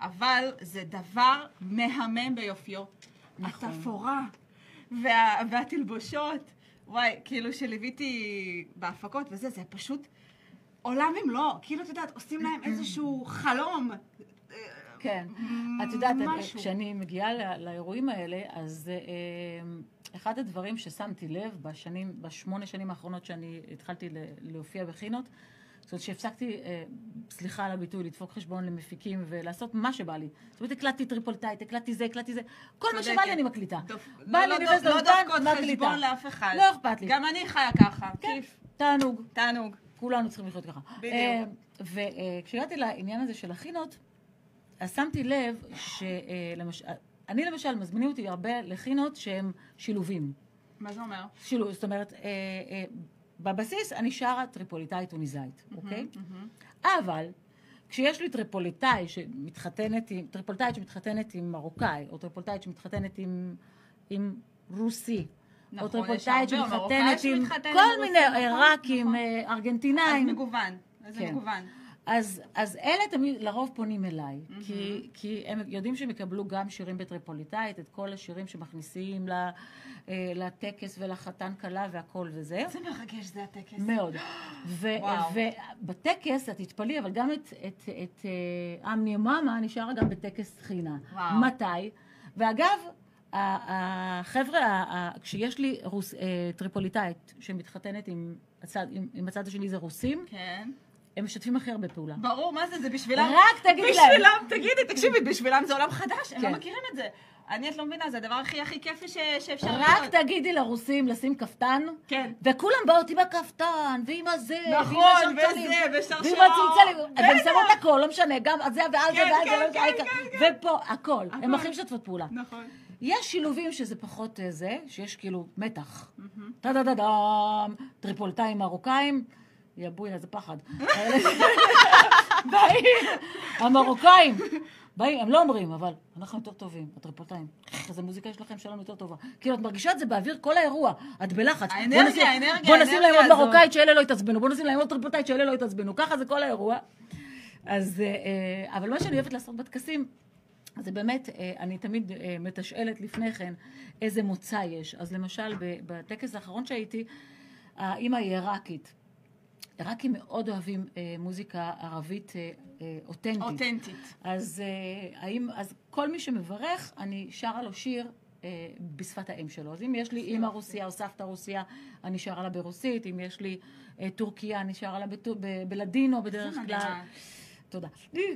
S1: אבל זה דבר מהמם ביופיו.
S2: נכון.
S1: התפאורה, וה, והתלבושות, וואי, כאילו שליוויתי בהפקות וזה, זה פשוט עולם ומלואו. כאילו, את יודעת, עושים להם איזשהו חלום.
S2: כן. את יודעת. כשאני מגיעה לא- לאירועים האלה, אז אה, אחד הדברים ששמתי לב בשנים, בשמונה שנים האחרונות שאני התחלתי ל- להופיע בחינות, זאת אומרת שהפסקתי, אה, סליחה על הביטוי, לדפוק חשבון למפיקים ולעשות מה שבא לי. זאת אומרת, הקלטתי טריפוליטאית, הקלטתי זה, הקלטתי זה, כל מה שבא לי אני מקליטה. בא
S1: לא-
S2: לי
S1: לא
S2: אוניברסיטת
S1: דופ- לא דופקות
S2: מקליטה.
S1: חשבון לאף אחד.
S2: לא אכפת לי.
S1: גם אני חיה ככה.
S2: כן,
S1: כיף.
S2: תענוג.
S1: תענוג.
S2: כולנו צריכים לחיות ככה.
S1: בדיוק.
S2: וכשהגעתי לעניין הזה של החינות, אז שמתי לב שלמשל, אני למשל, מזמינים אותי הרבה לחינות שהם שילובים.
S1: מה זה אומר?
S2: שילוב, זאת אומרת, אה, אה, בבסיס אני שרה טריפוליטאית טוניסאית, אוקיי? אבל כשיש לי טריפוליטאי שמתחתנת עם, טריפוליטאית שמתחתנת עם מרוקאי, או טריפוליטאית שמתחתנת עם, עם רוסי,
S1: נכון,
S2: טריפוליטאית
S1: יש הרבה, או
S2: שמתחתנת עם כל מיני
S1: נכון,
S2: עיראקים,
S1: נכון.
S2: אה,
S1: אז
S2: ארגנטינאים.
S1: מגוון. איזה
S2: כן.
S1: מגוון.
S2: אז, אז אלה תמיד לרוב פונים אליי, כי, כי הם יודעים שהם יקבלו גם שירים בטריפוליטאית, את כל השירים שמכניסים ל, אה, לטקס ולחתן כלה והכל וזה.
S1: איזה מרגש זה הטקס.
S2: מאוד. ו-. ובטקס, את תתפלאי, אבל גם את, את, את אה, אמני מאמה אני שרה גם בטקס תחינה.
S1: וואו.
S2: מתי? ואגב, החבר'ה, כשיש לי רוס, אה, טריפוליטאית שמתחתנת עם הצד, עם, עם הצד השני זה רוסים,
S1: כן.
S2: הם משתפים הכי הרבה פעולה.
S1: ברור, מה זה, זה בשבילם.
S2: רק תגידי להם.
S1: בשבילם, תגידי, תקשיבי, בשבילם זה עולם חדש, הם
S2: כן.
S1: לא מכירים את זה. אני, את לא מבינה, זה הדבר הכי הכי כיפי ש- שאפשר
S2: רק תגידי לרוסים לשים כפתן,
S1: כן.
S2: וכולם באות עם הכפתן, ועם הזה,
S1: נכון,
S2: ועם השרשלים,
S1: וזה.
S2: ועם הצלצלים, והם
S1: בטח.
S2: שמות הכל, לא משנה, גם זה ועל זה
S1: כן,
S2: ועל זה,
S1: כן,
S2: לא
S1: כן. כן,
S2: ופה, הכל. הם. הכי משתפות פעולה.
S1: נכון.
S2: יש שילובים שזה פחות אה, זה, שיש כאילו מתח. טה דה דה דם, טריפוליטאים מרוקאים, יא בויה, איזה פחד. באים, המרוקאים, באים, הם לא אומרים, אבל אנחנו יותר טובים, הטריפוליטאים. איזה מוזיקה יש לכם שלנו יותר טובה. כאילו, את מרגישה את זה באוויר כל האירוע, את בלחץ.
S1: האנרגיה,
S2: נשים-
S1: האנרגיה,
S2: בוא נשים להם
S1: האנרגיה
S2: עוד
S1: הזאת.
S2: מרוקאית שאלה לא יתעצבנו, בוא נשים להם עוד טריפוליטאית שאלה לא יתעצבנו. ככה זה כל האירוע. אז, אה, אה, אבל מה שאני אוהבת לעשות בטקסים, זה באמת, אה, אני תמיד אה, מתשאלת לפני כן איזה מוצא יש. אז למשל, בטקס האחרון שהייתי, האימא היא עיראקית. עיראקים מאוד אוהבים אה, מוזיקה ערבית אה, אה, אותנטית.
S1: אותנטית.
S2: אז, אה, האם, אז כל מי שמברך, אני שרה לו שיר אה, בשפת האם שלו. אז אם יש לי אימא רוסיה או סבתא רוסיה, אני שרה לה ברוסית. אם יש לי אה, טורקיה, אני שרה לה בלדינו בדרך כלל. תודה.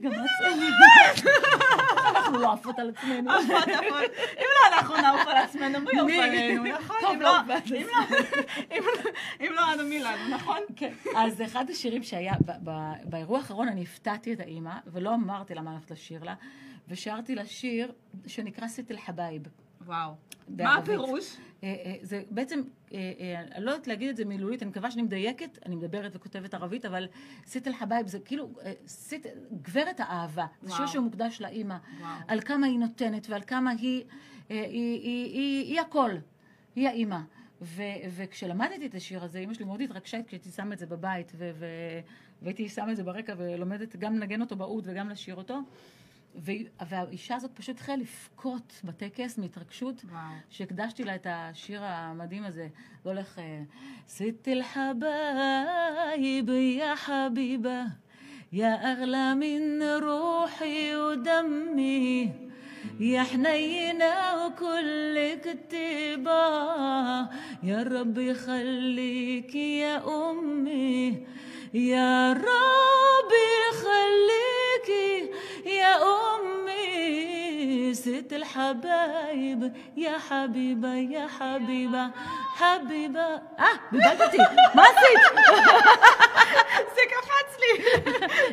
S2: גם את... אנחנו לא עפות על עצמנו.
S1: עפות, עפות. אם לא, אנחנו נעוף על עצמנו, מי יעוף
S2: מי?
S1: עלינו, נכון? אם
S2: לא,
S1: לא- אם לא- לא- לא לנו, מי לנו, נכון?
S2: כן. אז אחד השירים שהיה, באירוע האחרון אני הפתעתי את האימא, ולא אמרתי לה מה אני הולכת לשיר לה, ושרתי לה שיר שנקרא סיט אל חבייב.
S1: וואו. מה. הפירוש?
S2: אה, אה, זה בעצם, אני לא יודעת להגיד את זה מילולית, אני מקווה שאני מדייקת, אני מדברת וכותבת ערבית, אבל סיט אל חבייב זה כאילו, אה, סיט, גברת האהבה. זה שיר. שהוא מוקדש לאימא. על כמה היא נותנת ועל כמה היא, אה, היא, הכל, היא האימא. ו, וכשלמדתי את השיר הזה, אימא שלי מאוד התרגשה כשהייתי שמה את זה בבית, והייתי שמה את זה ברקע ולומדת גם לנגן אותו באוד וגם לשיר אותו. וה, והאישה הזאת פשוט התחילה לבכות בטקס מהתרגשות, שהקדשתי לה את השיר המדהים הזה. זה הולך... סית אל-חבאיב יא חביבה, יא אגלה מן רוחי ודמי, יא חניינה וכל כתיבה, יא רבי חליק יא אומי, יא רבי חליק يخليك يا أمي ست الحبايب يا حبيبة يا حبيبة حبيبة آه بلبلتي ما عصيت
S1: זה קפץ לי.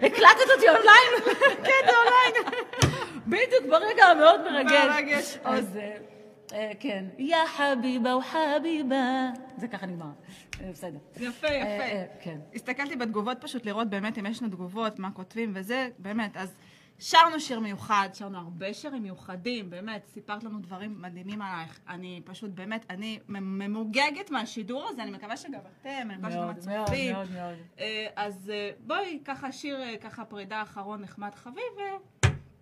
S2: הקלטת אותי אונליין? כן, זה אונליין. בדיוק ברגע המאוד מרגש.
S1: מרגש.
S2: אז אה, אה, כן. יא חביבה וחביבה. זה ככה נגמר. בסדר.
S1: יפה,
S2: אה,
S1: יפה.
S2: אה, כן.
S1: הסתכלתי בתגובות פשוט לראות באמת אם יש לנו תגובות, מה כותבים וזה, באמת. אז שרנו שיר מיוחד, שרנו הרבה שירים מיוחדים, באמת, סיפרת לנו דברים מדהימים עלייך. אני פשוט, באמת, אני ממוגגת מהשידור הזה, אני מקווה שגם אתם, אני מקווה שגם
S2: מאוד, מאוד,
S1: הצופים.
S2: מאוד, מאוד.
S1: אה, אז בואי, ככה שיר, ככה פרידה אחרון נחמד חביב,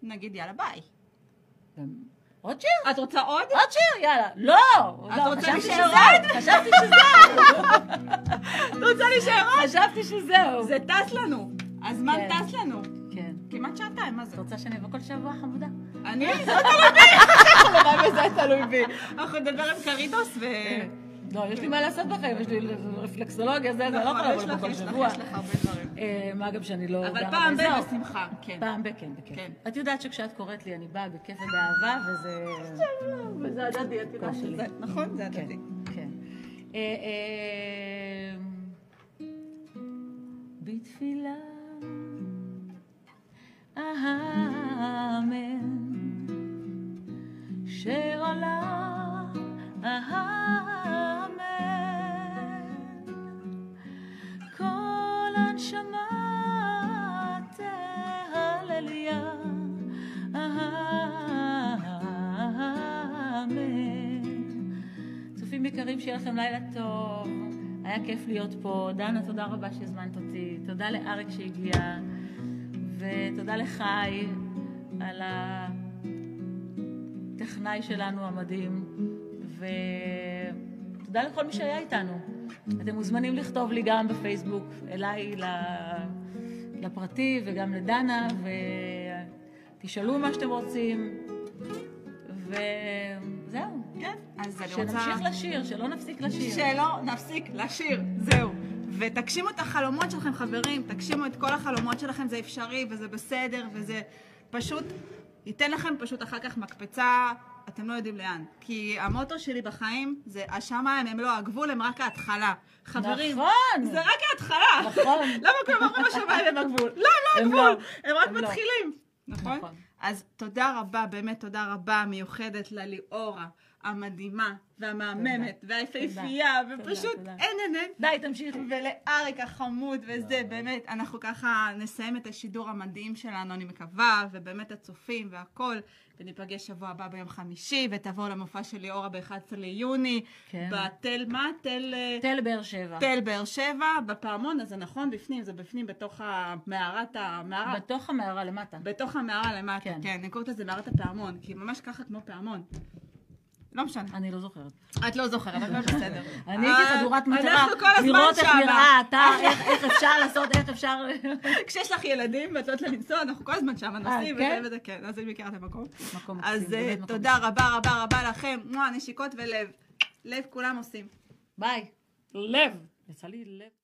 S1: ונגיד יאללה ביי.
S2: עוד שיר?
S1: את רוצה עוד?
S2: עוד שיר, יאללה. לא! לא,
S1: רוצה להישאר
S2: שזהו. חשבתי שזהו.
S1: את רוצה להישאר עוד?
S2: חשבתי שזהו.
S1: זה טס לנו. הזמן
S2: כן.
S1: טס לנו.
S2: כן.
S1: כמעט שעתיים, מה זה?
S2: את רוצה שאני אבוא כל שבוע חמודה?
S1: אני, זה וזה תלוי בי. אנחנו נדבר עם קריטוס ו...
S2: לא, יש לי מה לעשות בחיים, יש לי רפלקסולוגיה, זה, זה לא
S1: יש
S2: לבוא לפה כל שבוע.
S1: יש לך הרבה דברים.
S2: אה, מה גם שאני לא
S1: אבל פעם ב-. בשמחה, כן.
S2: פעם ב- כן.
S1: כן.
S2: את יודעת שכשאת קוראת לי, אני באה בכיף ובאהבה, וזה...
S1: וזה הדדי, את יודעת. שזה, נכון? זה
S2: כן,
S1: הדדי.
S2: כן. אה, אה, בתפילה, אמן, שעולה, אמן, אמן. צופים יקרים, שיהיה לכם לילה טוב. היה כיף להיות פה. דנה, תודה רבה שהזמנת אותי. תודה לאריק שהגיע. ותודה לחי על הטכנאי שלנו המדהים. ותודה לכל מי שהיה איתנו. אתם מוזמנים לכתוב לי גם בפייסבוק, אליי לפרטי וגם לדנה, ותשאלו מה שאתם רוצים. וזהו.
S1: כן, אז אני רוצה...
S2: שנמשיך לשיר, שלא נפסיק לשיר.
S1: שלא נפסיק לשיר, זהו. ותגשימו את החלומות שלכם, חברים, תגשימו את כל החלומות שלכם, זה אפשרי וזה בסדר וזה פשוט ייתן לכם פשוט אחר כך מקפצה, אתם לא יודעים לאן. כי המוטו שלי בחיים זה השמיים הם לא הגבול, הם רק ההתחלה. חברים,
S2: נכון.
S1: זה רק ההתחלה.
S2: נכון.
S1: למה כולם אומרים השמיים הם הגבול? לא, הם לא
S2: לא.
S1: הגבול, הם רק
S2: לא.
S1: מתחילים. נכון? אז תודה רבה, באמת תודה רבה מיוחדת לליאורה המדהימה והמהממת והיפהפייה, ופשוט
S2: תודה.
S1: אין אין אין.
S2: די, תמשיכי.
S1: ולאריק החמוד וזה, באמת, אנחנו ככה נסיים את השידור המדהים שלנו, אני מקווה, ובאמת הצופים והכל, וניפגש שבוע הבא ביום חמישי, ותבואו למופע של ליאורה ב-11 ליוני,
S2: כן.
S1: בתל, מה? תל... אה,
S2: תל באר שבע.
S1: תל באר שבע, בפעמון, אז זה נכון, בפנים, זה בפנים, בתוך המערת המערה.
S2: בתוך המערה למטה.
S1: בתוך המערה למטה,
S2: כן.
S1: כן, אני קוראת לזה מערת הפעמון, כי ממש ככה כמו פעמון. לא משנה.
S2: אני לא זוכרת.
S1: את לא זוכרת, אבל בסדר.
S2: אני הייתי
S1: אה,
S2: חדורת מטרה,
S1: אנחנו כל הזמן
S2: לראות איך. נראה האתר, איך- אפשר לעשות, איך אפשר...
S1: כשיש לך ילדים ואת לא יודעת לנסוע, אנחנו כל הזמן שם נוסעים,
S2: כן?
S1: וזה וזה, כן, אז אני מכירה את המקום.
S2: מקום מקסים,
S1: אז אה, תודה רבה רבה רבה לכם, נשיקות ולב. לב כולם עושים.
S2: ביי. לב. יצא לי לב.